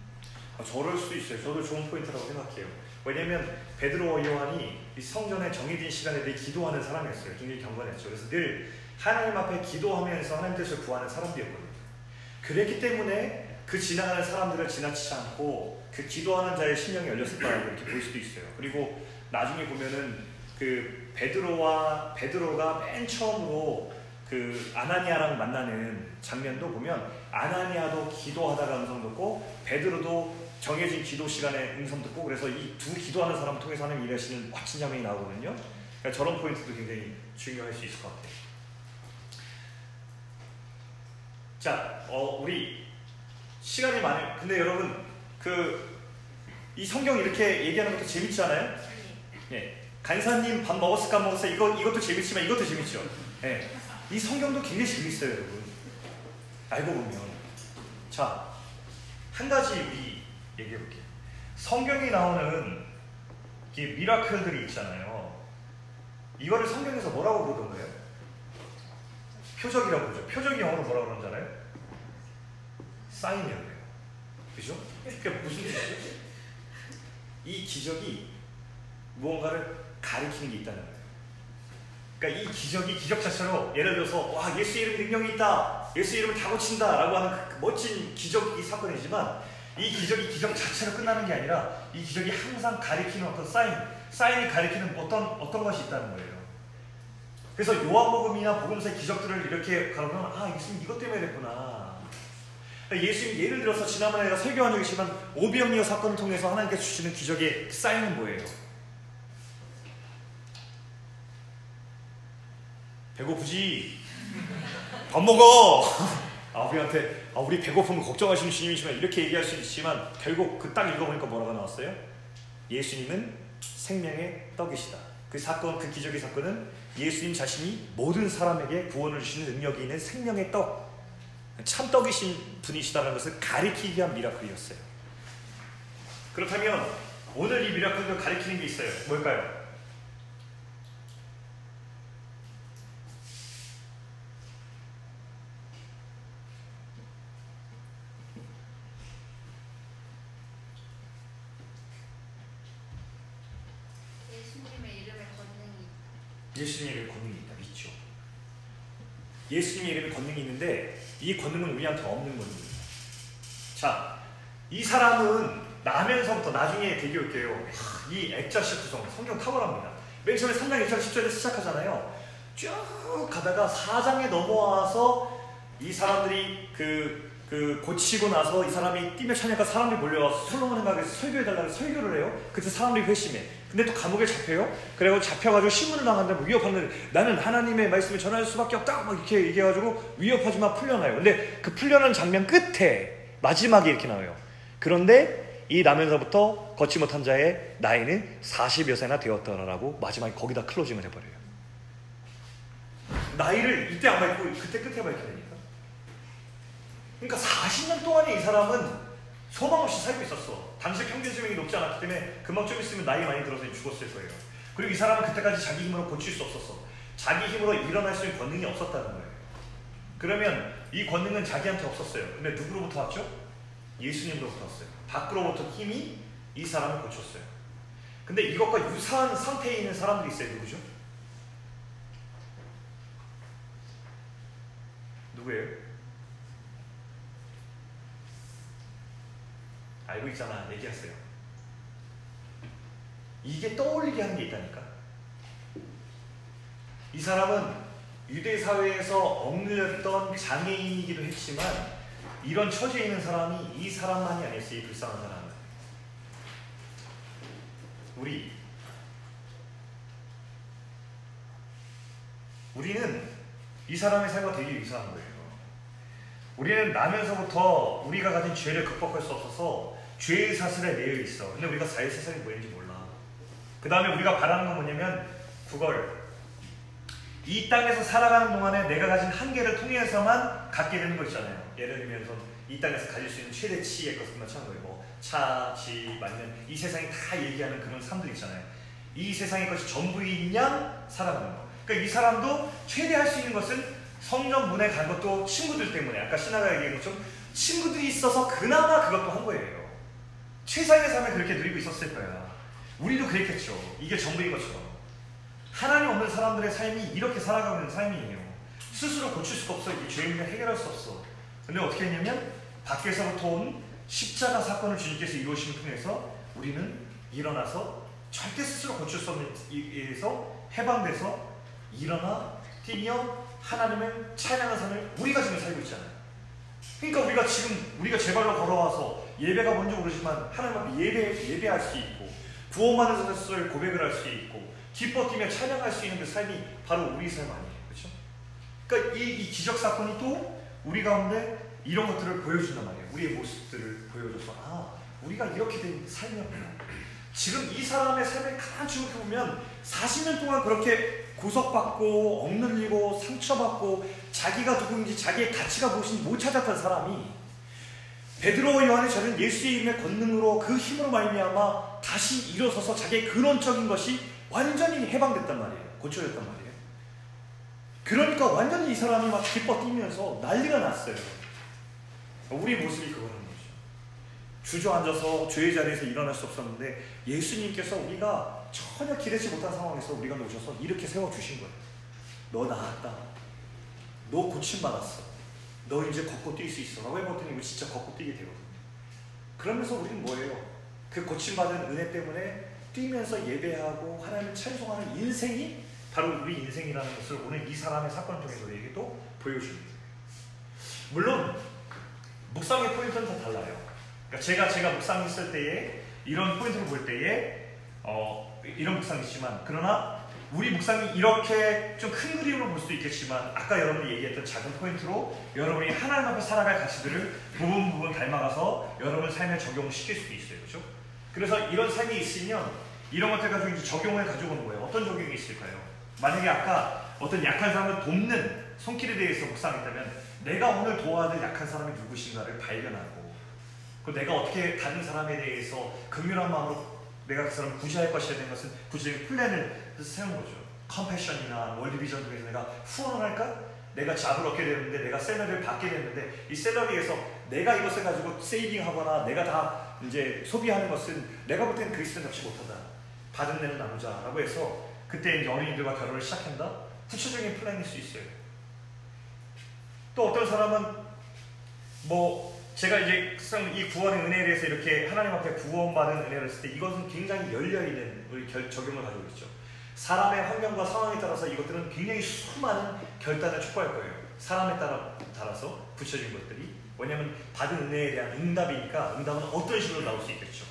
아, 저럴 수도 있어요. 저도 좋은 포인트라고 생각해요. 왜냐면 베드로와 요한이 이 성전에 정해진 시간에 늘 기도하는 사람이었어요. 굉장히 경건했죠. 그래서 늘 하나님 앞에 기도하면서 하나님 뜻을 구하는 사람들이었거든요. 그랬기 때문에 그 지나가는 사람들을 지나치지 않고 그 기도하는 자의 심령이 열렸었다고 이렇게 볼 수도 있어요. 그리고 나중에 보면은 그 베드로와 베드로가 맨 처음으로 그 아나니아랑 만나는 장면도 보면 아나니아도 기도하다가 음성 듣고 베드로도 정해진 기도 시간에 음성 듣고 그래서 이 두 기도하는 사람을 통해서 하나님 일하시는 멋진 장면이 나오거든요. 그러니까 저런 포인트도 굉장히 중요할 수 있을 것 같아요. 자, 어, 우리 시간이 많아요. 근데 여러분 그 이 성경 이렇게 얘기하는 것도 재밌잖아요. 예, 간사님 밥 먹었을까 안 먹었을까 이거 이것도 재밌지만 이것도 재밌죠. 예, 이 성경도 굉장히 재밌어요, 여러분. 알고 보면 자, 한 가지 우리 얘기해 볼게요. 성경에 나오는 이 미라클들이 있잖아요. 이거를 성경에서 뭐라고 부르던가요? 표적이라고 그러죠. 표적이 영어로 뭐라고 그러잖아요? 사인이라고 해요. 그죠? 그게 무슨 뜻이죠? 이 기적이 무언가를 가리키는 게 있다는 거예요. 그러니까 이 기적이 기적 자체로 예를 들어서 와 예수 이름 능력이 있다, 예수 이름을 다 고친다 라고 하는 그 멋진 기적 이 사건이지만 이 기적이 기적 자체로 끝나는 게 아니라 이 기적이 항상 가리키는 어떤 사인, 사인이 가리키는 어떤 어떤 것이 있다는 거예요. 그래서 요한복음이나 복음서의 기적들을 이렇게 가르면 아 예수님 이것 때문에 그랬구나. 예수님 예를 들어서 지난번에 내가 설교한 적이 있지만 오병이어 사건을 통해서 하나님께서 주시는 기적의 사인은 뭐예요? 배고프지? 밥 먹어! <laughs> 아, 우리한테, 아, 우리 배고프면 걱정하시는 주님이시면 이렇게 얘기할 수 있지만 결국 그 딱 읽어보니까 뭐라고 나왔어요? 예수님은 생명의 떡이시다. 그 사건, 그 기적의 사건은 예수님 자신이 모든 사람에게 구원을 주시는 능력이 있는 생명의 떡, 참 떡이신 분이시다는 것을 가리키기 위한 미라클이었어요. 그렇다면 오늘 이 미라클도 가리키는 게 있어요. 뭘까요? 예수님의 이름에 권능이 예수님의 이름에 권능이 있다. 있죠. 예수님의 이름에 권능이 있는데 이 권능은 우리한테 없는 권능입니다. 자, 이 사람은 나면서부터 나중에 대교올게요. 하, 이 액자식 구성, 성경 탁월합니다. 맨 처음에 3장 1절 10절에 시작하잖아요. 쭉 가다가 4장에 넘어와서 이 사람들이 그, 그 고치고 나서 이 사람이 뛰며 차니까 사람들이 몰려와서 솔로몬 행각에서 설교해달라고 설교를 해요. 그때 사람들이 회심해. 근데 또 감옥에 잡혀요. 그래고 잡혀가지고 신문을 당한다고 위협하는데 나는 하나님의 말씀을 전할 수밖에 없다. 막 이렇게 얘기해가지고 위협하지만 풀려나요. 근데 그 풀려난 장면 끝에 마지막에 이렇게 나와요. 그런데 이 나면서부터 걷지 못한 자의 나이는 40여 세나 되었더라라고 마지막에 거기다 클로징을 해버려요. 나이를 이때 안 밝히고 그때 끝에 밝히니까. 그러니까 40년 동안에 이 사람은 소망 없이 살고 있었어. 당시 평균 수명이 높지 않았기 때문에 금방 좀 있으면 나이 많이 들어서 죽었을 거예요. 그리고 이 사람은 그때까지 자기 힘으로 고칠 수 없었어. 자기 힘으로 일어날 수 있는 권능이 없었다는 거예요. 그러면 이 권능은 자기한테 없었어요. 근데 누구로부터 왔죠? 예수님으로부터 왔어요. 밖으로부터 힘이 이 사람을 고쳤어요. 근데 이것과 유사한 상태에 있는 사람들이 있어요. 누구죠? 누구예요? 알고 있잖아. 얘기하세요. 이게 떠올리게 하는 게 있다니까. 이 사람은 유대 사회에서 억눌렸던 장애인이기도 했지만 이런 처지에 있는 사람이 이 사람만이 아니었어요. 이 불쌍한 사람은. 우리 우리는 이 사람의 삶과 되게 유사한 거예요. 우리는 나면서부터 우리가 가진 죄를 극복할 수 없어서 죄의 사슬에 매여 있어. 근데 우리가 자의 세상이 뭐인지 몰라. 그 다음에 우리가 바라는 건 뭐냐면 그걸 이 땅에서 살아가는 동안에 내가 가진 한계를 통해서만 갖게 되는 거 있잖아요. 예를 들면 이 땅에서 가질 수 있는 최대치의 찾는 거예요. 뭐 차, 집, 아니면 이 세상이 다 얘기하는 그런 삶들 있잖아요. 이 세상의 것이 전부인 양 살아가는 거. 그러니까 이 사람도 최대 할 수 있는 것은 성전 문에 간 것도 친구들 때문에 아까 신하가 얘기한 것처럼 친구들이 있어서 그나마 그것도 한 거예요. 최상의 삶을 그렇게 누리고 있었을 거야. 우리도 그랬겠죠. 이게 전부인 것처럼. 하나님 없는 사람들의 삶이 이렇게 살아가고 있는 삶이에요. 스스로 고칠 수가 없어. 이 죄인을 해결할 수 없어. 근데 어떻게 했냐면 밖에서부터 온 십자가 사건을 주님께서 이루심을 통해서 우리는 일어나서 절대 스스로 고칠 수 없는 이에서 해방돼서 일어나 뛰며 하나님의 찬양하는 삶을 우리가 지금 살고 있잖아요. 그러니까 우리가 지금 우리가 제발로 걸어와서 예배가 뭔지 모르지만 하나님 앞에 예배 예배할 수 있고 구원받은 것을 고백을 할 수 있고 기뻐 뛰며 찬양할 수 있는 그 삶이 바로 우리 삶 아니에요, 그렇죠? 그러니까 이, 이 기적 사건이 또 우리 가운데 이런 것들을 보여준단 말이에요. 우리의 모습들을 보여줘서 아 우리가 이렇게 된 삶이었구나. 지금 이 사람의 삶을 가만 주목해 보면 40년 동안 그렇게 구속받고 억눌리고 상처받고 자기가 누구인지 자기의 가치가 무엇인지 못 찾았던 사람이 베드로와 요한의 저는 예수의 이름의 권능으로 그 힘으로 말미암아 다시 일어서서 자기의 근원적인 것이 완전히 해방됐단 말이에요. 고쳐졌단 말이에요. 그러니까 완전히 이 사람이 막 기뻐 뛰면서 난리가 났어요. 우리 모습이 그거는 거죠. 주저앉아서 죄의 자리에서 일어날 수 없었는데 예수님께서 우리가 전혀 기대치 못한 상황에서 우리가 놓쳐서 이렇게 세워주신 거예요. 너 나았다. 너 고침받았어. 너 이제 걷고 뛸 수 있어. 라고 우리 진짜 걷고 뛰게 되거든요. 그러면서 우리는 뭐예요? 그 고침받은 은혜 때문에 뛰면서 예배하고 하나님을 찬송하는 인생이 바로 우리 인생이라는 것을 오늘 이 사람의 사건을 통해서 우리에게 또 보여줍니다. 물론 묵상의 포인트는 다 달라요. 그러니까 제가 제가 묵상했을 때에 이런 포인트를 볼 때에 어, 이런 묵상이 있지만 그러나 우리 묵상이 이렇게 좀 큰 그림으로 볼 수도 있겠지만 아까 여러분이 얘기했던 작은 포인트로 여러분이 하나님 앞에 살아갈 가치들을 부분 부분 닮아가서 여러분 삶에 적용시킬 수도 있어요. 그렇죠? 그래서 이런 삶이 있으면 이런 것들 가지고 이제 적용을 가져오는 거예요. 어떤 적용이 있을까요? 만약에 아까 어떤 약한 사람을 돕는 손길에 대해서 묵상했다면 내가 오늘 도와야 될 약한 사람이 누구신가를 발견하고 그 내가 어떻게 다른 사람에 대해서 긍휼한 마음으로 내가 그 사람을 구제할 것이야 되는 것은 구제의 플랜을 세우는 거죠. 컴패션이나 월드비전 중에서 내가 후원을 할까? 내가 job을 얻게 되는데 내가 salary를 받게 되는데 이 salary에서 내가 이것을 가지고 saving하거나 내가 다 이제 소비하는 것은 내가 볼 때는 그리스도인답지 못하다. 받은 데는 나누자라고 해서 그때 어린이들과 결혼을 시작한다. 구체적인 플랜일 수 있어요. 또 어떤 사람은 뭐 제가 이제 이 구원의 은혜에 대해서 이렇게 하나님 앞에 구원받은 은혜를 했을 때 이것은 굉장히 열려있는 우리 결, 적용을 가지고 있죠. 사람의 환경과 상황에 따라서 이것들은 굉장히 수많은 결단을 촉구할 거예요. 사람에 따라 따라서 붙여진 것들이 왜냐하면 받은 은혜에 대한 응답이니까 응답은 어떤 식으로 나올 수 있겠죠.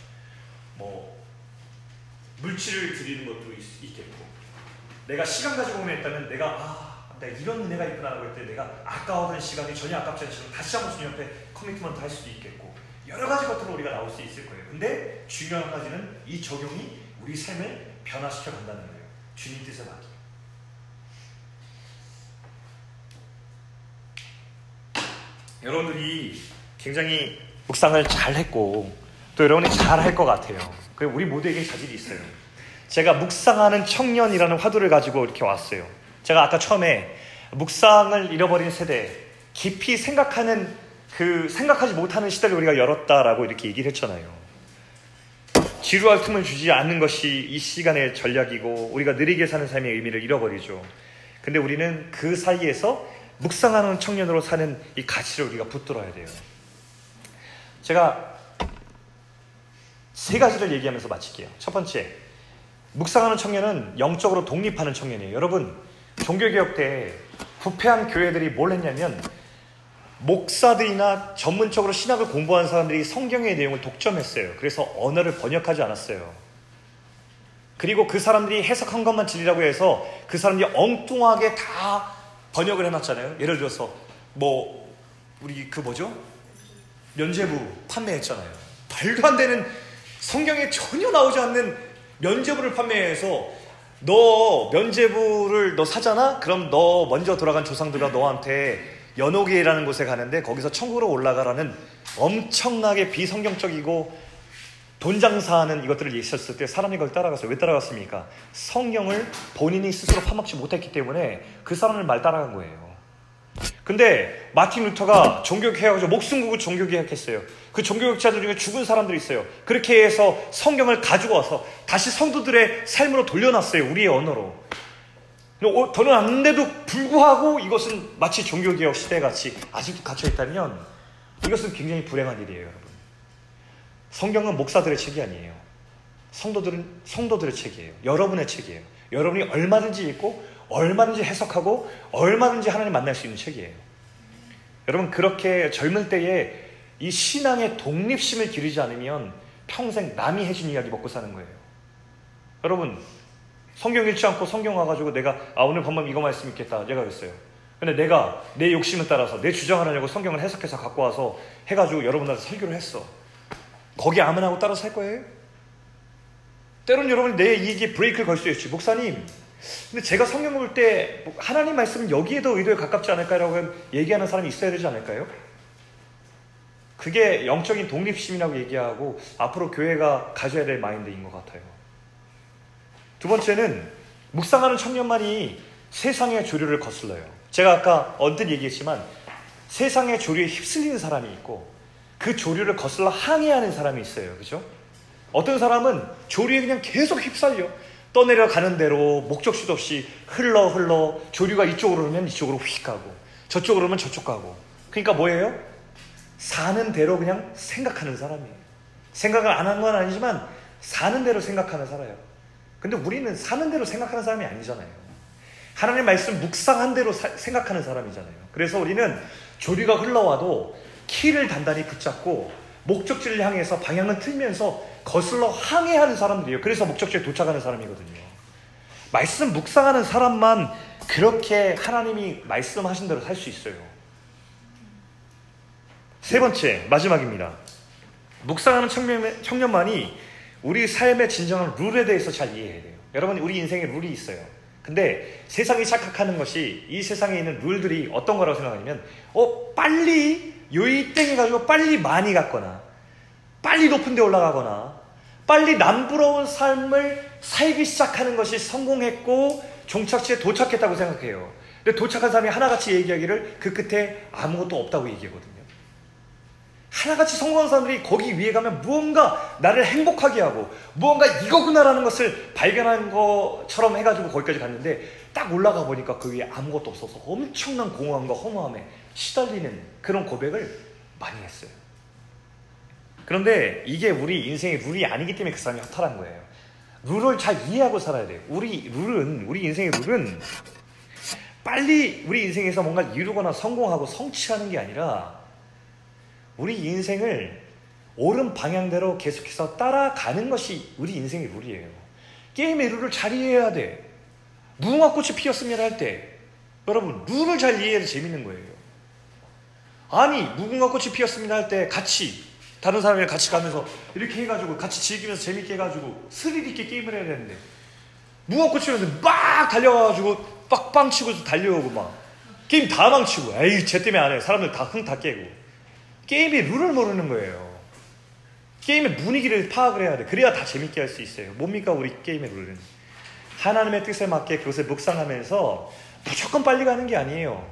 뭐 물질을 드리는 것도 있, 있겠고 내가 시간 가지고 은혜했다면 내가 아 내가 이런 은혜가 있구나라고 할때 내가 아까웠던 시간이 전혀 아깝지 않지만 다시 한번 주님 앞에 커미트먼트 할 수도 있겠고 여러 가지 것들로 우리가 나올 수 있을 거예요. 근데 중요한 한 가지는 이 적용이 우리 삶을 변화시켜 간다는. 주님 뜻에 맞게. 여러분들이 굉장히 묵상을 잘 했고 또 여러분이 잘 할 것 같아요. 그리고 우리 모두에게 자질이 있어요. 제가 묵상하는 청년이라는 화두를 가지고 이렇게 왔어요. 제가 아까 처음에 묵상을 잃어버린 세대, 깊이 생각하는 그 생각하지 못하는 시대를 우리가 열었다라고 이렇게 얘기를 했잖아요. 지루할 틈을 주지 않는 것이 이 시간의 전략이고 우리가 느리게 사는 삶의 의미를 잃어버리죠. 근데 우리는 그 사이에서 묵상하는 청년으로 사는 이 가치를 우리가 붙들어야 돼요. 제가 세 가지를 얘기하면서 마칠게요. 첫 번째, 묵상하는 청년은 영적으로 독립하는 청년이에요. 여러분, 종교개혁 때 부패한 교회들이 뭘 했냐면 목사들이나 전문적으로 신학을 공부한 사람들이 성경의 내용을 독점했어요. 그래서 언어를 번역하지 않았어요. 그리고 그 사람들이 해석한 것만 진리라고 해서 그 사람들이 엉뚱하게 다 번역을 해놨잖아요. 예를 들어서 뭐 우리 그 뭐죠? 면제부 판매했잖아요. 말도 안 되는 성경에 전혀 나오지 않는 면제부를 판매해서 너 면제부를 너 사잖아? 그럼 너 먼저 돌아간 조상들과 너한테 연옥이라는 곳에 가는데 거기서 천국으로 올라가라는 엄청나게 비성경적이고 돈 장사하는 이것들을 있었을 때 사람이 그걸 따라갔어요. 왜 따라갔습니까? 성경을 본인이 스스로 파먹지 못했기 때문에 그 사람을 말 따라간 거예요. 근데 마틴 루터가 종교개혁해가지고 목숨 걸고 종교개혁했어요. 그 종교개혁자들 중에 죽은 사람들이 있어요. 그렇게 해서 성경을 가지고 와서 다시 성도들의 삶으로 돌려놨어요. 우리의 언어로. 어, 돌려놨는데도 불구하고 이것은 마치 종교개혁 시대같이 아직도 갇혀있다면 이것은 굉장히 불행한 일이에요, 여러분. 성경은 목사들의 책이 아니에요. 성도들은 성도들의 책이에요. 여러분의 책이에요. 여러분이 얼마든지 읽고 얼마든지 해석하고 얼마든지 하나님 만날 수 있는 책이에요. 여러분 그렇게 젊을 때에 이 신앙의 독립심을 기르지 않으면 평생 남이 해준 이야기 먹고 사는 거예요. 여러분 성경 읽지 않고 성경 와가지고 내가 아 오늘 본문 이거 말씀 있겠다 내가 그랬어요. 근데 내가 내 욕심을 따라서 내 주장을 하려고 성경을 해석해서 갖고 와서 해가지고 여러분한테 설교를 했어. 거기 아멘 하고 따라 살 거예요? 때론 여러분이 내 이익에 브레이크를 걸 수 있지. 목사님, 근데 제가 성경 볼 때 하나님 말씀은 여기에 더 의도에 가깝지 않을까라고 얘기하는 사람이 있어야 되지 않을까요? 그게 영적인 독립심이라고 얘기하고 앞으로 교회가 가져야 될 마인드인 것 같아요. 두 번째는 묵상하는 청년만이 세상의 조류를 거슬러요. 제가 아까 언뜻 얘기했지만 세상의 조류에 휩쓸리는 사람이 있고 그 조류를 거슬러 항해하는 사람이 있어요. 그죠? 어떤 사람은 조류에 그냥 계속 휩쓸려. 떠내려 가는 대로 목적지도 없이 흘러 흘러 조류가 이쪽으로 오면 이쪽으로 휙 가고 저쪽으로 오면 저쪽 가고 그러니까 뭐예요? 사는 대로 그냥 생각하는 사람이에요. 생각을 안 한 건 아니지만 사는 대로 생각하는 살아요. 근데 우리는 사는 대로 생각하는 사람이 아니잖아요. 하나님 말씀 묵상한 대로 사, 생각하는 사람이잖아요. 그래서 우리는 조류가 흘러와도 키를 단단히 붙잡고 목적지를 향해서 방향을 틀면서 거슬러 항해하는 사람들이에요. 그래서 목적지에 도착하는 사람이거든요. 말씀 묵상하는 사람만 그렇게 하나님이 말씀하신 대로 살 수 있어요. 세 번째, 마지막입니다. 묵상하는 청년, 청년만이 우리 삶의 진정한 룰에 대해서 잘 이해해야 돼요. 여러분, 우리 인생에 룰이 있어요. 근데 세상이 착각하는 것이 이 세상에 있는 룰들이 어떤 거라고 생각하냐면, 어, 빨리 요이 땡 해가지고 빨리 많이 갔거나, 빨리 높은 데 올라가거나, 빨리 남부러운 삶을 살기 시작하는 것이 성공했고, 종착지에 도착했다고 생각해요. 근데 도착한 사람이 하나같이 얘기하기를 그 끝에 아무것도 없다고 얘기하거든요. 하나같이 성공한 사람들이 거기 위에 가면 무언가 나를 행복하게 하고 무언가 이거구나라는 것을 발견한 것처럼 해가지고 거기까지 갔는데 딱 올라가 보니까 그 위에 아무것도 없어서 엄청난 공허함과 허무함에 시달리는 그런 고백을 많이 했어요. 그런데 이게 우리 인생의 룰이 아니기 때문에 그 사람이 허탈한 거예요. 룰을 잘 이해하고 살아야 돼요. 우리 룰은, 우리 인생의 룰은 빨리 우리 인생에서 뭔가 이루거나 성공하고 성취하는 게 아니라 우리 인생을 옳은 방향대로 계속해서 따라가는 것이 우리 인생의 룰이에요. 게임의 룰을 잘 이해해야 돼. 무궁화꽃이 피었습니다 할 때, 여러분, 룰을 잘 이해해야 재밌는 거예요. 아니, 무궁화꽃이 피었습니다 할때 같이, 다른 사람이랑 같이 가면서 이렇게 해가지고 같이 즐기면서 재밌게 해가지고 스릴 있게 게임을 해야 되는데, 무궁화꽃이 피었는데 막 달려가가지고 빡빵 치고 달려오고 막, 게임 다 망치고, 에이, 쟤 때문에 안 해. 사람들 다 흥 다 깨고. 게임의 룰을 모르는 거예요. 게임의 분위기를 파악을 해야 돼. 그래야 다 재밌게 할 수 있어요. 뭡니까 우리 게임의 룰은? 하나님의 뜻에 맞게 그것을 묵상하면서 무조건 빨리 가는 게 아니에요.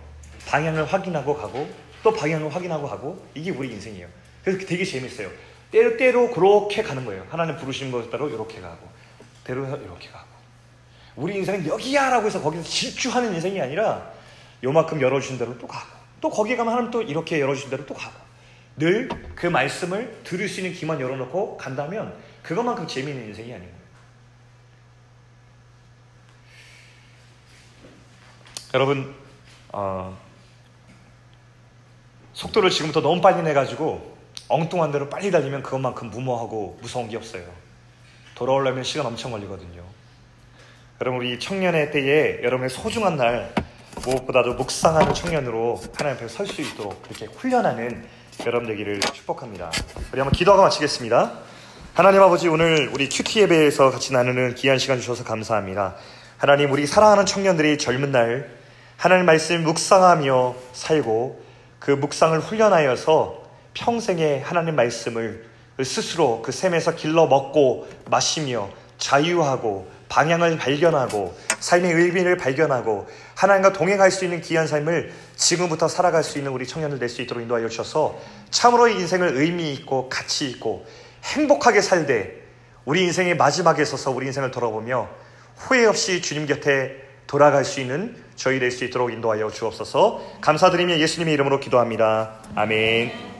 방향을 확인하고 가고 또 방향을 확인하고 가고 이게 우리 인생이에요. 그래서 되게 재밌어요. 때로 때로 그렇게 가는 거예요. 하나님 부르신 것에 따라 이렇게 가고 때로 이렇게 가고 우리 인생은 여기야라고 해서 거기서 질주하는 인생이 아니라 요만큼 열어주신 대로 또 가고 또 거기에 가면 하나님 또 이렇게 열어주신 대로 또 가고 늘 그 말씀을 들을 수 있는 귀만 열어놓고 간다면 그것만큼 재미있는 인생이 아닌 거예요. 여러분, 어, 속도를 지금부터 너무 빨리 내가지고 엉뚱한 대로 빨리 달리면 그것만큼 무모하고 무서운 게 없어요. 돌아오려면 시간 엄청 걸리거든요. 여러분 우리 청년의 때에 여러분의 소중한 날 무엇보다도 묵상하는 청년으로 하나님 앞에 설 수 있도록 그렇게 훈련하는 여러분 되기를 축복합니다. 우리 한번 기도하고 마치겠습니다. 하나님 아버지 오늘 우리 큐티 예배에서 같이 나누는 귀한 시간 주셔서 감사합니다. 하나님 우리 사랑하는 청년들이 젊은 날 하나님 말씀 묵상하며 살고 그 묵상을 훈련하여서 평생에 하나님 말씀을 스스로 그 샘에서 길러 먹고 마시며 자유하고 방향을 발견하고 삶의 의미를 발견하고 하나님과 동행할 수 있는 귀한 삶을 지금부터 살아갈 수 있는 우리 청년들 될 수 있도록 인도하여 주셔서 참으로 인생을 의미 있고 가치 있고 행복하게 살되 우리 인생의 마지막에 서서 우리 인생을 돌아보며 후회 없이 주님 곁에 돌아갈 수 있는 저희 될 수 있도록 인도하여 주옵소서 감사드리며 예수님의 이름으로 기도합니다. 아멘.